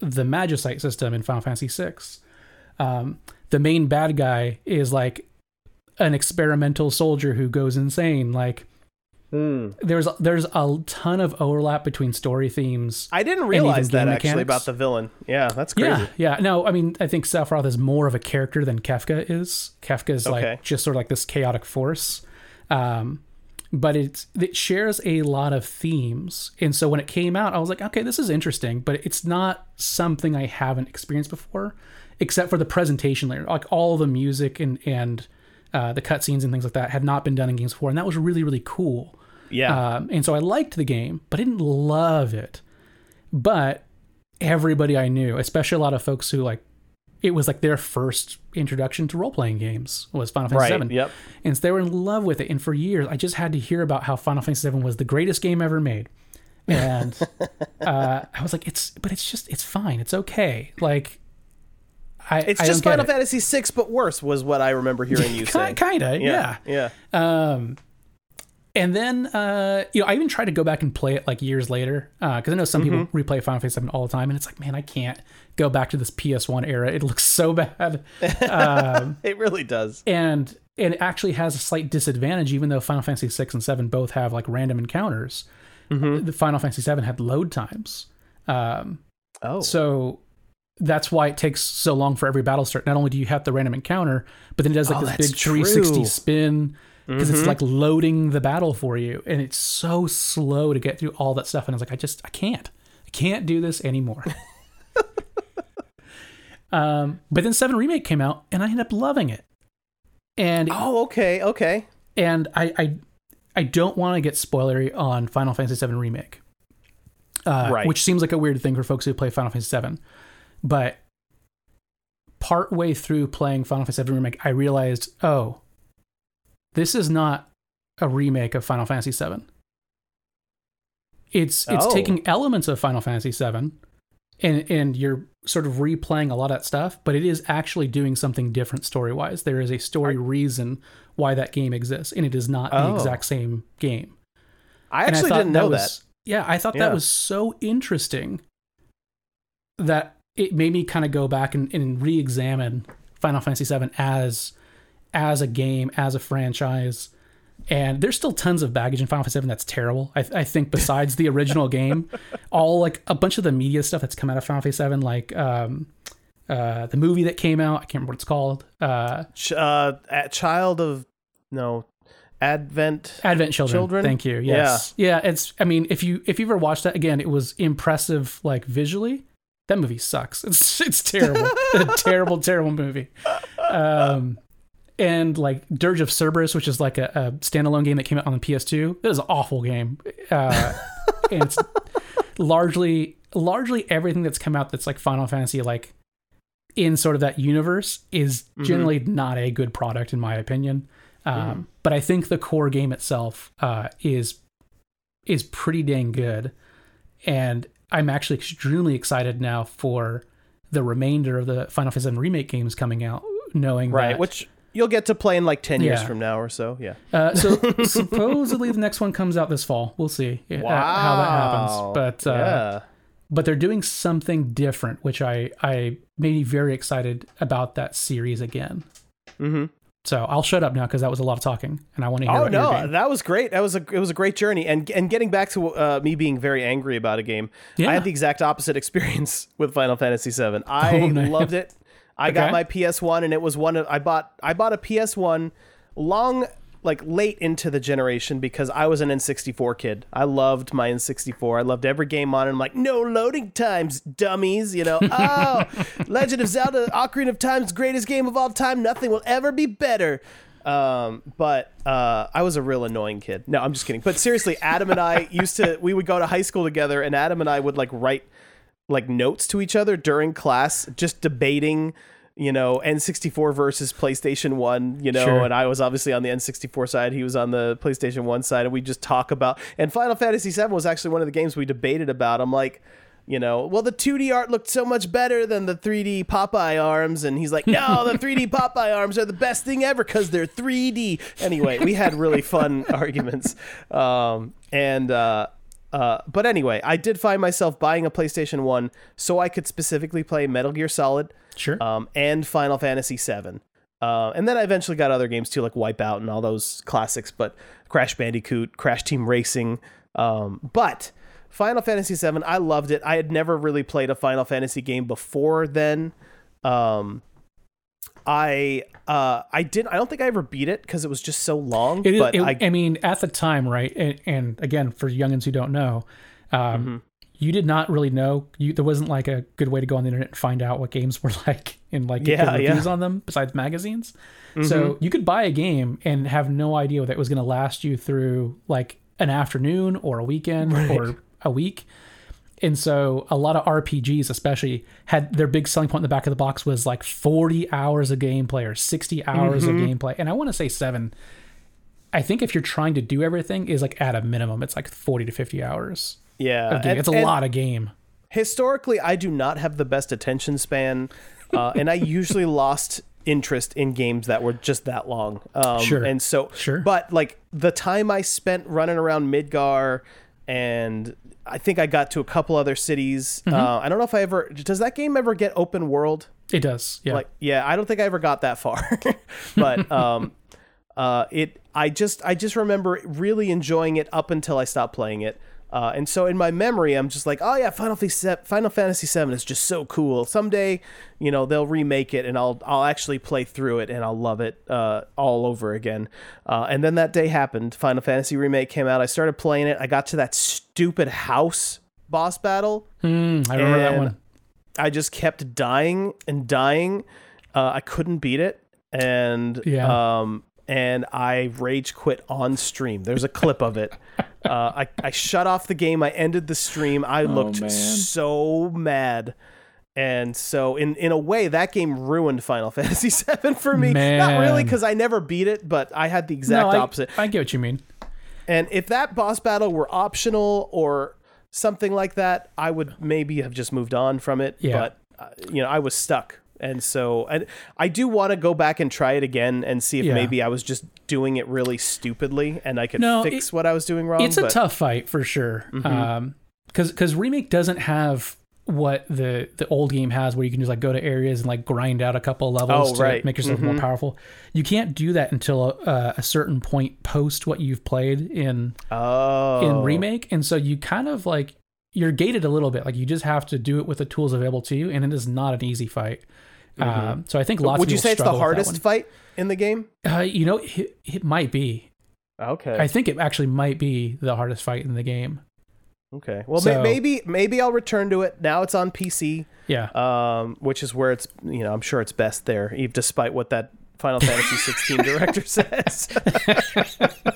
Speaker 2: the Magicite system in Final Fantasy VI. Um, the main bad guy is like an experimental soldier who goes insane. Like
Speaker 3: Hmm.
Speaker 2: there's there's a ton of overlap between story themes.
Speaker 3: I didn't realize that
Speaker 2: game
Speaker 3: actually
Speaker 2: mechanics.
Speaker 3: about the villain. Yeah, that's crazy.
Speaker 2: Yeah, yeah. No, I mean, I think Sephiroth is more of a character than Kefka is. Kefka is
Speaker 3: Okay.
Speaker 2: like just sort of like this chaotic force. Um, but it's it shares a lot of themes, and so when it came out, I was like, okay, this is interesting, but it's not something I haven't experienced before, except for the presentation layer. Like all the music and and uh, the cutscenes and things like that had not been done in games before, and that was really really cool.
Speaker 3: Yeah.
Speaker 2: Um, and so I liked the game, but I didn't love it. But everybody I knew, especially a lot of folks who like, it was like their first introduction to role playing games was Final Fantasy
Speaker 3: right.
Speaker 2: VII.
Speaker 3: Yep.
Speaker 2: And so they were in love with it. And for years, I just had to hear about how Final Fantasy VII was the greatest game ever made. And uh, I was like, it's, but it's just, it's fine. It's okay. Like, I,
Speaker 3: It's
Speaker 2: I
Speaker 3: just
Speaker 2: don't
Speaker 3: Final
Speaker 2: it.
Speaker 3: Fantasy VI, but worse, was what I remember hearing you say.
Speaker 2: Kind of, yeah.
Speaker 3: Yeah.
Speaker 2: Um, and then uh, you know, I even tried to go back and play it like years later because I know some people replay Final Fantasy VII all the time, and it's like, man, I can't go back to this PS1 era. It looks so bad, um,
Speaker 3: It really does.
Speaker 2: and and it actually has a slight disadvantage, even though Final Fantasy VI and Seven both have like random encounters. The Final Fantasy VII had load times. Um,
Speaker 3: Oh.
Speaker 2: so that's why it takes so long for every battle start. Not only do you have the random encounter, but then it does like
Speaker 3: Oh,
Speaker 2: this big 360
Speaker 3: true.
Speaker 2: spin because it's like loading the battle for you, and it's so slow to get through all that stuff. And I was like, I just I can't, I can't do this anymore. um, but then Seven Remake came out, and I ended up loving it. And
Speaker 3: oh, okay. Okay.
Speaker 2: and I I, I don't want to get spoilery on Final Fantasy VII Remake, uh,
Speaker 3: Right.
Speaker 2: which seems like a weird thing for folks who play Final Fantasy VII, but partway through playing Final Fantasy VII Remake, I realized, oh, this is not a remake of Final Fantasy VII. It's it's
Speaker 3: Oh.
Speaker 2: taking elements of Final Fantasy VII, and and you're sort of replaying a lot of that stuff, but it is actually doing something different story wise. There is a story reason why that game exists, and it is not the
Speaker 3: Oh.
Speaker 2: exact same game.
Speaker 3: I
Speaker 2: And
Speaker 3: actually
Speaker 2: thought
Speaker 3: didn't know
Speaker 2: was, Yeah, I thought
Speaker 3: Yeah.
Speaker 2: that was so interesting that it made me kind of go back and, and re-examine Final Fantasy VII as as a game, as a franchise. And there's still tons of baggage in Final Fantasy VII that's terrible. I, I think besides the original game, all like a bunch of the media stuff that's come out of Final Fantasy VII, like um, uh, the movie that came out, I can't remember what it's called. Uh.
Speaker 3: Ch- uh, child of no Advent.
Speaker 2: Advent Children.
Speaker 3: Children?
Speaker 2: Thank you. Yes. Yeah. It's. I mean, if you if you ever watched that again, it was impressive. Like visually, that movie sucks. It's it's terrible. a terrible, terrible movie. Um, and like Dirge of Cerberus, which is like a, a standalone game that came out on the PS2. That is an awful game. Uh, and it's largely largely everything that's come out that's like Final Fantasy like in sort of that universe is generally not a good product in my opinion. Um, But I think the core game itself uh, is is pretty dang good, and I'm actually extremely excited now for the remainder of the Final Fantasy VII remake games coming out, knowing
Speaker 3: Right,
Speaker 2: that,
Speaker 3: which you'll get to play in like 10 years
Speaker 2: Yeah.
Speaker 3: from now or so. Yeah.
Speaker 2: Uh, so supposedly the next one comes out this fall. We'll see uh, how that happens. But uh,
Speaker 3: yeah.
Speaker 2: but they're doing something different, which I I made me very excited about that series again.
Speaker 3: Mm-hmm.
Speaker 2: So I'll shut up now because that was a lot of talking, and I want to hear.
Speaker 3: Oh no, that was great. That was a it was a great journey, and and getting back to uh, me being very angry about a game,
Speaker 2: Yeah.
Speaker 3: I had the exact opposite experience with Final Fantasy VII. I
Speaker 2: Oh,
Speaker 3: loved it. I got my PS One, and it was one of I bought I bought a PS One long like late into the generation because I was an N64 kid. I loved my N64. I loved every game on it. I'm like, no loading times, dummies. You know, oh, Legend of Zelda: Ocarina of Time's greatest game of all time. Nothing will ever be better. Um, but uh, I was a real annoying kid. No, I'm just kidding. But seriously, Adam and I used to we would go to high school together, and Adam and I would like write like notes to each other during class, just debating, you know, N64 versus PlayStation 1, you know,
Speaker 2: Sure.
Speaker 3: and I was obviously on the N64 side, he was on the PlayStation 1 side, and we just talk about and Final Fantasy 7 was actually one of the games we debated about. I'm like, you know, well, the 2D art looked so much better than the 3D Popeye arms. And he's like, no, the 3D Popeye arms are the best thing ever because they're 3D. Anyway, we had really fun arguments. Um, and, uh, uh, but anyway, I did find myself buying a PlayStation 1 so I could specifically play Metal Gear Solid
Speaker 2: Sure.
Speaker 3: um, and Final Fantasy VII. Uh, and then I eventually got other games too, like Wipeout and all those classics, but Crash Bandicoot, Crash Team Racing. Um, but Final Fantasy VII, I loved it. I had never really played a Final Fantasy game before then. Um, I uh, I didn't. I don't think I ever beat it because it was just so long.
Speaker 2: It
Speaker 3: but
Speaker 2: it-
Speaker 3: I,
Speaker 2: I, mean, at the time, right? And, and again, for youngins who don't know, um,
Speaker 3: Mm-hmm.
Speaker 2: you did not really know. You there wasn't like a good way to go on the internet and find out what games were like and like get
Speaker 3: Yeah,
Speaker 2: good
Speaker 3: yeah.
Speaker 2: reviews on them besides magazines. So you could buy a game and have no idea that it was going to last you through like an afternoon or a weekend or a week. And so a lot of RPGs, especially, had their big selling point in the back of the box was like 40 hours of gameplay or 60 hours of gameplay. And I want to say seven. I think if you're trying to do everything, is like at a minimum, it's like 40 to 50 hours.
Speaker 3: yeah, and-
Speaker 2: it's a lot of game.
Speaker 3: historically i do not have the best attention span uh, and i usually lost interest in games that were just that long um,
Speaker 2: Sure.
Speaker 3: and so
Speaker 2: Sure.
Speaker 3: but like the time i spent running around midgar and i think i got to a couple other cities
Speaker 2: Mm-hmm.
Speaker 3: uh, i don't know if i ever does that game ever get open world
Speaker 2: It does. Yeah.
Speaker 3: like yeah i don't think i ever got that far but um uh it i just i just remember really enjoying it up until i stopped playing it uh, and so in my memory, I'm just like, oh yeah, Final Fantasy Final Fantasy VII is just so cool. Someday, you know, they'll remake it, and I'll I'll actually play through it, and I'll love it uh, all over again. Uh, and then that day happened. Final Fantasy remake came out. I started playing it. I got to that stupid house boss battle,
Speaker 2: Hmm, I remember that one.
Speaker 3: I just kept dying and dying. Uh, I couldn't beat it, and
Speaker 2: Yeah.
Speaker 3: um, and I rage quit on stream. There's a clip of it. Uh, I I shut off the game. I ended the stream. I looked
Speaker 6: man.
Speaker 3: so mad. And so, in, in a way, that game ruined Final Fantasy VII for me. Not really, because I never beat it, but I had the exact
Speaker 2: no, I,
Speaker 3: opposite.
Speaker 2: I get what you mean.
Speaker 3: And if that boss battle were optional or something like that, I would maybe have just moved on from it.
Speaker 2: Yeah.
Speaker 3: But uh, you know, I was stuck, and so and I do want to go back and try it again and see if
Speaker 2: Yeah.
Speaker 3: maybe I was just doing it really stupidly and I could
Speaker 2: No,
Speaker 3: fix
Speaker 2: it-
Speaker 3: what I was doing wrong.
Speaker 2: it's a tough fight for sure. Mm-hmm. Um, because because remake doesn't have what the the old game has, where you can just like go to areas and like grind out a couple levels
Speaker 3: Oh,
Speaker 2: to
Speaker 3: right.
Speaker 2: make yourself more mm-hmm. powerful. You can't do that until a, a certain point post what you've played in
Speaker 3: Oh,
Speaker 2: in remake, and so you kind of like you're gated a little bit. Like you just have to do it with the tools available to you, and it is not an easy fight. Um, so I think lots. Of
Speaker 3: would
Speaker 2: you
Speaker 3: say it's the
Speaker 2: struggle with that
Speaker 3: hardest fight in the game?
Speaker 2: Uh, you know, it, it might be.
Speaker 3: Okay.
Speaker 2: I think it actually might be the hardest fight in the game.
Speaker 3: okay. Well,
Speaker 2: So-
Speaker 3: maybe maybe I'll return to it. Now it's on PC.
Speaker 2: Yeah.
Speaker 3: um, which is where it's you know I'm sure it's best there, even despite what that Final Fantasy 16 director says.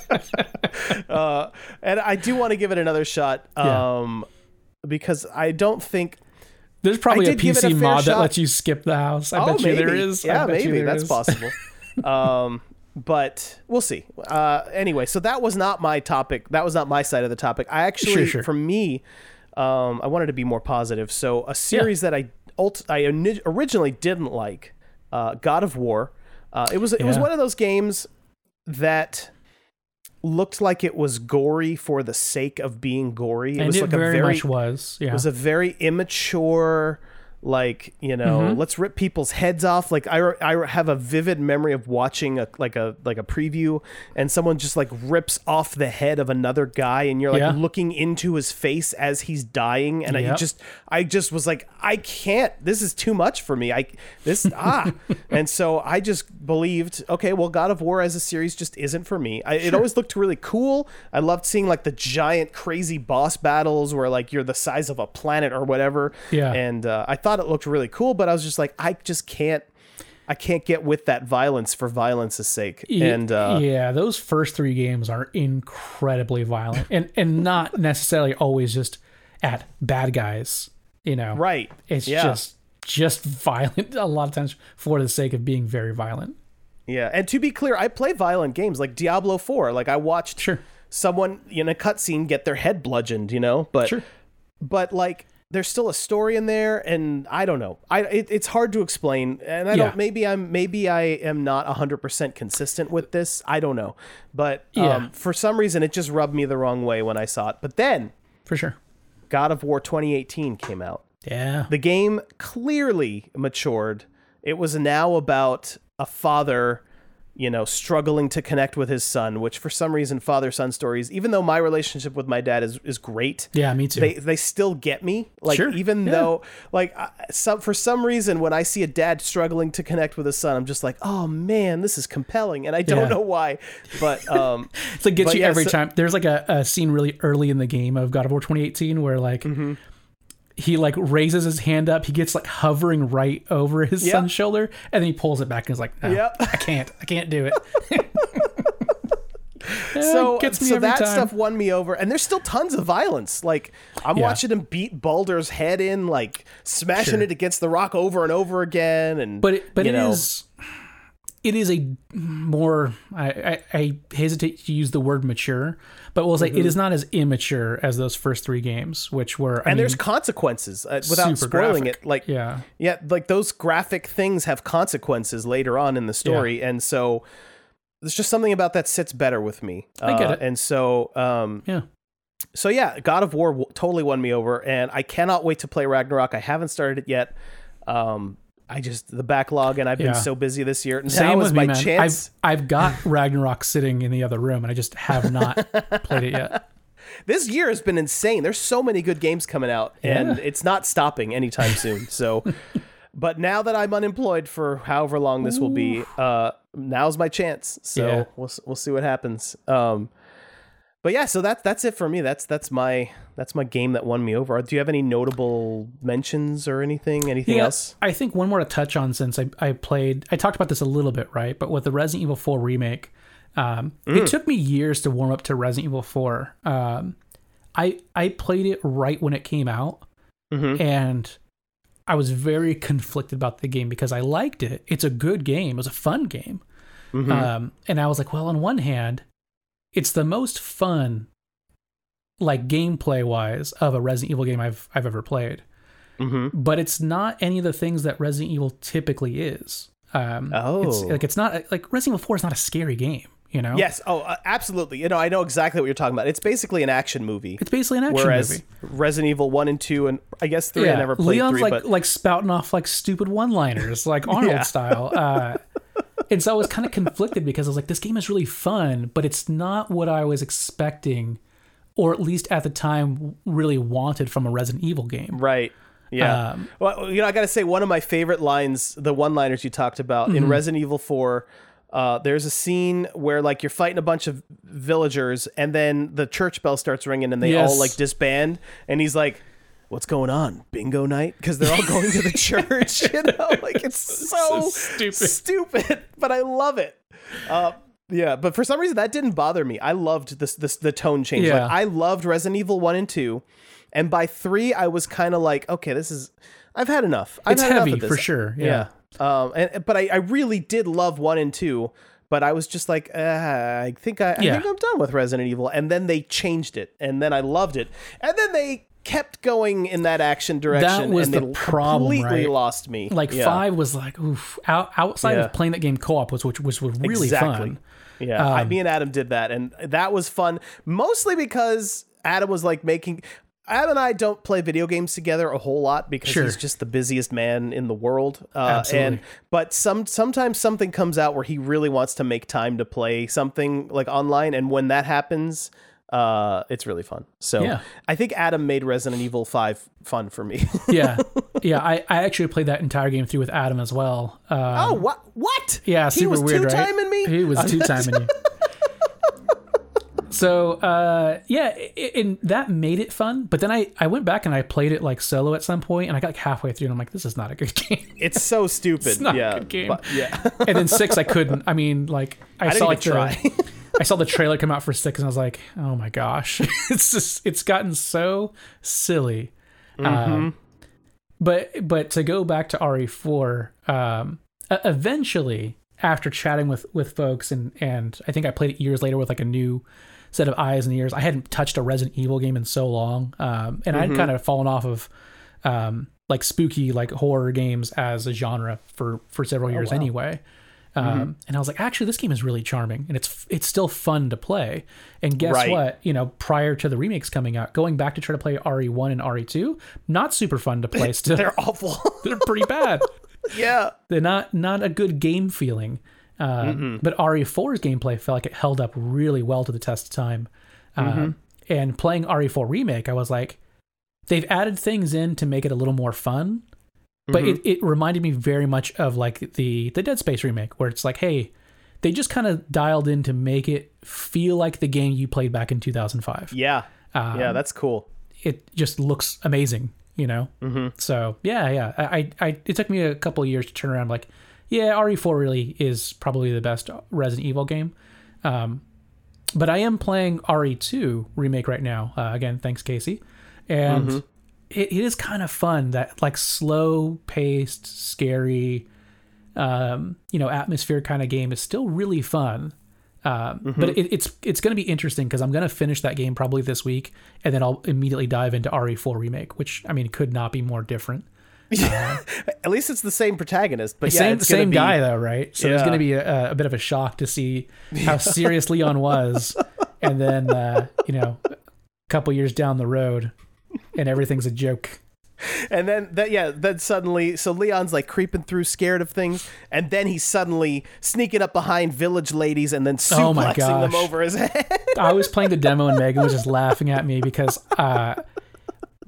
Speaker 3: uh, and I do want to give it another shot
Speaker 2: Yeah.
Speaker 3: um, because I don't think
Speaker 2: There's probably a
Speaker 3: did give it a
Speaker 2: PC
Speaker 3: fair
Speaker 2: mod that lets you skip the house. I bet you there is. I
Speaker 3: Oh, Yeah, maybe that's
Speaker 2: is.
Speaker 3: possible. um, but we'll see. Uh, anyway, so that was not my topic. That was not my side of the topic. I actually,
Speaker 2: Sure, sure.
Speaker 3: for me, um, I wanted to be more positive. So a series that I ult- I originally didn't like, uh, God of War. Uh, it was it was one of those games that looked like it was gory for the sake of being gory. It
Speaker 2: and
Speaker 3: was
Speaker 2: it
Speaker 3: like
Speaker 2: very,
Speaker 3: a very
Speaker 2: much was. Yeah.
Speaker 3: it was a very immature like you know
Speaker 2: Mm-hmm.
Speaker 3: let's rip people's heads off. Like I, I have a vivid memory of watching a like a like a preview and someone just like rips off the head of another guy and you're like
Speaker 2: Yeah.
Speaker 3: looking into his face as he's dying. And I just I just was like I can't this is too much for me. I this ah. And so I just believed okay well God of War as a series just isn't for me. I, it always looked really cool. I loved seeing like the giant crazy boss battles where like you're the size of a planet or whatever.
Speaker 2: Yeah.
Speaker 3: and uh, I thought it looked really cool but I was just like I just can't I can't get with that violence for violence's sake and uh,
Speaker 2: yeah, those first three games are incredibly violent, and and not necessarily always just at bad guys. You know,
Speaker 3: right
Speaker 2: It's
Speaker 3: yeah.
Speaker 2: just just violent a lot of times for the sake of being very violent.
Speaker 3: Yeah, and to be clear, I play violent games like Diablo 4. Like I watched
Speaker 2: Sure.
Speaker 3: someone in a cutscene get their head bludgeoned, you know, but
Speaker 2: Sure.
Speaker 3: but like there's still a story in there and I don't know. I it, it's hard to explain and I
Speaker 2: Yeah.
Speaker 3: don't maybe I'm maybe I am not 100% consistent with this. I don't know. But um,
Speaker 2: Yeah.
Speaker 3: for some reason it just rubbed me the wrong way when I saw it. But then
Speaker 2: For sure.
Speaker 3: God of War 2018 came out.
Speaker 2: Yeah.
Speaker 3: The game clearly matured. It was now about a father, you know, struggling to connect with his son, which for some reason father son stories, even though my relationship with my dad is is great,
Speaker 2: Yeah, me too.
Speaker 3: they they still get me. Like
Speaker 2: Sure,
Speaker 3: even
Speaker 2: yeah.
Speaker 3: though like I- some for some reason when I see a dad struggling to connect with his son, I'm just like, "Oh man, this is compelling." And I don't
Speaker 2: Yeah.
Speaker 3: know why, but um
Speaker 2: It's like gets you
Speaker 3: yeah,
Speaker 2: every
Speaker 3: so-
Speaker 2: time. There's like a, a scene really early in the game of God of War 2018 where like
Speaker 3: Mm-hmm.
Speaker 2: He like raises his hand up, he gets like hovering right over his
Speaker 3: Yep.
Speaker 2: son's shoulder, and then he pulls it back and is like, no,
Speaker 3: Yep.
Speaker 2: I can't, I can't do it.
Speaker 3: so
Speaker 2: me
Speaker 3: so that
Speaker 2: time.
Speaker 3: stuff won me over and there's still tons of violence like i'm
Speaker 2: Yeah.
Speaker 3: watching him beat Baldur's head in like smashing
Speaker 2: Sure.
Speaker 3: it against the rock over and over again and
Speaker 2: but it, but it
Speaker 3: know,
Speaker 2: is it is a more I, I, I hesitate to use the word mature but we'll say it is not as immature as those first three games which were I
Speaker 3: Mm-hmm. and
Speaker 2: mean,
Speaker 3: there's consequences uh, without spoiling
Speaker 2: graphic.
Speaker 3: it like
Speaker 2: yeah
Speaker 3: yeah like those graphic things have consequences later on in the story and so there's just something about that sits better with me
Speaker 2: I get
Speaker 3: Uh,
Speaker 2: it.
Speaker 3: and so um
Speaker 2: yeah
Speaker 3: so yeah, God of War w- totally won me over, and I cannot wait to play Ragnarok. I haven't started it yet. Um, I just the backlog, and I've been
Speaker 2: Yeah.
Speaker 3: so busy this year. Now
Speaker 2: Same
Speaker 3: is
Speaker 2: with
Speaker 3: my
Speaker 2: me, man.
Speaker 3: chance.
Speaker 2: I've I've got Ragnarok sitting in the other room, and I just have not played it yet.
Speaker 3: This year has been insane. There's so many good games coming out, and
Speaker 2: Yeah.
Speaker 3: it's not stopping anytime soon. So, but now that I'm unemployed for however long this will be, uh, now's my chance. So
Speaker 2: Yeah.
Speaker 3: we'll s- we'll see what happens. Um, but yeah, so that's that's it for me. That's that's my that's my game that won me over. Do you have any notable mentions or anything? Anything else?
Speaker 2: I think one more to touch on since I, I played, I talked about this a little bit, right? But with the Resident Evil 4 remake, um,
Speaker 3: Mm.
Speaker 2: it took me years to warm up to Resident Evil 4. Um, I I played it right when it came out,
Speaker 3: Mhm.
Speaker 2: and I was very conflicted about the game because I liked it. It's a good game. It was a fun game.
Speaker 3: Mm-hmm.
Speaker 2: Um, and I was like, well, on one hand, it's the most fun, like gameplay wise, of a Resident Evil game I've I've ever played.
Speaker 3: Mm-hmm.
Speaker 2: But it's not any of the things that Resident Evil typically is. Um, it's,
Speaker 3: Oh.
Speaker 2: like it's not like Resident Evil Four is not a scary game. You know,
Speaker 3: Yes. Oh, uh, absolutely. You know, I know exactly what you're talking about. It's basically an action movie.
Speaker 2: it's basically an action
Speaker 3: Whereas
Speaker 2: movie.
Speaker 3: Resident Evil one and two, and I guess three, I never played
Speaker 2: Leon's
Speaker 3: three,
Speaker 2: like
Speaker 3: but
Speaker 2: like spouting off like stupid one-liners, like Arnold
Speaker 3: Yeah.
Speaker 2: style. Uh, and so I was kind of conflicted because I was like, this game is really fun, but it's not what I was expecting, or at least at the time really wanted from a Resident Evil game.
Speaker 3: right. Yeah.
Speaker 2: Um,
Speaker 3: well, you know, I got to say, one of my favorite lines, the one-liners you talked about
Speaker 2: Mm-hmm.
Speaker 3: in Resident Evil Four. Uh, there's a scene where like you're fighting a bunch of villagers, and then the church bell starts ringing, and they all like disband, and he's like. What's going on? Bingo night? Because they're all going to the church, you know? Like it's so,
Speaker 2: stupid.
Speaker 3: stupid, but I love it. Uh, yeah, but for some reason that didn't bother me. I loved this, this the tone change.
Speaker 2: Yeah.
Speaker 3: Like I loved Resident Evil one and two, and by three I was kind of like, okay, this is. I've had enough. I've
Speaker 2: It's
Speaker 3: had enough
Speaker 2: heavy
Speaker 3: of this.
Speaker 2: for sure.
Speaker 3: Yeah.
Speaker 2: Yeah.
Speaker 3: Um. And but I, I really did love one and two, but I was just like, uh, I think I, I
Speaker 2: Yeah.
Speaker 3: think I'm done with Resident Evil. And then they changed it, and then I loved it, and then they kept going in that action direction.
Speaker 2: That was
Speaker 3: and
Speaker 2: the problem,
Speaker 3: completely
Speaker 2: right?
Speaker 3: lost me.
Speaker 2: Like
Speaker 3: Yeah.
Speaker 2: five was like oof. Out, outside
Speaker 3: Yeah.
Speaker 2: of playing that game co-op was which was really
Speaker 3: exactly.
Speaker 2: fun.
Speaker 3: Yeah, I,
Speaker 2: Um,
Speaker 3: me and Adam did that, and that was fun. Mostly because Adam was like making. Adam and I don't play video games together a whole lot because
Speaker 2: Sure.
Speaker 3: he's just the busiest man in the world. Uh,
Speaker 2: Absolutely.
Speaker 3: And but some sometimes something comes out where he really wants to make time to play something like online, and when that happens, uh, it's really fun. So
Speaker 2: Yeah.
Speaker 3: I think Adam made Resident Evil Five fun for me.
Speaker 2: yeah, yeah. I, I actually played that entire game through with Adam as well. Um,
Speaker 3: oh, what? What?
Speaker 2: Yeah, super he
Speaker 3: was
Speaker 2: weird,
Speaker 3: two
Speaker 2: right?
Speaker 3: timing me.
Speaker 2: He was two timing you. So uh, yeah, i and that made it fun. But then I, I went back and I played it like solo at some point, and I got like halfway through, and I'm like, this is not a good game.
Speaker 3: It's so stupid.
Speaker 2: It's not a good game.
Speaker 3: but- yeah.
Speaker 2: and then six, I couldn't. I mean, like I,
Speaker 3: didn't
Speaker 2: saw like
Speaker 3: even
Speaker 2: the,
Speaker 3: try.
Speaker 2: I saw the trailer come out for six, and I was like, oh my gosh, it's just it's gotten so silly.
Speaker 3: Mm-hmm.
Speaker 2: Um, but but to go back to RE4, um, eventually after chatting with with folks and and I think I played it years later with like a new set of eyes and ears. I hadn't touched a Resident Evil game in so long, um, and
Speaker 3: Mm-hmm.
Speaker 2: I'd kind of fallen off of um, like spooky like horror games as a genre for for several
Speaker 3: Oh,
Speaker 2: years anyway. Um,
Speaker 3: Mm-hmm.
Speaker 2: And I was like, actually, this game is really charming, and it's it's still fun to play. And guess
Speaker 3: Right.
Speaker 2: what? You know, prior to the remakes coming out, going back to try to play RE1 and RE2, not super fun to play. Still,
Speaker 3: They're awful.
Speaker 2: they're pretty bad.
Speaker 3: yeah.
Speaker 2: They're not not a good game feeling. Um, but RE4's gameplay felt like it held up really well to the test of time. Um, and playing RE4 remake, I was like, they've added things in to make it a little more fun. But it, it reminded me very much of like the the Dead Space remake, where it's like, hey, they just kind of dialed in to make it feel like the game you played back in 2005
Speaker 3: Yeah.
Speaker 2: Um,
Speaker 3: yeah, that's cool.
Speaker 2: it just looks amazing, you know. Mm-hmm. So yeah, yeah. I, I, it took me a couple of years to turn around. Like, yeah, RE4 really is probably the best Resident Evil game. Um, but I am playing RE2 remake right now. Uh, again, thanks Casey, and it, it is kind of fun. That like slow paced, scary, um, you know, atmosphere kind of game is still really fun. Um, But it, it's it's going to be interesting because I'm going to finish that game probably this week, and then I'll immediately dive into RE4 remake, which I mean could not be more different.
Speaker 3: At least it's the same protagonist, but yeah,
Speaker 2: same
Speaker 3: it's gonna
Speaker 2: same
Speaker 3: be,
Speaker 2: guy though, right? So it's going to be a, a bit of a shock to see how serious Leon was, and then uh, you know, a couple years down the road, and everything's a joke.
Speaker 3: And then that yeah, then suddenly so Leon's like creeping through scared of things, and then he's suddenly sneaking up behind village ladies and then
Speaker 2: Oh my
Speaker 3: suplexing them over his head.
Speaker 2: I was playing the demo and Megan was just laughing at me because uh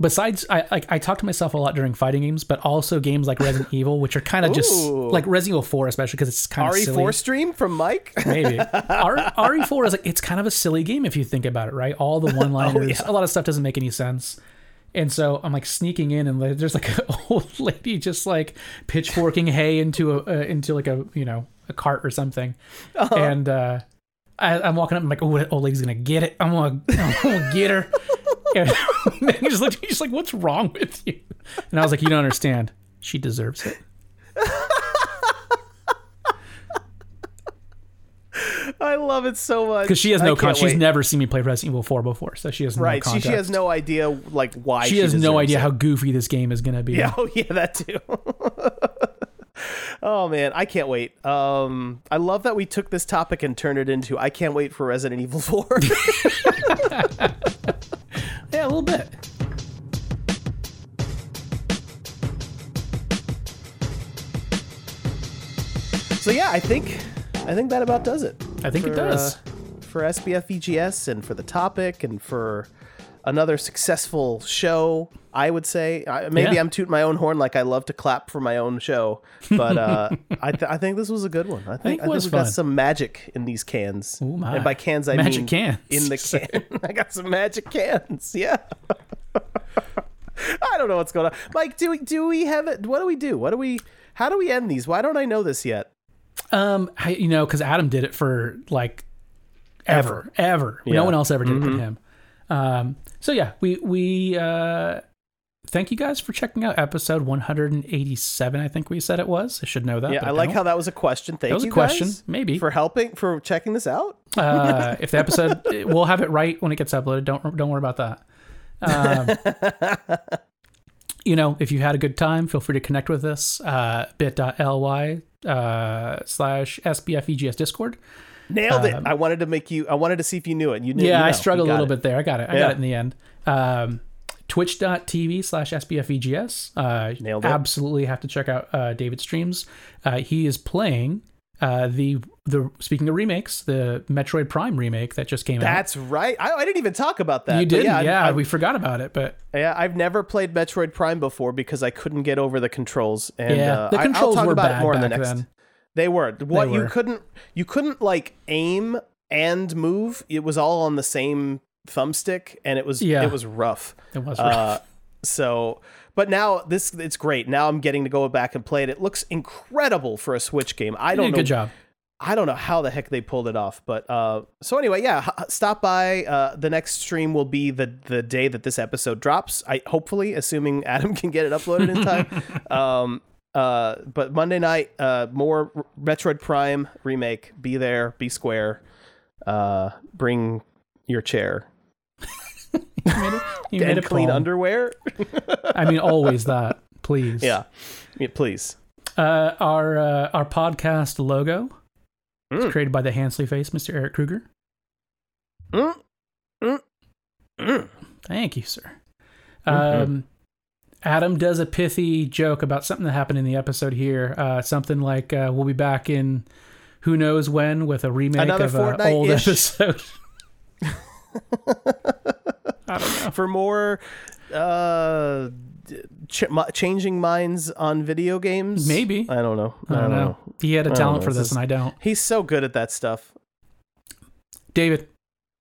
Speaker 2: besides I like I talk to myself a lot during fighting games, but also games like Resident Evil, which are kind of just like Resident Evil 4 especially because it's kind of silly.
Speaker 3: RE4 E stream from Mike.
Speaker 2: Maybe R- RE4 is like it's kind of a silly game if you think about it, right? All the one-liners, a lot of stuff doesn't make any sense. And so I'm like sneaking in, and there's like an old lady just like pitchforking hay into a uh, into like a you know a cart or something, and uh, I, I'm walking up, I'm like, oh, that old lady's gonna get it. I'm gonna, I'm gonna get her. And he just looked at me, just like, what's wrong with you? And I was like, you don't understand. She deserves it.
Speaker 3: I love it so much
Speaker 2: Because she has no con. She's
Speaker 3: wait.
Speaker 2: never seen me play Resident Evil 4 before, so she has no
Speaker 3: right. She, she has no idea like why
Speaker 2: she has no idea
Speaker 3: it.
Speaker 2: how goofy this game is going to be.
Speaker 3: Yeah, oh yeah, that too. oh man, I can't wait. Um, I love that we took this topic and turned it into I can't wait for Resident Evil 4.
Speaker 2: Yeah, a little bit.
Speaker 3: so yeah, I think I think that about does it.
Speaker 2: I think it does.
Speaker 3: uh, for SBF VGS and for the topic and for another successful show. I would say I, maybe
Speaker 2: Yeah.
Speaker 3: I'm tooting my own horn like I love to clap for my own show, but uh, I, th- I think this was a good one. I think, I think
Speaker 2: was
Speaker 3: we got some magic in these cans,
Speaker 2: Ooh,
Speaker 3: and by cans I
Speaker 2: Magic
Speaker 3: mean
Speaker 2: cans.
Speaker 3: in the can. I got some magic cans. Yeah. I don't know what's going on, Mike. Do we do we have it? What do we do? What do we? How do we end these? Why don't I know this yet?
Speaker 2: Um, I, you know, because Adam did it for like ever, ever.
Speaker 3: Yeah.
Speaker 2: No one else ever did it but him. Um, so yeah, we we uh, thank you guys for checking out episode 187. I think we said it was. I should know that.
Speaker 3: Yeah,
Speaker 2: but
Speaker 3: I like how that was a question. Thank
Speaker 2: That was a question, maybe.
Speaker 3: for helping for checking this out.
Speaker 2: uh, if the episode, we'll have it right when it gets uploaded. Don't don't worry about that. Um, you know, if you had a good time, feel free to connect with us. Uh, bit.ly uh, slash SBFVGS Discord.
Speaker 3: Nailed it. I wanted to make you. I wanted to see if you knew it. You knew.
Speaker 2: Um, Yeah,
Speaker 3: you
Speaker 2: I struggled a little
Speaker 3: it.
Speaker 2: bit there. I got it. I
Speaker 3: Yeah.
Speaker 2: got it in the end. Um, Twitch.tv slash SBFVGS. Uh,
Speaker 3: Nailed it.
Speaker 2: Absolutely have to check out uh, David streams. Uh, he is playing uh, the the speaking of remakes, the Metroid Prime remake that just came out.
Speaker 3: That's right. I, I didn't even talk about that.
Speaker 2: You didn't,
Speaker 3: Yeah,
Speaker 2: yeah.
Speaker 3: I've- I've-
Speaker 2: we forgot about it, but
Speaker 3: Yeah, I've never played Metroid Prime before because I couldn't get over the controls. And
Speaker 2: Yeah,
Speaker 3: uh,
Speaker 2: the
Speaker 3: I-
Speaker 2: controls
Speaker 3: I'll talk
Speaker 2: were
Speaker 3: about
Speaker 2: bad
Speaker 3: it more in the next.
Speaker 2: then.
Speaker 3: They were. What you
Speaker 2: were.
Speaker 3: couldn't you couldn't like aim and move. It was all on the same thumbstick, and it was
Speaker 2: Yeah.
Speaker 3: it was rough.
Speaker 2: it was
Speaker 3: Uh,
Speaker 2: rough.
Speaker 3: so, but now this it's great. Now I'm getting to go back and play it. It looks incredible for a Switch game. I don't know.
Speaker 2: good job.
Speaker 3: I don't know how the heck they pulled it off, but uh, so anyway, yeah, stop by. Uh, the next stream will be the the day that this episode drops. I hopefully, assuming Adam can get it uploaded in time. um, uh, but Monday night, uh, more Metroid Prime remake. Be there, be square. Uh, bring your chair and clean
Speaker 2: Paul.
Speaker 3: underwear.
Speaker 2: I mean, always that. Please.
Speaker 3: yeah, yeah, please.
Speaker 2: Uh, our uh, our podcast logo is
Speaker 3: Mm.
Speaker 2: created by the Hansley face, Mr. Eric Kruger.
Speaker 3: Mm, mm, mm.
Speaker 2: Thank you, sir.
Speaker 3: Mm-hmm.
Speaker 2: Um, Adam does a pithy joke about something that happened in the episode here. Uh, something like uh, we'll be back in who knows when with a remake
Speaker 3: Another
Speaker 2: of an old episode. I don't know.
Speaker 3: for more uh ch- changing minds on video games
Speaker 2: Maybe.
Speaker 3: i don't know
Speaker 2: I don't know. He had a talent for
Speaker 3: This
Speaker 2: this, and I don't.
Speaker 3: he's so good at that stuff
Speaker 2: David,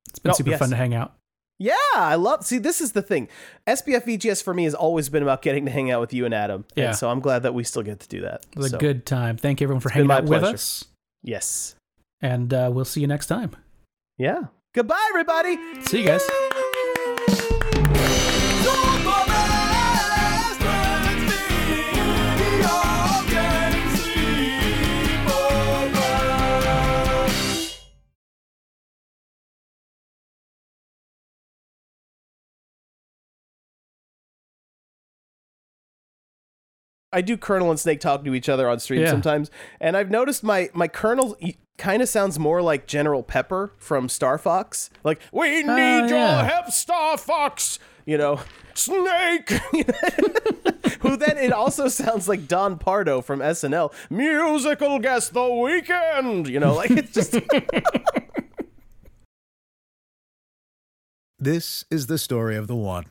Speaker 2: it's been
Speaker 3: Oh,
Speaker 2: super
Speaker 3: yes.
Speaker 2: fun to hang out.
Speaker 3: yeah i love see this is the thing sbf vgs for me has always been about getting to hang out with you and adam
Speaker 2: Yeah.
Speaker 3: and so i'm glad that we still get to do that
Speaker 2: It was
Speaker 3: So,
Speaker 2: a good time. Thank you everyone for
Speaker 3: It's
Speaker 2: hanging out with us,
Speaker 3: yes
Speaker 2: and uh, we'll see you next time.
Speaker 3: yeah goodbye everybody
Speaker 2: See you guys.
Speaker 3: I do Colonel and Snake talk to each other on stream
Speaker 2: Yeah.
Speaker 3: sometimes, and I've noticed my my Colonel kind of sounds more like General Pepper from Star Fox. Like we oh, need
Speaker 2: Oh,
Speaker 3: your help, Star Fox. You know, Snake. Who then it also sounds like Don Pardo from SNL. Musical guest the Weeknd. You know, like it's just
Speaker 6: This is the story of the one.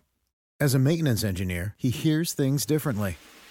Speaker 6: As a maintenance engineer, he hears things differently.